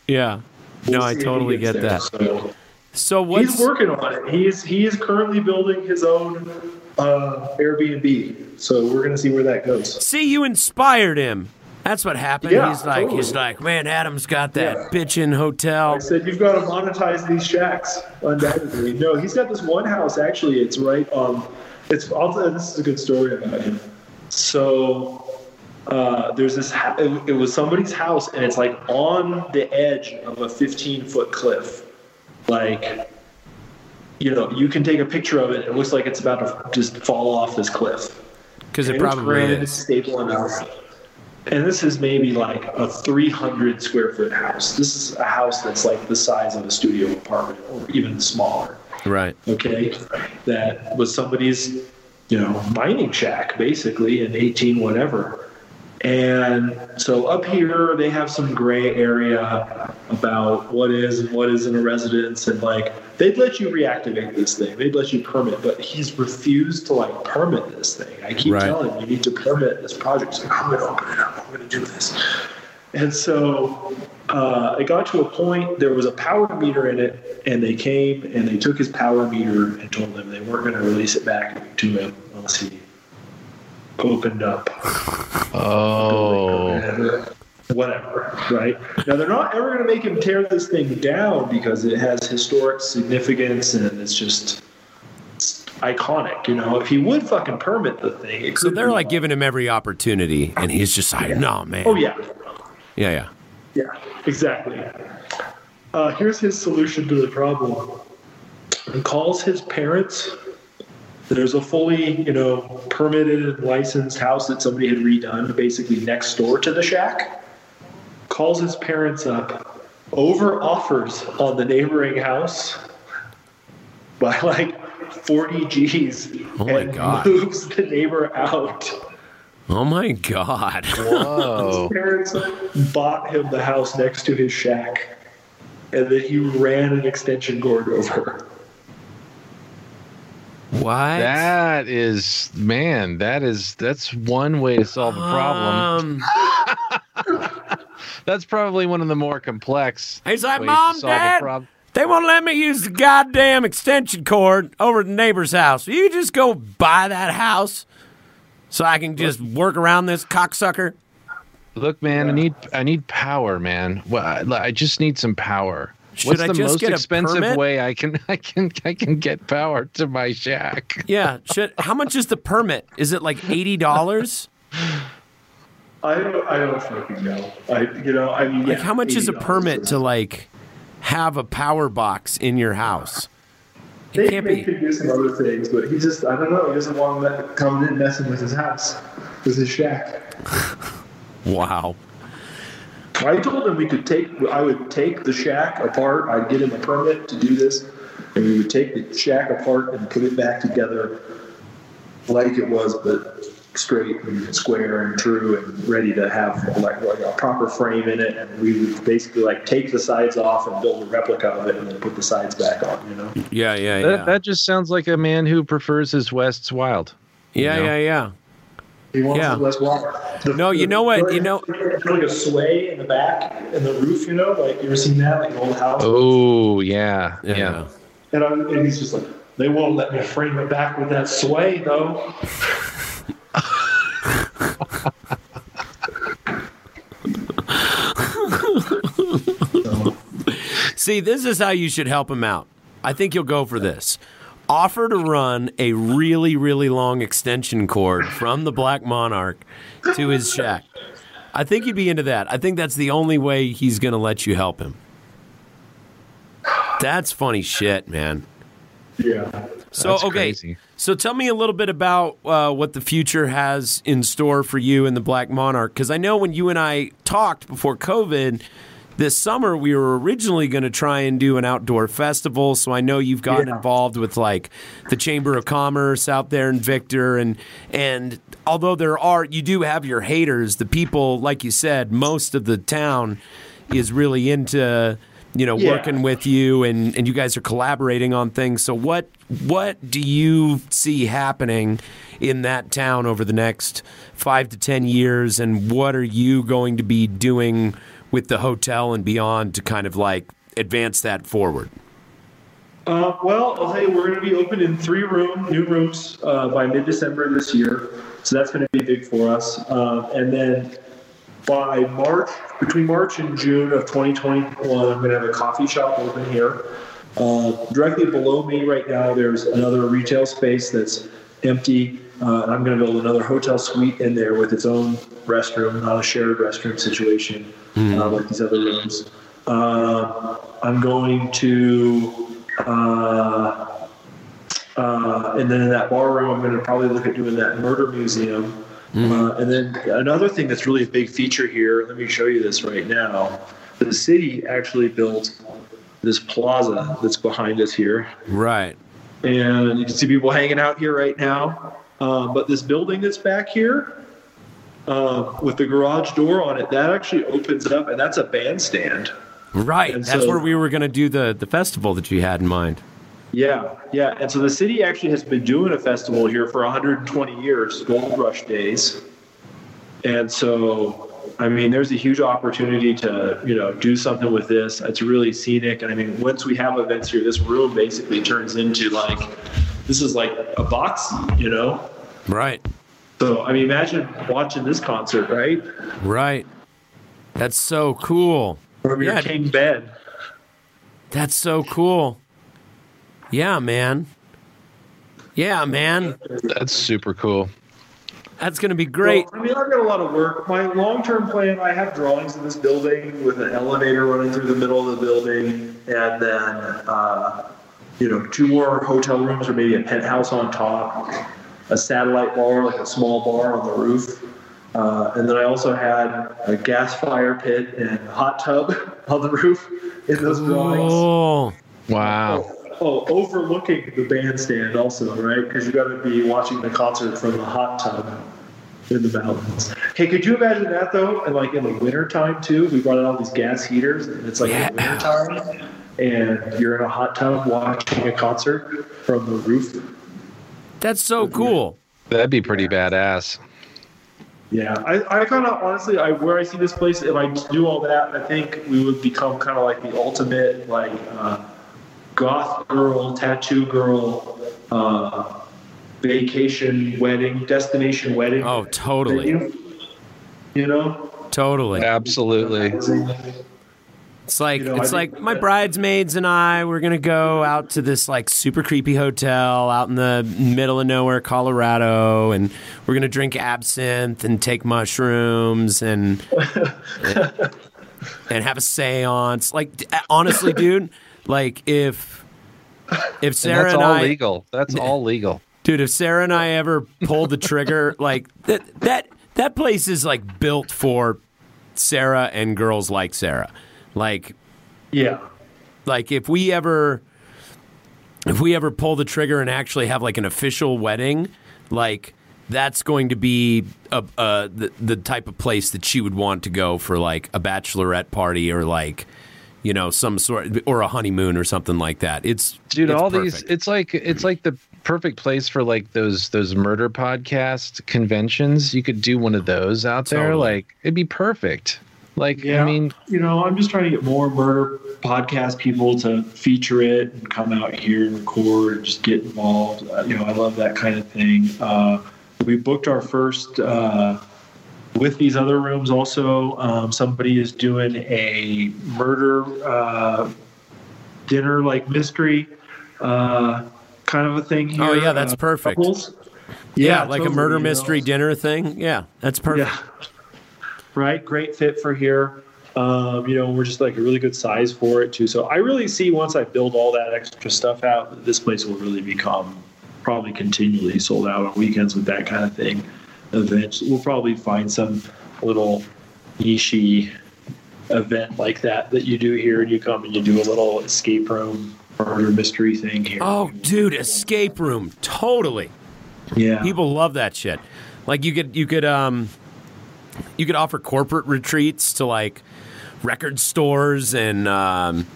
Yeah. We'll no, I see he totally get there. that. So So what's he's working on it. He's he is currently building his own uh, Airbnb. So we're gonna see where that goes. See, you inspired him. That's what happened. Yeah, he's like, he's like, man, Adam's got that Yeah. bitchin' hotel. I said you've got to monetize these shacks undoubtedly. No, he's got this one house. Actually, it's right on. It's. I'll tell you, this is a good story about him. So uh, there's this. ha- It, it was somebody's house, and it's like on the edge of a 15 foot cliff. Like, you know, you can take a picture of it. It looks like it's about to just fall off this cliff. Because it probably is. enough. And this is maybe like a 300 square foot house. This is a house that's like the size of a studio apartment or even smaller. Right. Okay. That was somebody's, you know, mining shack basically in 18 whatever. And so up here, they have some gray area about what is and what isn't a residence. And like, they'd let you reactivate this thing, they'd let you permit, but he's refused to like permit this thing. I keep Right. telling him, you need to permit this project. He's like, I'm going to open it up, I'm going to do this. And so uh, it got to a point, there was a power meter in it, and they came and they took his power meter and told him they weren't going to release it back to him unless he opened up [laughs] Oh. whatever, right? Now they're not ever going to make him tear this thing down because it has historic significance and it's just it's iconic. You know, if he would fucking permit the thing, it So they're like giving him every opportunity, and he's just like, no, man. Oh yeah, Yeah, yeah. yeah, exactly. Uh, here's his solution to the problem. He calls his parents. There's a fully, you know, permitted and licensed house that somebody had redone, basically next door to the shack. Calls his parents up, over offers on the neighboring house by like 40 G's Oh my and God. moves the neighbor out. Oh my god. Whoa. His parents bought him the house next to his shack, and then he ran an extension cord over. What? That is, man, that is, that's one way to solve a problem. Um, [laughs] That's probably one of the more complex he's like, ways Mom, to solve a Dad, problem. they won't let me use the goddamn extension cord over at the neighbor's house. Will you just go buy that house so I can just work around this cocksucker? Look, man, I need, I need power, man. Well, I, I just need some power. Should What's I the just most get expensive permit? way I can, [laughs] I can, I can get power to my shack? [laughs] Yeah. Should, how much is the permit? Is it like eighty dollars? I don't, I don't fucking know. I, you know, I mean, Like yeah, how much is a permit to like have a power box in your house? It They, can't they be. could do some other things, but he just, I don't know, he doesn't want them coming in messing with his house, with his shack. [laughs] Wow. I told him we could take, I would take the shack apart, I'd get him a permit to do this, and we would take the shack apart and put it back together like it was, but straight and square and true and ready to have like, like a proper frame in it. And we would basically like take the sides off and build a replica of it and then put the sides back on, you know? Yeah, yeah, That, yeah. that just sounds like a man who prefers his West's wild. yeah, you know? yeah, yeah. He wants Yeah. the less water. The- No, you know what, you know- like a sway in the back and the roof, you know, like you ever seen that, like an old house. Oh, yeah, yeah. Yeah. And, I'm, and he's just like, they won't let me frame it back with that sway though. [laughs] See, this is how you should help him out. I think you'll go for this. Offer to run a really, really long extension cord from the Black Monarch to his shack. I think he'd be into that. I think that's the only way he's going to let you help him. That's funny shit, man. Yeah. So That's okay, crazy. so tell me a little bit about uh, what the future has in store for you and the Black Monarch, because I know when you and I talked before COVID this summer, we were originally going to try and do an outdoor festival. So I know you've gotten Yeah. involved with like the Chamber of Commerce out there in Victor, and and although there are, you do have your haters, the people, like you said, most of the town is really into you know Yeah. working with you and and you guys are collaborating on things so what what do you see happening in that town over the next 5 to 10 years and what are you going to be doing with the hotel and beyond to kind of like advance that forward Uh, well, you, we're going to be open in three room, new rooms uh, by mid December this year. So that's going to be big for us. Uh, and then by March, between March and June of 2021, I'm going to have a coffee shop open here. Uh, directly below me right now, there's another retail space that's empty. Uh, and I'm going to build another hotel suite in there with its own restroom, not a shared restroom situation uh, like these other rooms. Uh, I'm going to uh, uh, and then in that bar room, I'm going to probably look at doing that murder museum. Uh, and then another thing that's really a big feature here, let me show you this right now. The city actually built this plaza that's behind us here. right And you can see people hanging out here right now. Uh, but this building that's back here uh, with the garage door on it, that actually opens up, and that's a bandstand. right And that's so- where we were going to do the the festival that you had in mind Yeah, yeah. And so the city actually has been doing a festival here for 120 years, Gold Rush Days. And so, I mean, there's a huge opportunity to, you know, do something with this. It's really scenic. And I mean, once we have events here, this room basically turns into like, this is like a box, you know? right So, I mean, imagine watching this concert, right? right that's so cool From your Yeah. king bed. that's so cool yeah man yeah man That's super cool. that's going to be great Well, I mean, I've got a lot of work. My long-term plan, I have drawings of this building with an elevator running through the middle of the building, and then, uh, you know, two more hotel rooms or maybe a penthouse on top, a satellite bar, like a small bar on the roof. Uh, and then I also had a gas fire pit and a hot tub [laughs] on the roof in those drawings. oh Wow. oh overlooking the bandstand also, right? Because you got to be watching the concert from the hot tub in the mountains. Hey, could you imagine that though? And like in the wintertime too, we brought out all these gas heaters, and it's like Yeah. in wintertime, and you're in a hot tub watching a concert from the roof. That's so cool. That'd be pretty badass. Yeah, I, I kind of honestly, I where I see this place, if I do all that, I think we would become kind of like the ultimate like uh, goth girl, tattoo girl, uh, vacation wedding, destination wedding. Oh, totally. venue. You know, Totally. Absolutely. It's like You know, it's I like my that- bridesmaids and I we're gonna go out to this like super creepy hotel out in the middle of nowhere, Colorado, and we're gonna drink absinthe and take mushrooms and [laughs] and have a séance. Like honestly, dude, like if if Sarah And Sarah that's and, all I, legal. That's all legal. dude, if Sarah and I ever pulled the trigger, [laughs] like that that that place is like built for Sarah and girls like Sarah. Like yeah, like if we ever if we ever pull the trigger and actually have like an official wedding, like that's going to be a, a the, the type of place that she would want to go for like a bachelorette party or like you know some sort or a honeymoon or something like that. It's dude it's all these it's like it's like the perfect place for like those those murder podcast conventions. You could do one of those out there. Totally. like it'd be perfect like yeah. i mean you know, I'm just trying to get more murder podcast people to feature it and come out here and record and just get involved. Uh, you know, I love that kind of thing. Uh, we booked our first uh, with these other rooms. Also, um, somebody is doing a murder uh, dinner, like mystery uh, kind of a thing. Here. Oh, yeah, that's Uh, perfect. couples. yeah, like a murder you know. mystery dinner thing. Yeah, that's perfect. Yeah. Right. Great fit for here. Um, you know, we're just like a really good size for it too. So I really see once I build all that extra stuff out, this place will really become probably continually sold out on weekends with that kind of thing. Events. We'll probably find some little niche event like that that you do here, and you come and you do a little escape room murder mystery thing here. Oh, dude, escape room, totally. yeah. People love that shit. Like you could you could um you could offer corporate retreats to like record stores and um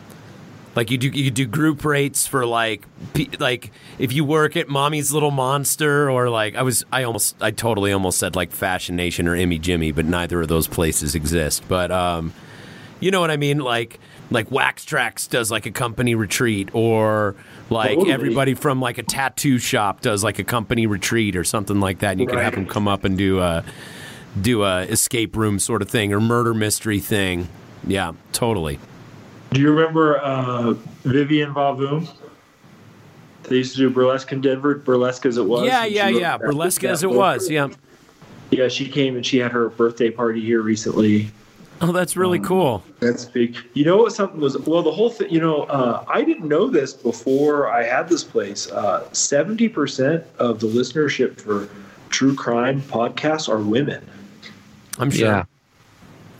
like you do you could do group rates for like pe- like if you work at Mommy's Little Monster or like I was I almost I totally almost said like Fashion Nation or Emmy Jimmy, but neither of those places exist. But um you know what I mean? Like like Wax Trax does like a company retreat or like Totally. everybody from like a tattoo shop does like a company retreat or something like that. And you can have them come up and do a do a escape room sort of thing or murder mystery thing. Yeah, totally. Do you remember uh, Vivienne VaVoom? They used to do burlesque in Denver, burlesque as it was. yeah, yeah, yeah. Burlesque as it book. was. Yeah. Yeah, she came and she had her birthday party here recently. Oh, that's really cool. That's big. You know what? Something was well. The whole thing. You know, uh, I didn't know this before I had this place. Uh, Seventy percent of the listenership for true crime podcasts are women. I'm sure. yeah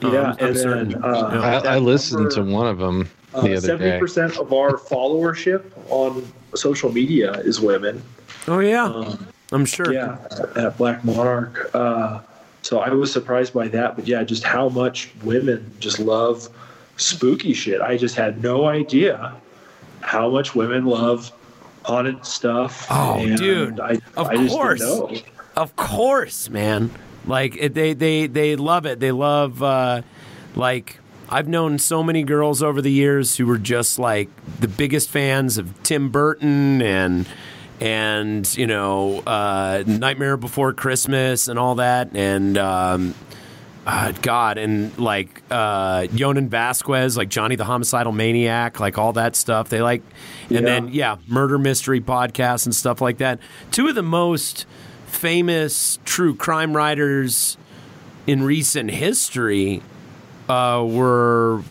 yeah, I'm- I'm and then, uh, I, I that listened to one of them the other day Seventy percent of our followership on social media is women. Oh yeah. Um, I'm sure. Yeah, at Black Monarch. Uh, so I was surprised by that, but yeah, just how much women just love spooky shit. I just had no idea how much women love haunted stuff. Oh, and dude, I, of I just course. didn't know. Of course, man. Like it, they they they love it. They love uh, like I've known so many girls over the years who were just like the biggest fans of Tim Burton and and you know uh, Nightmare Before Christmas and all that and. Um, uh, God, and like uh, Jhonen Vasquez, like Johnny the Homicidal Maniac, like all that stuff. They like, and Yeah. then yeah, murder mystery podcasts and stuff like that. Two of the most famous true crime writers in recent history uh, were,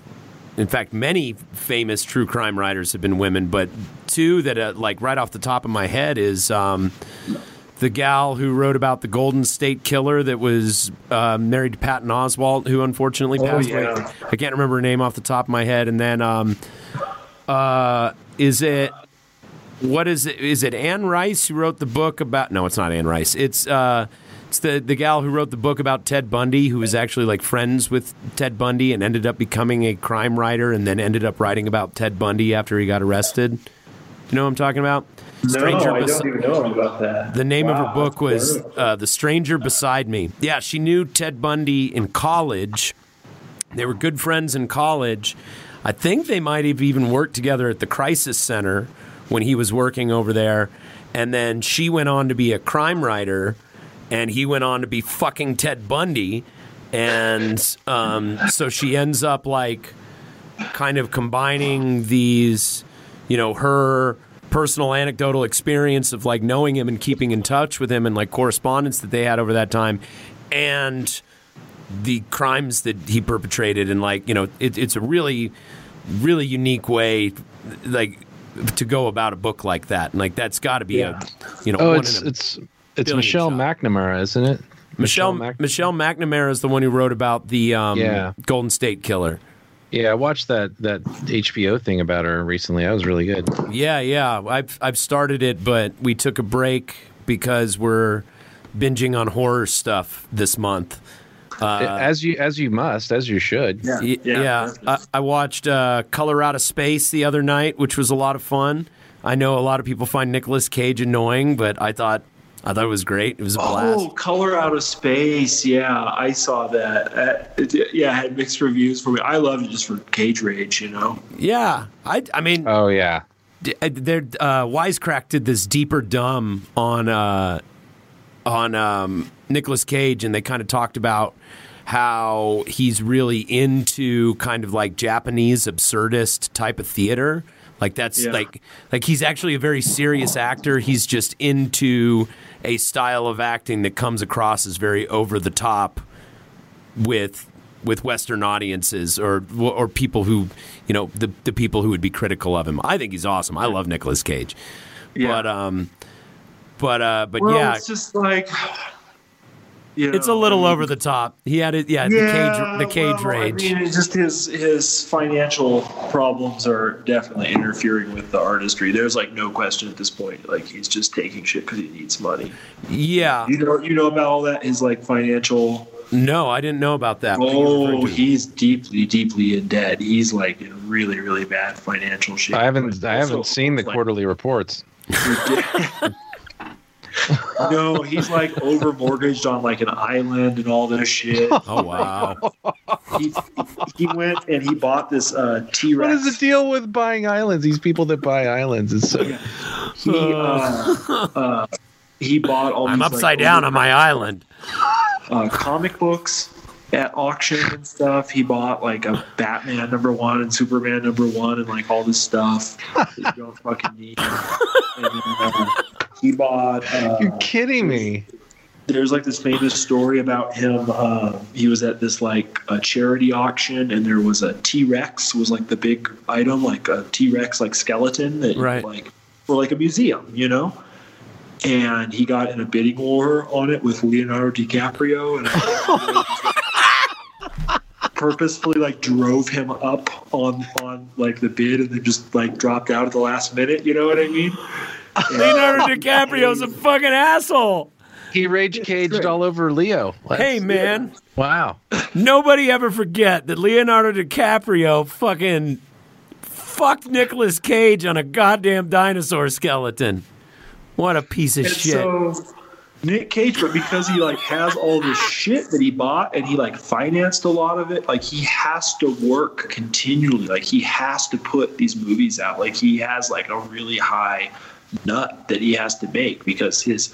in fact, many famous true crime writers have been women, but two that uh, like right off the top of my head is. Um, the gal who wrote about the Golden State Killer that was uh, married to Patton Oswalt, who unfortunately Oh, passed yeah. away. I can't remember her name off the top of my head. And then, um, uh, is it what is it? Is it Anne Rice who wrote the book about? No, it's not Anne Rice. It's uh, it's the the gal who wrote the book about Ted Bundy, who was actually like friends with Ted Bundy and ended up becoming a crime writer, and then ended up writing about Ted Bundy after he got arrested. You know what I'm talking about? no, I don't even know about that. the name of her book was uh, The Stranger Beside Me. Yeah, she knew Ted Bundy in college. They were good friends in college. I think they might have even worked together at the Crisis Center when he was working over there. And then she went on to be a crime writer, and he went on to be fucking Ted Bundy. And um, so she ends up like kind of combining these, you know, her personal anecdotal experience of like knowing him and keeping in touch with him and like correspondence that they had over that time and the crimes that he perpetrated and like you know it, it's a really really unique way like to go about a book like that and like that's got to be Yeah. a you know Oh, one it's it's it's Michelle shot. McNamara, isn't it? Michelle Mac- Michelle McNamara is the one who wrote about the um, Yeah. Golden State Killer. Yeah, I watched that that HBO thing about her recently. That was really good. Yeah, yeah. I've I've started it, but we took a break because we're binging on horror stuff this month. As you as you must, as you should. Yeah, Y- Yeah, I, I watched uh, Color Out of Space the other night, which was a lot of fun. I know a lot of people find Nicolas Cage annoying, but I thought I thought it was great. It was a blast. Oh, Color Out of Space. Yeah, I saw that. Uh, it, yeah, I had mixed reviews for me. I loved it just for Cage Rage, you know? Yeah, I I mean, Oh yeah. d- uh, uh, Wisecrack did this deeper dumb on uh, on um, Nicolas Cage, and they kind of talked about how he's really into kind of like Japanese absurdist type of theater. Like that's Yeah. like like he's actually a very serious actor. He's just into a style of acting that comes across as very over the top with with Western audiences or or people who you know the the people who would be critical of him. I think he's awesome. I love Nicolas Cage, Yeah. but um, but uh, but Well, yeah, it's just like. You know, it's a little I mean, over the top. He had it, yeah, the cage, the cage well, rage. I mean, just his his financial problems are definitely interfering with the artistry. There's like no question at this point. Like he's just taking shit because he needs money. yeah, You know, you know about all that. His like financial. no, I didn't know about that. What are you referring Oh, he's deeply, deeply in debt. He's like in really, really bad financial shape. I haven't I haven't seen the like, quarterly reports. [laughs] [laughs] [laughs] No, he's like over mortgaged on like an island and all this shit. [laughs] oh wow, He, he went and he bought this uh, T What Rex. is the deal with buying islands? These people that buy islands is so He uh, uh, he bought all. I'm these, upside like, down on my island. uh, comic books at auction and stuff. He bought like a Batman number one and Superman number one and like all this stuff that you don't fucking need. And, uh, he bought. Uh, You're kidding me. there's like this famous story about him. Uh, he was at this like a charity auction, and there was a T Rex was like the big item, like a T Rex like skeleton that Right. like for like a museum, you know. And he got in a bidding war on it with Leonardo DiCaprio, and [laughs] purposefully like drove him up on on like the bid, and then just like dropped out at the last minute. You know what I mean? [laughs] Leonardo DiCaprio's a [laughs] fucking asshole. He rage caged all over Leo. Hey man, Wow. nobody ever forget that Leonardo DiCaprio fucking fucked Nicolas Cage on a goddamn dinosaur skeleton. What a piece of And shit. so Nick Cage, but because he like has all this shit that he bought and he like financed a lot of it, like he has to work continually. Like he has to put these movies out. Like he has like a really high nut that he has to make because his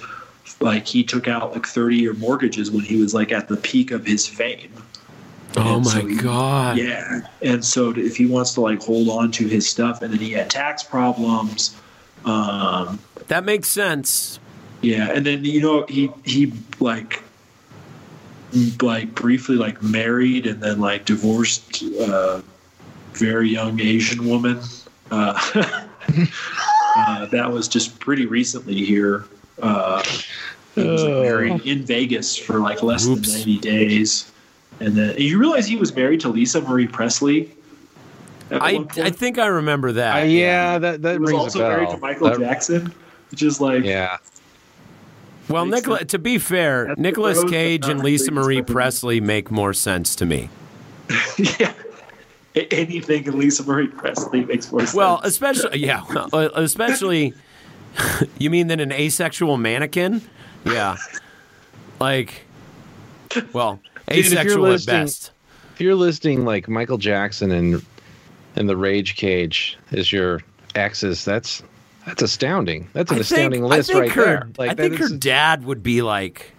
like he took out like 30 year mortgages when he was like at the peak of his fame. oh And my so he- god. Yeah. And so if he wants to like hold on to his stuff and then he had tax problems, um, That makes sense. yeah, and then you know he he like like briefly like married and then like divorced a very young Asian woman. Uh, [laughs] [laughs] uh, that was just pretty recently here. Uh, he was like, married in Vegas for like less Oops. than ninety days, and then you realize he was married to Lisa Marie Presley. I. I think I remember that. Uh, yeah, that that he was rings also a bell. married to Michael That- Jackson, which is like Yeah, Well, Nicola, sense. to be fair, That's the Nicolas Cage and Lisa Marie. Presley make more sense to me. [laughs] yeah. A- Anything in Lisa Marie Presley makes more sense. Well, especially yeah, uh, especially [laughs] you mean than an asexual mannequin? Yeah. Like well, Dude, asexual at listing- best. if you're listing like Michael Jackson and and the Rage Cage as your exes, that's that's astounding. That's an I astounding think, list right her, there. Like I that think is- her dad would be like,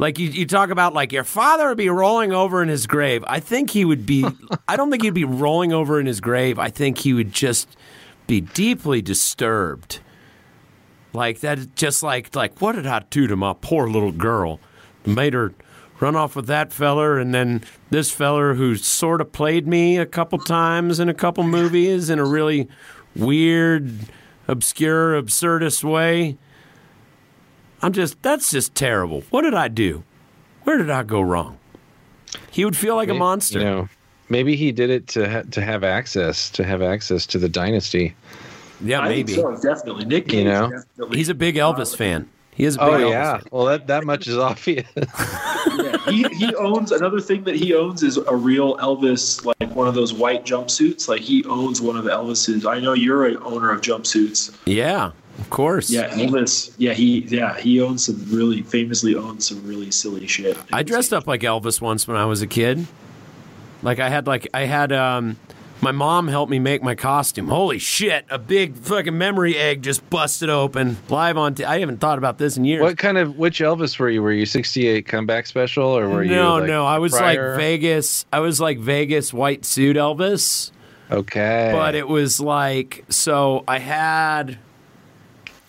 like you, you talk about like your father would be rolling over in his grave. I think he would be. [laughs] I don't think he'd be rolling over in his grave. I think he would just be deeply disturbed. Like that, just like like what did I do to my poor little girl? Made her run off with that feller, and then this feller who sort of played me a couple times in a couple movies in a really weird, obscure, absurdist way. I'm just that's just terrible. What did I do? Where did I go wrong? He would feel like a monster. You know, maybe he did it to ha- to have access to have access to the dynasty. yeah, I maybe. think so, definitely. Nick Cage, You know? definitely. He's a big Elvis fan. He is a big Oh Elvis yeah. fan. Well, that that much is [laughs] obvious. Yeah, he he owns another thing that he owns is a real Elvis, like one of those white jumpsuits. Like he owns one of Elvis's. I know you're an owner of jumpsuits. Yeah, of course. Yeah, Elvis. Yeah, he yeah he owns some really famously owns some really silly shit. I dressed up like Elvis once when I was a kid. Like I had like I had um my mom helped me make my costume. Holy shit, a big fucking memory egg just busted open live on t- I haven't thought about this in years. what kind of which Elvis were you? Were you 68 comeback special or were you no, like, no, I was prior? like Vegas. I was like Vegas white suit Elvis. Okay. but it was like so i had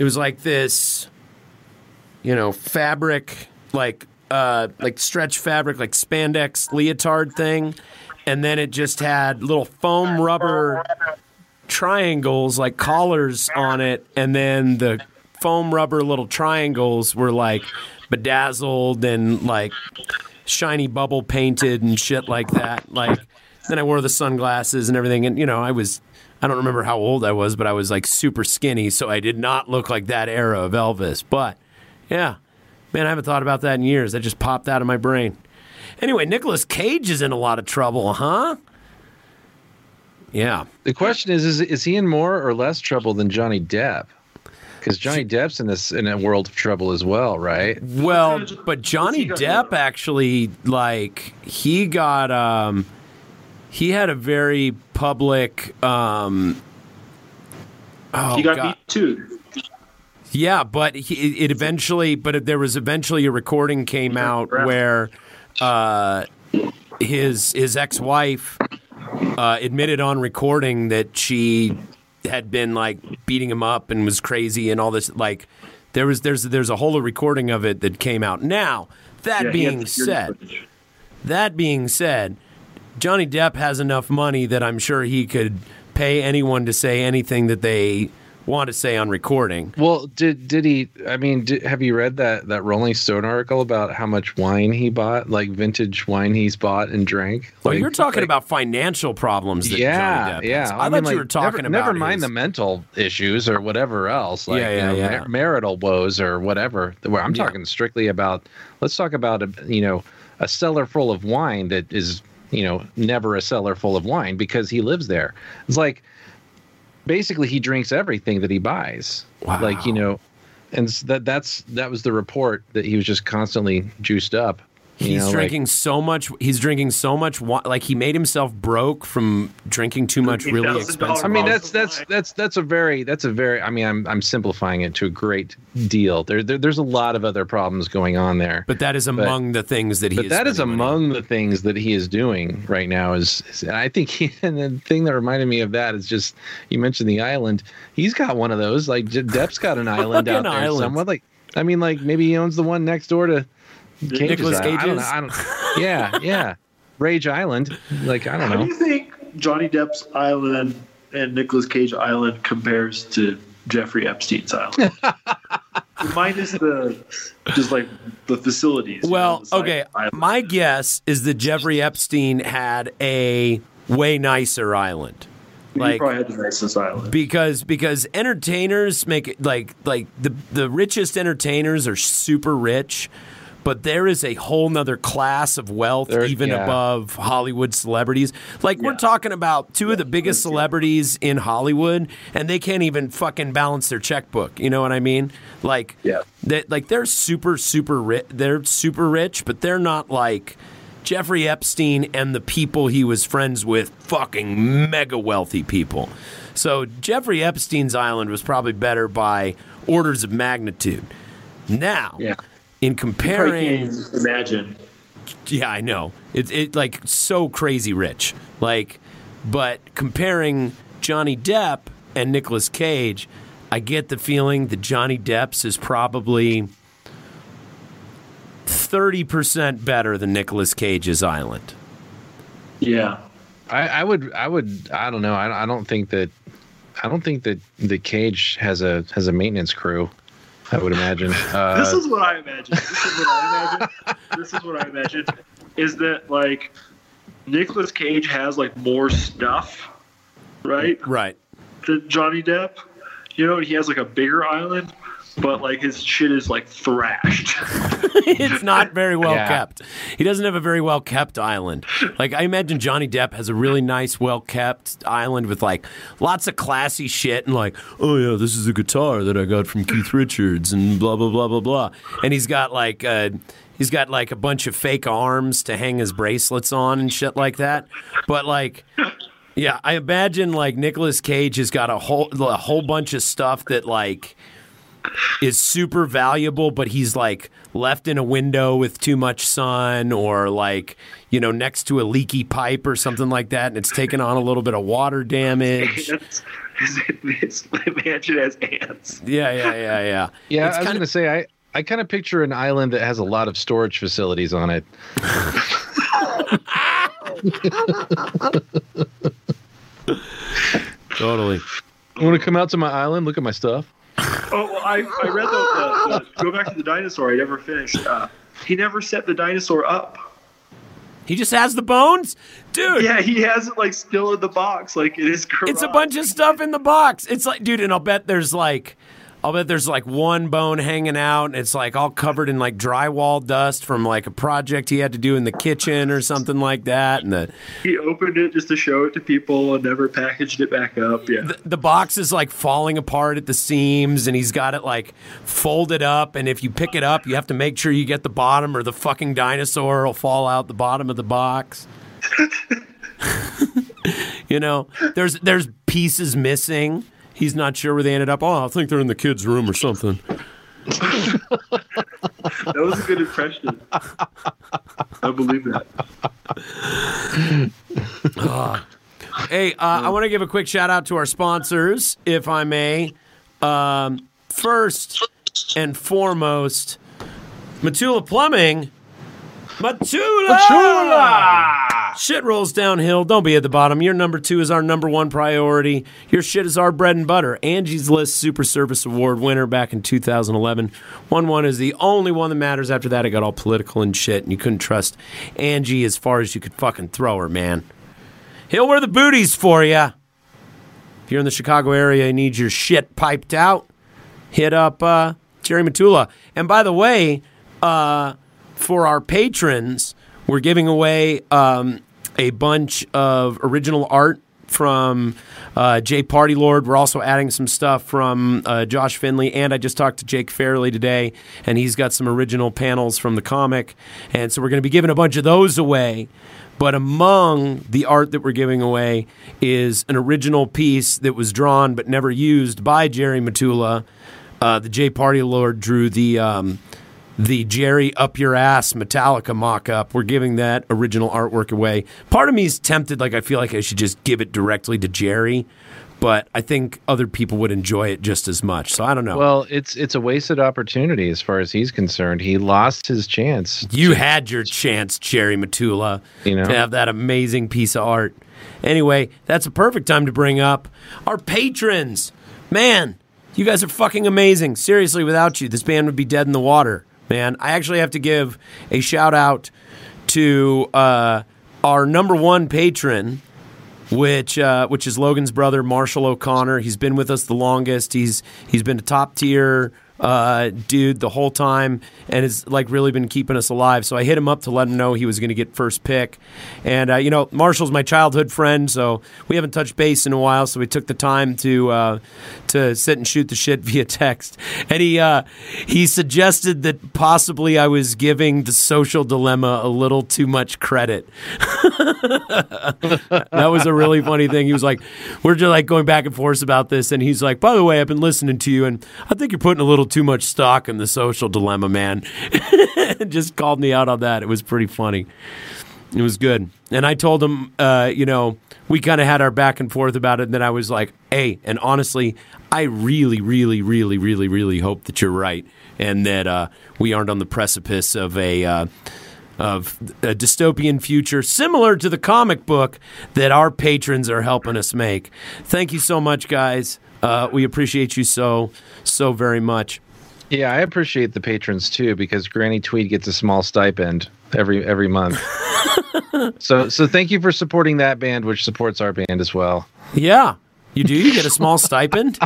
it was like this you know fabric like uh like stretch fabric like spandex leotard thing. And then it just had little foam rubber triangles like collars on it. And then the foam rubber little triangles were like bedazzled and like shiny bubble painted and shit like that. Like then I wore the sunglasses and everything. And you know, I was I don't remember how old I was, but I was like super skinny, so I did not look like that era of Elvis. But yeah. Man, I haven't thought about that in years. That just popped out of my brain. Anyway, Nicolas Cage is in a lot of trouble, huh? Yeah. the question is, is is he in more or less trouble than Johnny Depp? Because Johnny Depp's in this in a world of trouble as well, right? Well, but Johnny Depp actually like he got um he had a very public um oh he got God. me too. Yeah, but he, it eventually, but there was eventually a recording came out where uh, his his ex wife uh, admitted on recording that she had been like beating him up and was crazy and all this. Like there was there's there's a whole recording of it that came out. Now that Yeah, being said, that being said, Johnny Depp has enough money that I'm sure he could pay anyone to say anything that they want to say on recording. Well, did did he? I mean, did, have you read that that Rolling Stone article about how much wine he bought, like vintage wine he's bought and drank? Well, Like- you're talking like- about financial problems that yeah, Johnny Depp yeah. has. I, mean, thought like, you were talking never, about Never mind his- the mental issues or whatever else, like Yeah, yeah, you know, yeah. mar- marital woes or whatever. Where I'm Yeah. talking strictly about. Let's talk about a you know a cellar full of wine that is you know never a cellar full of wine because he lives there. It's like basically he drinks everything that he buys. Like you know, and that that's that was the report that he was just constantly juiced up. You He's know, like- drinking so much. He's drinking so much. Like he made himself broke from drinking too much really expensive. I mean, that's that's that's that's a very that's a very. I mean, I'm I'm simplifying it to a great deal. There, there there's a lot of other problems going on there. But that is among the things that he. But is that is spending on. among the things that he is doing right now. Is, is I think he, [laughs] and the thing that reminded me of that is just you mentioned the island. He's got one of those. Like Depp's got an [laughs] island out Fucking there island. somewhere. Like I mean, like maybe he owns the one next door to Cage's Nicolas Island. I don't know. I [laughs] don't, yeah, yeah. Rage Island. Like I don't know. How do you think Johnny Depp's island and Nicolas Cage island compares to Jeffrey Epstein's island? [laughs] Minus the just like the facilities. you know, Well, the okay. island. My guess is that Jeffrey Epstein had a way nicer island. you Like probably had the nicest island. because because entertainers make it like like the the richest entertainers are super rich but there is a whole nother class of wealth There- even yeah. above hollywood celebrities like we're talking about two of the biggest celebrities in hollywood and they can't even fucking balance their checkbook you know what i mean like Yeah. they, like they're super super rich they're super rich but they're not like Jeffrey Epstein and the people he was friends with, fucking mega wealthy people. So Jeffrey Epstein's island was probably better by orders of magnitude. Now, Yeah. In Probably comparing, can't imagine. yeah, I know it's it like so crazy rich, like, but comparing Johnny Depp and Nicolas Cage, I get the feeling that Johnny Depp's is probably. 30% better than Nicolas Cage's Island. Yeah. I, I would, I would, I don't know. I, I don't think that, I don't think that the cage has a has a maintenance crew. I would imagine. [laughs] Uh, this is what I imagine. This is what I imagine. [laughs] this is what I imagine. Is that like Nicolas Cage has like more stuff, right? Right. Than Johnny Depp. You know, he has like a bigger island, but like his shit is like thrashed. [laughs] [laughs] it's not very well Yeah. kept. He doesn't have a very well kept island. Like I imagine Johnny Depp has a really nice, well kept island with like lots of classy shit and like, oh yeah, this is a guitar that I got from Keith Richards and blah blah blah blah blah. And he's got like uh he's got like a bunch of fake arms to hang his bracelets on and shit like that. But like yeah, I imagine like Nicolas Cage has got a whole a whole bunch of stuff that like is super valuable, but he's like left in a window with too much sun or like, you know, next to a leaky pipe or something like that, and it's taken on a little bit of water [laughs] damage. That's, his, his mansion has ants. Yeah, yeah, yeah, yeah. yeah, It's I was kinda- going to say I. I kind of picture an island that has a lot of storage facilities on it. [laughs] Totally. Want to come out to my island? Look at my stuff. Oh, well, I, I read the, the, the go back to the dinosaur. I never finished. Uh, he never set the dinosaur up. He just has the bones? Dude, Yeah, he has it like still in the box, like it is. it's a bunch of stuff in the box. It's like, dude, and I'll bet there's like, I'll bet there's like one bone hanging out, and it's like all covered in like drywall dust from like a project he had to do in the kitchen or something like that. And the He opened it just to show it to people and never packaged it back up. Yeah. the, the box is like falling apart at the seams, and he's got it like folded up. And if you pick it up, you have to make sure you get the bottom, or the fucking dinosaur will fall out the bottom of the box. [laughs] you know, there's there's pieces missing. He's not sure where they ended up. Oh, I think they're in the kids' room or something. [laughs] That was a good impression. I believe that. Hey, uh, I want to give a quick shout out to our sponsors, if I may. Um, first and foremost, Matula Plumbing. Matula! Matula! Shit rolls downhill. Don't be at the bottom. Your number two is our number one priority. Your shit is our bread and butter. Angie's List Super Service Award winner back in 2011. 1 1 is the only one that matters. After that, it got all political and shit, and you couldn't trust Angie as far as you could fucking throw her, man. He'll wear the booties for you. If you're in the Chicago area and need your shit piped out, hit up uh, Jerry Matula. And by the way, uh, for our patrons, we're giving away um, a bunch of original art from uh, Jay Party Lord. We're also adding some stuff from uh, Josh Finley, and I just talked to Jake Fairley today, and he's got some original panels from the comic, and so we're going to be giving a bunch of those away. But among the art that we're giving away is an original piece that was drawn but never used by Jerry Matula. Uh, the Jay Party Lord drew the um, the Jerry Up Your Ass Metallica mock up. We're giving that original artwork away. Part of me is tempted, like, I feel like I should just give it directly to Jerry, but I think other people would enjoy it just as much. So I don't know. Well, it's it's a wasted opportunity as far as he's concerned. He lost his chance. you had your chance, Jerry Matula, You know? to have that amazing piece of art. Anyway, that's a perfect time to bring up our patrons. Man, you guys are fucking amazing. Seriously, without you, this band would be dead in the water. Man, I actually have to give a shout out to uh, our number one patron, which uh, which is Logan's brother, Marshall O'Connor. He's been with us the longest. He's he's been a top tier uh, dude the whole time and has like really been keeping us alive. So I hit him up to let him know he was going to get first pick. And uh, you know, Marshall's my childhood friend, so we haven't touched base in a while. So we took the time to uh, to sit and shoot the shit [laughs] via text. And he uh, he suggested that possibly I was giving the social dilemma a little too much credit. [laughs] that was a really funny thing. He was like, "We're just like going back and forth about this," and he's like, "By the way, I've been listening to you, and I think you're putting a little too much stock in the social dilemma, man." [laughs] just called me out on that. It was pretty funny. It was good, and I told him, uh, you know, we kind of had our back and forth about it. And then I was like, "Hey," and honestly, I really, really, really, really, really hope that you're right, and that uh, we aren't on the precipice of a. Uh, of a dystopian future similar to the comic book that our patrons are helping us make. Thank you so much, guys. Uh, we appreciate you so, so very much. Yeah, I appreciate the patrons too because Granny Tweed gets a small stipend every every month. [laughs] so so thank you for supporting that band, which supports our band as well. Yeah, you do. You get a small stipend.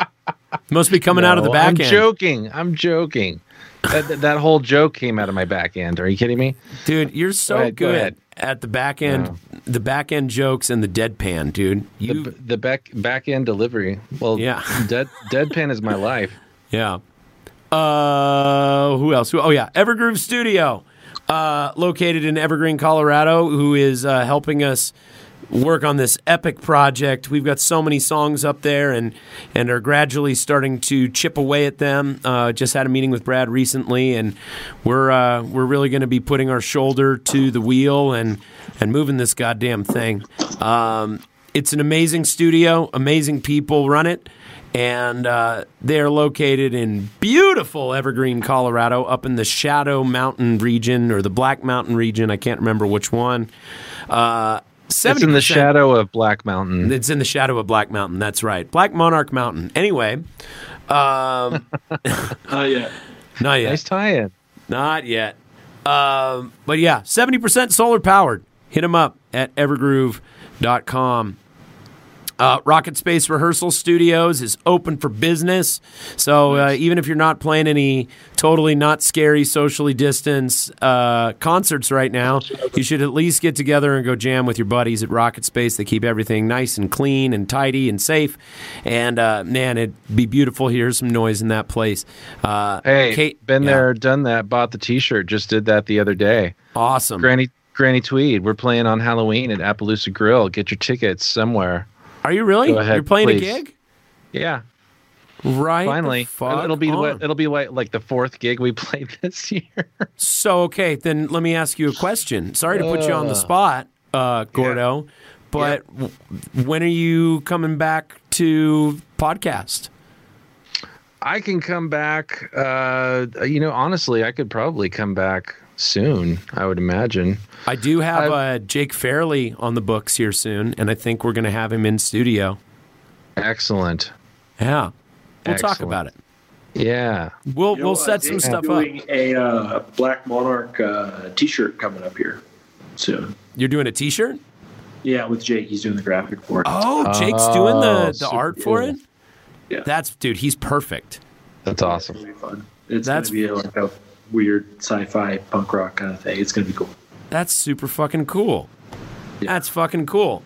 [laughs] Must be coming out of the back I'm end, joking. I'm joking. That, that, whole joke came out of my back end. Are you kidding me? dude. You're so ahead, go good at the back end, the back end jokes and the deadpan, dude. You, The, the back back end delivery. Well, Yeah. [laughs] dead deadpan is my life. Yeah. Uh, who else? Oh yeah, Evergroove Studio, uh, located in Evergreen, Colorado, who is uh, helping us work on this epic project. We've got so many songs up there, and and are gradually starting to chip away at them. Uh, just had a meeting with Brad recently, and we're uh, we're really going to be putting our shoulder to the wheel and and moving this goddamn thing. Um, it's an amazing studio, amazing people run it and uh, they're located in beautiful Evergreen, Colorado, up in the Shadow Mountain region or the Black Mountain region. I can't remember which one. It's in the shadow of Black Mountain. It's in the shadow of Black Mountain. That's right, Black Monarch Mountain. Anyway, um, [laughs] Uh, yeah. not yet. Nice tie-in. Not yet. Um, but yeah, 70% solar powered. Hit them up at evergroove.com. Uh, RocketSpace Rehearsal Studios is open for business. So uh, even if you're not playing any totally not scary, socially distanced uh, concerts right now, you should at least get together and go jam with your buddies at RocketSpace. They keep everything nice and clean and tidy and safe. And uh, man, it'd be beautiful to hear some noise in that place. Uh, Hey, Kate- been yeah. there, done that. Bought the T-shirt. Just did that the other day. Awesome. Granny Granny Tweed. We're playing on Halloween at Appaloosa Grill. Get your tickets somewhere. Are you really? Ahead, You're playing please. a gig? Yeah, Right. finally. It'll be what? It'll be like like the fourth gig we [laughs] played this year. So okay, then let me ask you a question. Sorry to put you on the Uh. spot, uh, Gordo, but w- when are you coming back to podcast? I can come back. Uh, you know, honestly, I could probably come back soon. I would imagine. I do have I- uh, Jake Fairley on the books here soon, and I think we're going to have him in studio. Excellent. Yeah, we'll talk about it. Yeah. We'll You know, we'll uh, set some Dave's stuff up. a uh, Black Monarch uh, T-shirt coming up here soon. You're doing a T-shirt? Yeah, with Jake, he's doing the graphic for it. Oh, Jake's doing the Oh, the super art for it. Yeah. That's dude. He's perfect. That's It's awesome. gonna be fun. It's That's- gonna be like a weird sci-fi punk rock kind of thing. It's gonna be cool. That's super fucking cool. That's fucking cool.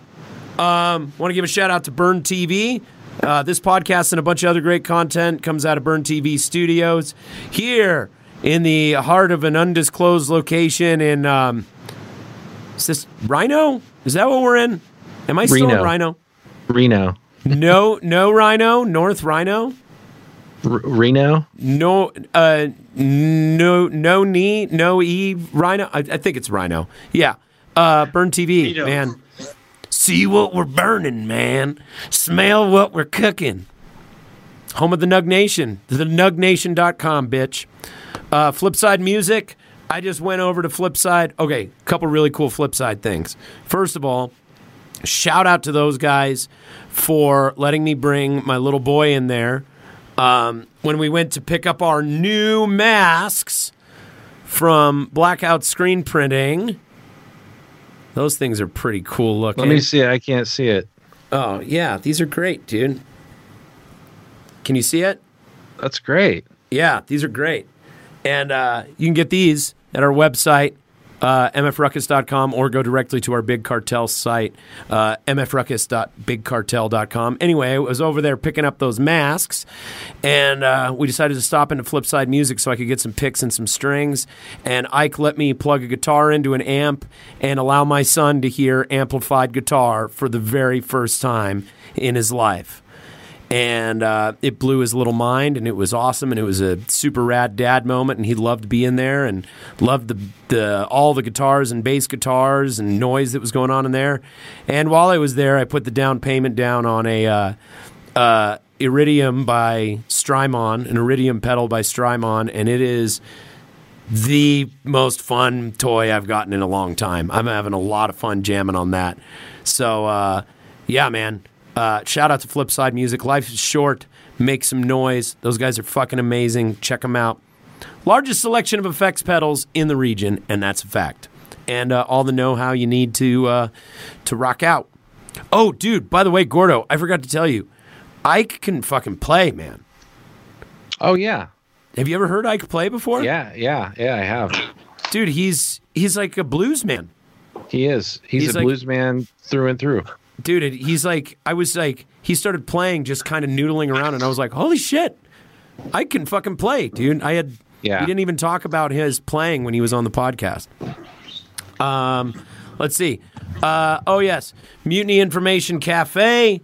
Um, want to give a shout out to Burn TV. Uh, this podcast and a bunch of other great content comes out of Burn TV Studios here in the heart of an undisclosed location in. Um, is this RiNo? Is that what we're in? Am I still in RiNo? Reno. No, no RiNo, North Rhino. R- Reno. No, uh, no, no knee, no e rhino. I, I think it's RiNo. Yeah. Uh, burn TV, man. See what we're burning, man. Smell what we're cooking. Home of the Nug Nation, thenugnation.com, bitch. Uh, Flipside Music. I just went over to Flipside. Okay, a couple really cool Flipside things. First of all, shout out to those guys for letting me bring my little boy in there um, when we went to pick up our new masks from Blackout Screen Printing. Those things are pretty cool looking. Let me see it. I can't see it. Oh yeah, these are great, dude. Can you see it? That's great. Yeah, these are great. And uh, you can get these at our website, uh, mfruckus.com, or go directly to our Big Cartel site, uh, mfruckus.bigcartel.com. Anyway, I was over there picking up those masks, and uh, we decided to stop into Flipside Music so I could get some picks and some strings. And Ike let me plug a guitar into an amp and allow my son to hear amplified guitar for the very first time in his life and uh, it blew his little mind, and it was awesome, and it was a super rad dad moment, and he loved being there, and loved the, the all the guitars and bass guitars and noise that was going on in there. And while I was there, I put the down payment down on a uh, uh, Iridium by Strymon, an Iridium pedal by Strymon, and it is the most fun toy I've gotten in a long time. I'm having a lot of fun jamming on that. So, uh, yeah, man. Uh, shout out to Flipside Music. Life is short. Make some noise. Those guys are fucking amazing. Check them out. Largest selection of effects pedals in the region, and that's a fact. And uh, all the know-how you need to uh, to rock out. Oh, dude! By the way, Gordo, I forgot to tell you, Ike can fucking play, man. Oh yeah, Have you ever heard Ike play before? yeah, yeah, yeah. I have. dude. He's he's like a blues man. He is. He's, He's a like- blues man through and through. Dude he's like i was like he started playing just kind of noodling around and i was like holy shit. I can fucking play dude. I had Yeah. he didn't even talk about his playing when he was on the podcast. Um let's see. Uh oh yes. Mutiny information cafe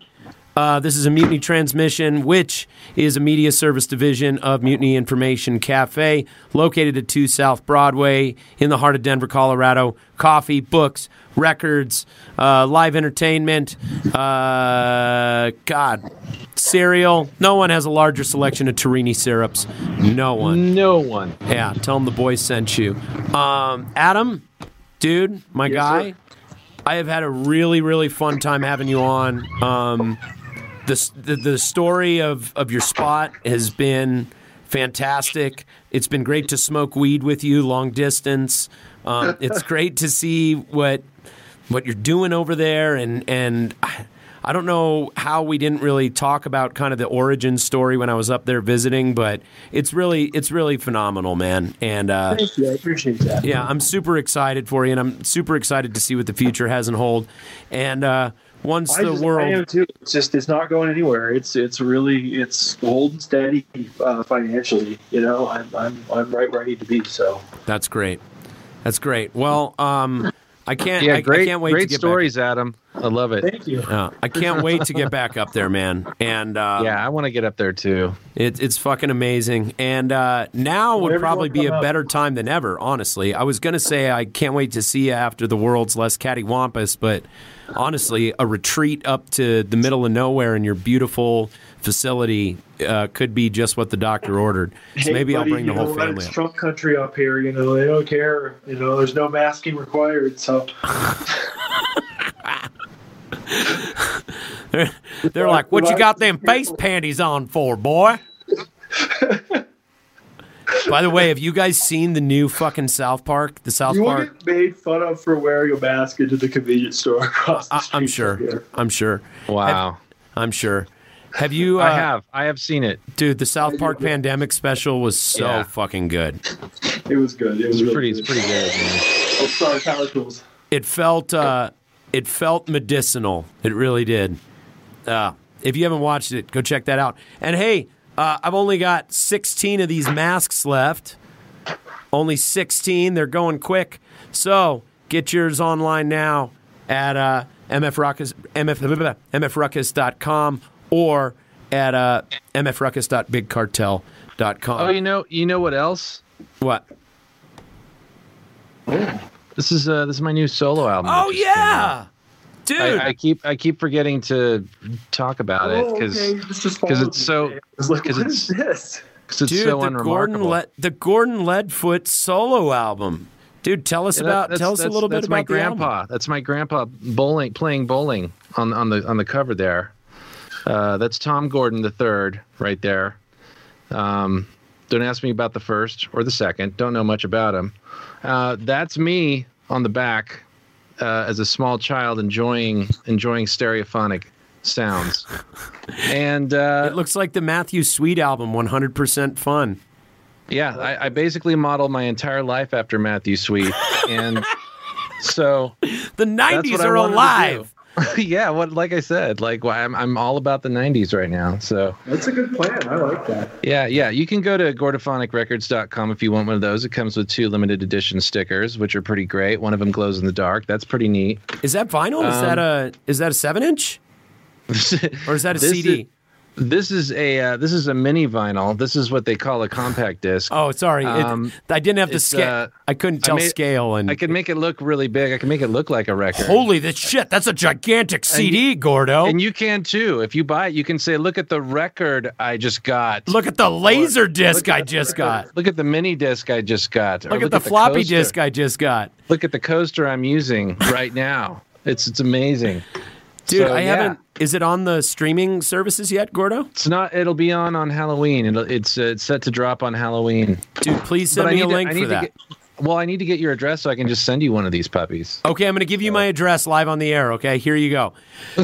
uh, this is a Mutiny Transmission, which is a media service division of Mutiny Information Cafe, located at 2 South Broadway in the heart of Denver, Colorado. Coffee, books, records, uh, live entertainment, uh, God, cereal. No one has a larger selection of Torani syrups. No one. No one. Yeah, tell them the boys sent you. Um, Adam, dude, my guy, I have had a really, really fun time having you on. Um, the, the the story of of your spot has been fantastic. It's been great to smoke weed with you long distance. Um, [laughs] it's great to see what what you're doing over there, and and I, I don't know how we didn't really talk about kind of the origin story when I was up there visiting, but it's really it's really phenomenal, man. And uh, Thank you. I appreciate that. yeah, I'm super excited for you, and I'm super excited to see what the future has in hold. And uh, once I, the just, I world, am too. It's just it's not going anywhere. It's it's really it's holding steady uh, financially. You know, I'm I'm I'm right where I need to be. So that's great. That's great. Well, um, I can't. Yeah, great, I can't wait great to get stories, Adam. I love it. thank you. Back. I can't wait to get back up there, man. And uh, Yeah, I want to get up there too. It, it's fucking amazing. And uh, now would Whenever you probably be a out. better time than ever, honestly. I was going to say I can't wait to see you after the world's less cattywampus, but honestly, a retreat up to the middle of nowhere in your beautiful facility uh, could be just what the doctor ordered. So Hey, maybe buddy, I'll bring the you whole know, family It's. Trump country up here. You know, they don't care. You know, there's no masking required. So [laughs] They're like, what you got them face panties on for, boy? [laughs] By the way, have you guys seen the new fucking South Park? The South you Park? get made fun of for wearing a mask into the convenience store across the I, street. I'm sure. I'm sure. Wow. I'm sure. Have you? Uh, I have. I have seen it. dude. The South Park pandemic special was so Yeah. fucking good. It was good. It was really Pretty, good. it's pretty good. Man. Oh, sorry, power tools. It felt. Uh, it felt medicinal. It really did. Uh, if you haven't watched it, go check that out. And hey, uh, I've only got 16 of these masks left. Only 16. They're going quick. So get yours online now at uh, mfruckus, mf, [laughs] mfruckus.com or at uh, mfruckus.bigcartel.com. Oh, you know, you know what else? what? This is uh, this is my new solo album. Oh, just came out. yeah. Dude. I, I keep I keep forgetting to talk about it Oh, because okay. This just 'cause followed it's so- today. I was like, 'cause what it's- is this? it's Dude, so the Gordon. Le- the Gordon Leadfoot solo album. Dude, tell us Yeah, that- about that's- tell us a that's- little bit that's about my the album. grandpa. That's my grandpa bowling, playing bowling on on the on the cover there. Uh, that's Tom Gordon the third right there. Um, don't ask me about the first or the second. Don't know much about him. Uh, that's me on the back, uh, as a small child enjoying enjoying stereophonic sounds. And uh, It looks like the Matthew Sweet album, 100% fun. yeah, I, I basically modeled my entire life after Matthew Sweet, and [laughs] so The 90s are alive. Do. [laughs] yeah, what like I said, like why I'm I'm all about the '90s right now. So That's a good plan. I like that. yeah, yeah, you can go to gordophonicrecords.com if you want one of those. It comes with two limited edition stickers, which are pretty great. One of them glows in the dark. That's pretty neat. Is that vinyl? Is Um, that a is that a seven inch [laughs] or is that a CD? is- This is a uh, this is a mini vinyl. This is what they call a compact disc. oh, sorry, It- um, I didn't have the scale. uh, I couldn't I tell made- scale and I can make it look really big. I can make it look like a record. holy the shit. That's a gigantic CD, Gordo. and you can too. If you buy it, you can say, "Look at the record I just got. Look at the laser disc I at- just look at- got. Look at the mini disc I just got. Or Look at the floppy coaster. disk I just got. Look at the coaster I'm using right now. It's it's amazing. Dude, So, I yeah. haven't. Is it on the streaming services yet, Gordo? It's not. It'll be on on Halloween. It'll, it's uh, it's set to drop on Halloween. Dude, please send But me a to- link I for to that. get- well, I need to get your address so I can just send you one of these puppies. Okay, I'm going to give you my address live on the air. Okay, here you go. [laughs]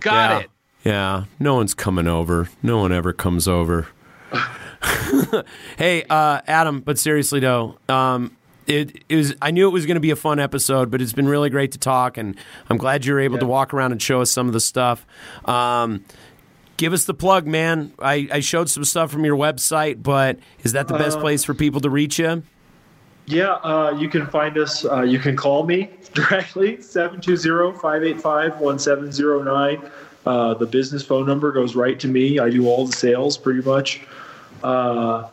Got yeah. it. Yeah, no one's coming over. No one ever comes over. [laughs] hey, uh, Adam, but seriously though, um, it, it was. I knew it was going to be a fun episode, but it's been really great to talk, and I'm glad you're able to walk around and show us some of the stuff. Um, give us the plug, man. I, I showed some stuff from your website, but is that the Uh, best place for people to reach you? Yeah, uh, you can find us. Uh, you can call me [laughs] directly, 720-585-1709. Uh, the business phone number goes right to me. I do all the sales pretty much. Uh,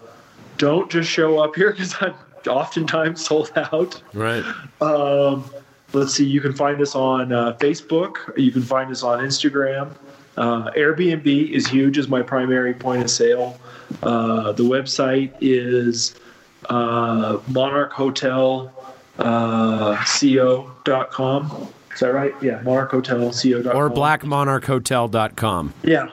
don't just show up here [laughs] because I'm oftentimes [laughs] sold out. Right. Um, let's see. You can find us on uh, Facebook. You can find us on Instagram. Uh, Airbnb is huge as my primary point of sale. Uh, the website is uh, Monarch Hotel uh. Is that right? Yeah, Monarch Hotel co.com. Or blackmonarchhotel.com. Yeah.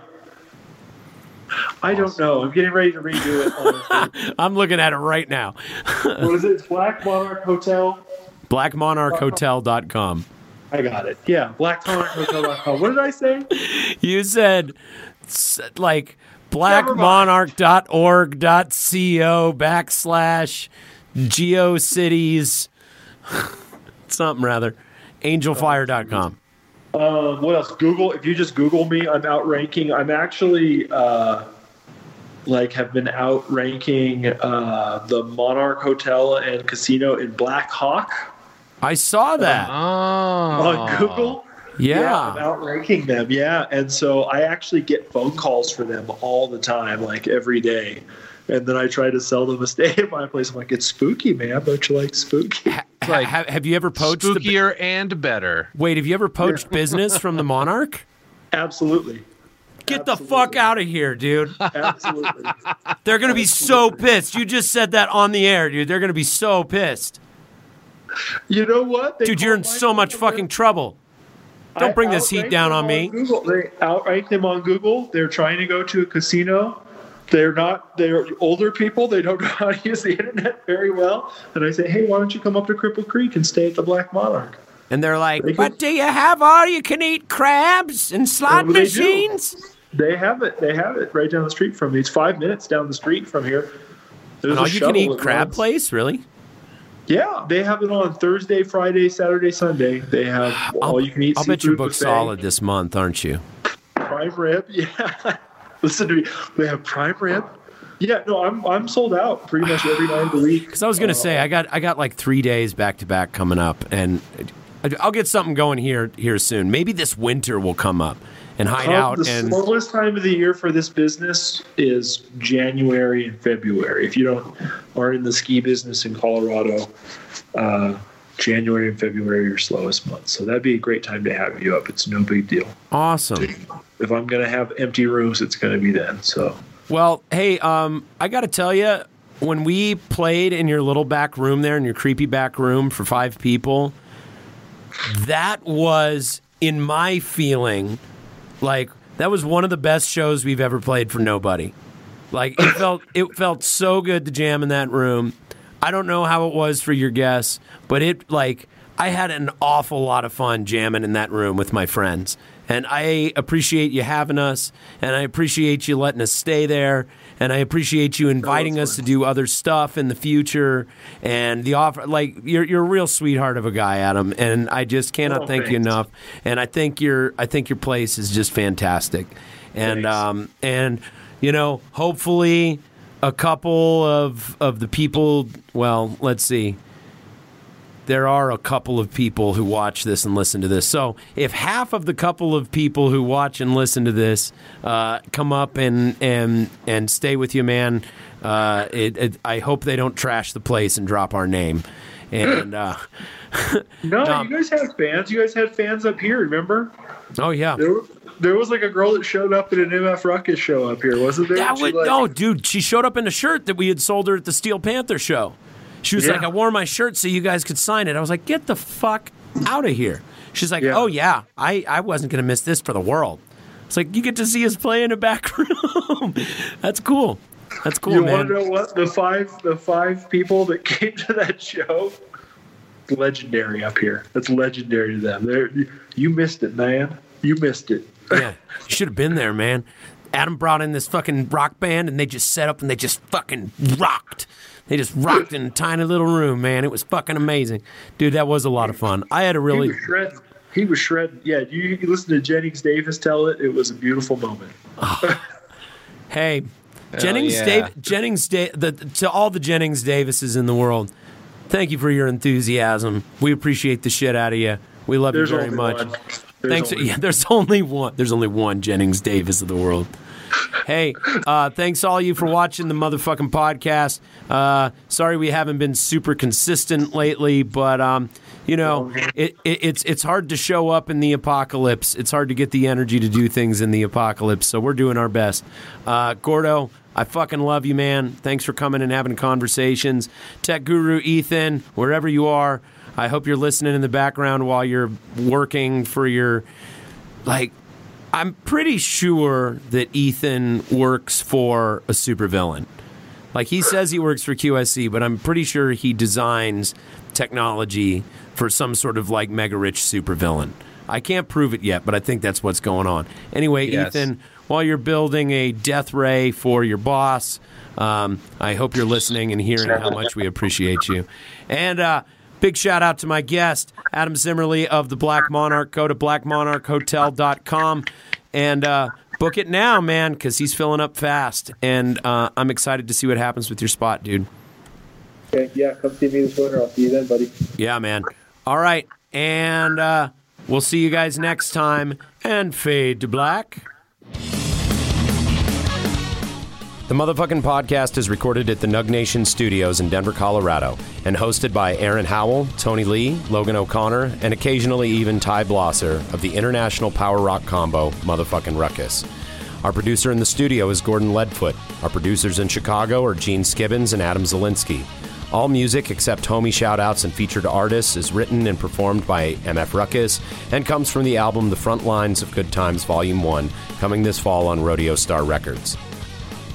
I don't know. I'm getting ready to redo it. [laughs] I'm looking at it right now. [laughs] what is it? Black Monarch Hotel. blackmonarchhotel.com. I got it. Yeah, blackmonarchhotel.com. What did I say? You said like blackmonarch.org.co backslash geocities [laughs] something rather angelfire.com. Um, what else? Google. If you just Google me, I'm outranking. I'm actually uh, like have been outranking uh, the Monarch Hotel and Casino in Black Hawk I saw that. Oh, on Google. I'm yeah. outranking them. Yeah, and so I actually get phone calls for them all the time, like every day. And then I try to sell them a stay [laughs] at my place. I'm like, it's spooky, man. Don't you like spooky? Ha- have, have you ever poached the, spookier and better. Wait, have you ever poached business from the Monarch? [laughs] Absolutely. Get the fuck out of here, dude. Absolutely. [laughs] They're going to be so pissed. You just said that on the air, dude. They're going to be so pissed. you know what? They Dude, you're in so much number. fucking trouble. Don't I bring this heat down them on me. Google. They outrank them on Google. They're trying to go to a casino. They're not. They're older people. They don't [laughs] know how to use the internet very well. And I say, hey, why don't you come up to Cripple Creek and stay at the Black Monarch? And they're like, They but do you have all you can eat crabs and slot Oh, machines? They have it. They have it right down the street from me. It's five minutes down the street from here. There's all you can eat crab runs. place? Really? Yeah, they have it on Thursday, Friday, Saturday, Sunday. They have all you can eat. I'll bet booked buffet, solid this month, aren't you? Prime rib. [laughs] Yeah. Listen to me. They have prime rib. Yeah, no, I'm I'm sold out pretty much every night of the week. [laughs] Because I was gonna say I got I got like three days back to back coming up, and I'll get something going here here soon. Maybe this winter will come up and hide Um, out. the And slowest time of the year for this business is January and February. If you don't are in the ski business in Colorado, uh, January and February are your slowest months. So that'd be a great time to have you up. It's no big deal. awesome. If I'm going to have empty rooms, it's going to be then. So Well, hey, um, I got to tell you, when we played in your little back room there, in your creepy back room for five people, that was, in my feeling, like that was one of the best shows we've ever played for nobody. Like it [laughs] felt, it felt so good to jam in that room. I don't know how it was for your guests, but it like I had an awful lot of fun jamming in that room with my friends. And I appreciate you having us, and I appreciate you letting us stay there, and I appreciate you inviting us to do other stuff in the future. And the offer, like you're you're a real sweetheart of a guy, Adam, and I just cannot Oh, thank you enough. And I think your I think your place is just fantastic, and Thanks. um and you know hopefully a couple of of the people. Well, let's see there are a couple of people who watch this and listen to this. So if half of the couple of people who watch and listen to this uh, come up and and and stay with you, man, uh, it, it, I hope they don't trash the place and drop our name. And uh, [laughs] No, [laughs] Dom. you guys had fans. You guys had fans up here. Remember? oh yeah, There, there was like a girl that showed up at an MF Ruckus show up here, wasn't there? That would, like- no, dude. She showed up in a shirt that we had sold her at the Steel Panther show. She was Yeah. like, "I wore my shirt so you guys could sign it." I was like, "Get the fuck out of here!" She's like, Yeah. "Oh yeah, I, I wasn't gonna miss this for the world." It's like you get to see us play in a back [laughs] room. That's cool. That's cool, you man. want to know what the five the five people that [laughs] came to that show? Legendary up here. That's legendary to them. There, you missed it, man. You missed it. Yeah, you should have been there, man. Adam brought in this fucking rock band, and they just set up and they just fucking rocked. They just rocked in a tiny little room, man. It was fucking amazing, dude. That was a lot of fun. I had a really He really was shredding. He was shredding. Yeah, you, you listen to Jennings Davis tell it. It was a beautiful moment. Ah. [laughs] Hey, Jennings, yeah. Dave, Jennings, da- the, to all the Jennings Davises in the world, thank you for your enthusiasm. We appreciate the shit out of you. We love There's you very much. one. There's Thanks. only yeah, there's only one. There's only one Jennings Davis of the world. Hey, uh, thanks all you for watching the motherfucking podcast. Uh, sorry we haven't been super consistent lately, but um, you know, it, it, it's it's hard to show up in the apocalypse. It's hard to get the energy to do things in the apocalypse. So we're doing our best. Uh, Gordo, I fucking love you, man. Thanks for coming and having conversations. Tech Guru Ethan, wherever you are, I hope you're listening in the background while you're working for your like I'm pretty sure that Ethan works for a supervillain. Like he says he works for QSC, but I'm pretty sure he designs technology for some sort of like mega rich supervillain. I can't prove it yet, but I think that's what's going on. Anyway, Yes. Ethan, while you're building a death ray for your boss, um, I hope you're listening and hearing how much we appreciate you. And uh, big shout out to my guest, Adam Zimmerli of the Black Monarch. Go to blackmonarchhotel.com and uh, book it now, man, because he's filling up fast. And uh, I'm excited to see what happens with your spot, dude. Okay, yeah, come see me this winter. I'll see you then, buddy. Yeah, man. All right. And uh, we'll see you guys next time. And fade to black. The motherfucking podcast is recorded at the Nug Nation Studios in Denver, Colorado, and hosted by Aaron Howell, Tony Lee, Logan O'Connor, and occasionally even Ty Blosser of the international power rock combo Motherfucking Ruckus. Our producer in the studio is Gordon Leadfoot. Our producers in Chicago are Gene Skibbins and Adam Zielinski. All music except homie shoutouts and featured artists is written and performed by MF Ruckus and comes from the album The Front Lines of Good Times Volume 1, coming this fall on Rodeo Star Records.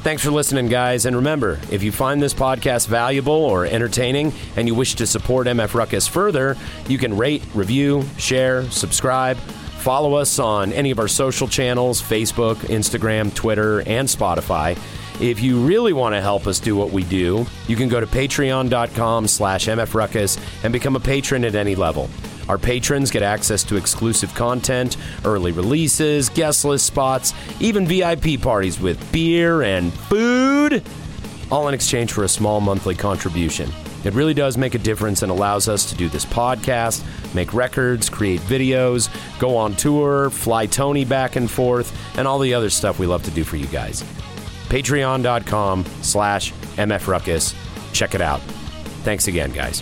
Thanks for listening, guys. And remember, if you find this podcast valuable or entertaining and you wish to support MF Ruckus further, you can rate, review, share, subscribe, follow us on any of our social channels Facebook, Instagram, Twitter, and Spotify. If you really want to help us do what we do, you can go to patreon.com slash mfruckus and become a patron at any level. Our patrons get access to exclusive content, early releases, guest list spots, even VIP parties with beer and food, all in exchange for a small monthly contribution. It really does make a difference and allows us to do this podcast, make records, create videos, go on tour, fly Tony back and forth, and all the other stuff we love to do for you guys. Patreon.com slash MFRuckus. Check it out. Thanks again, guys.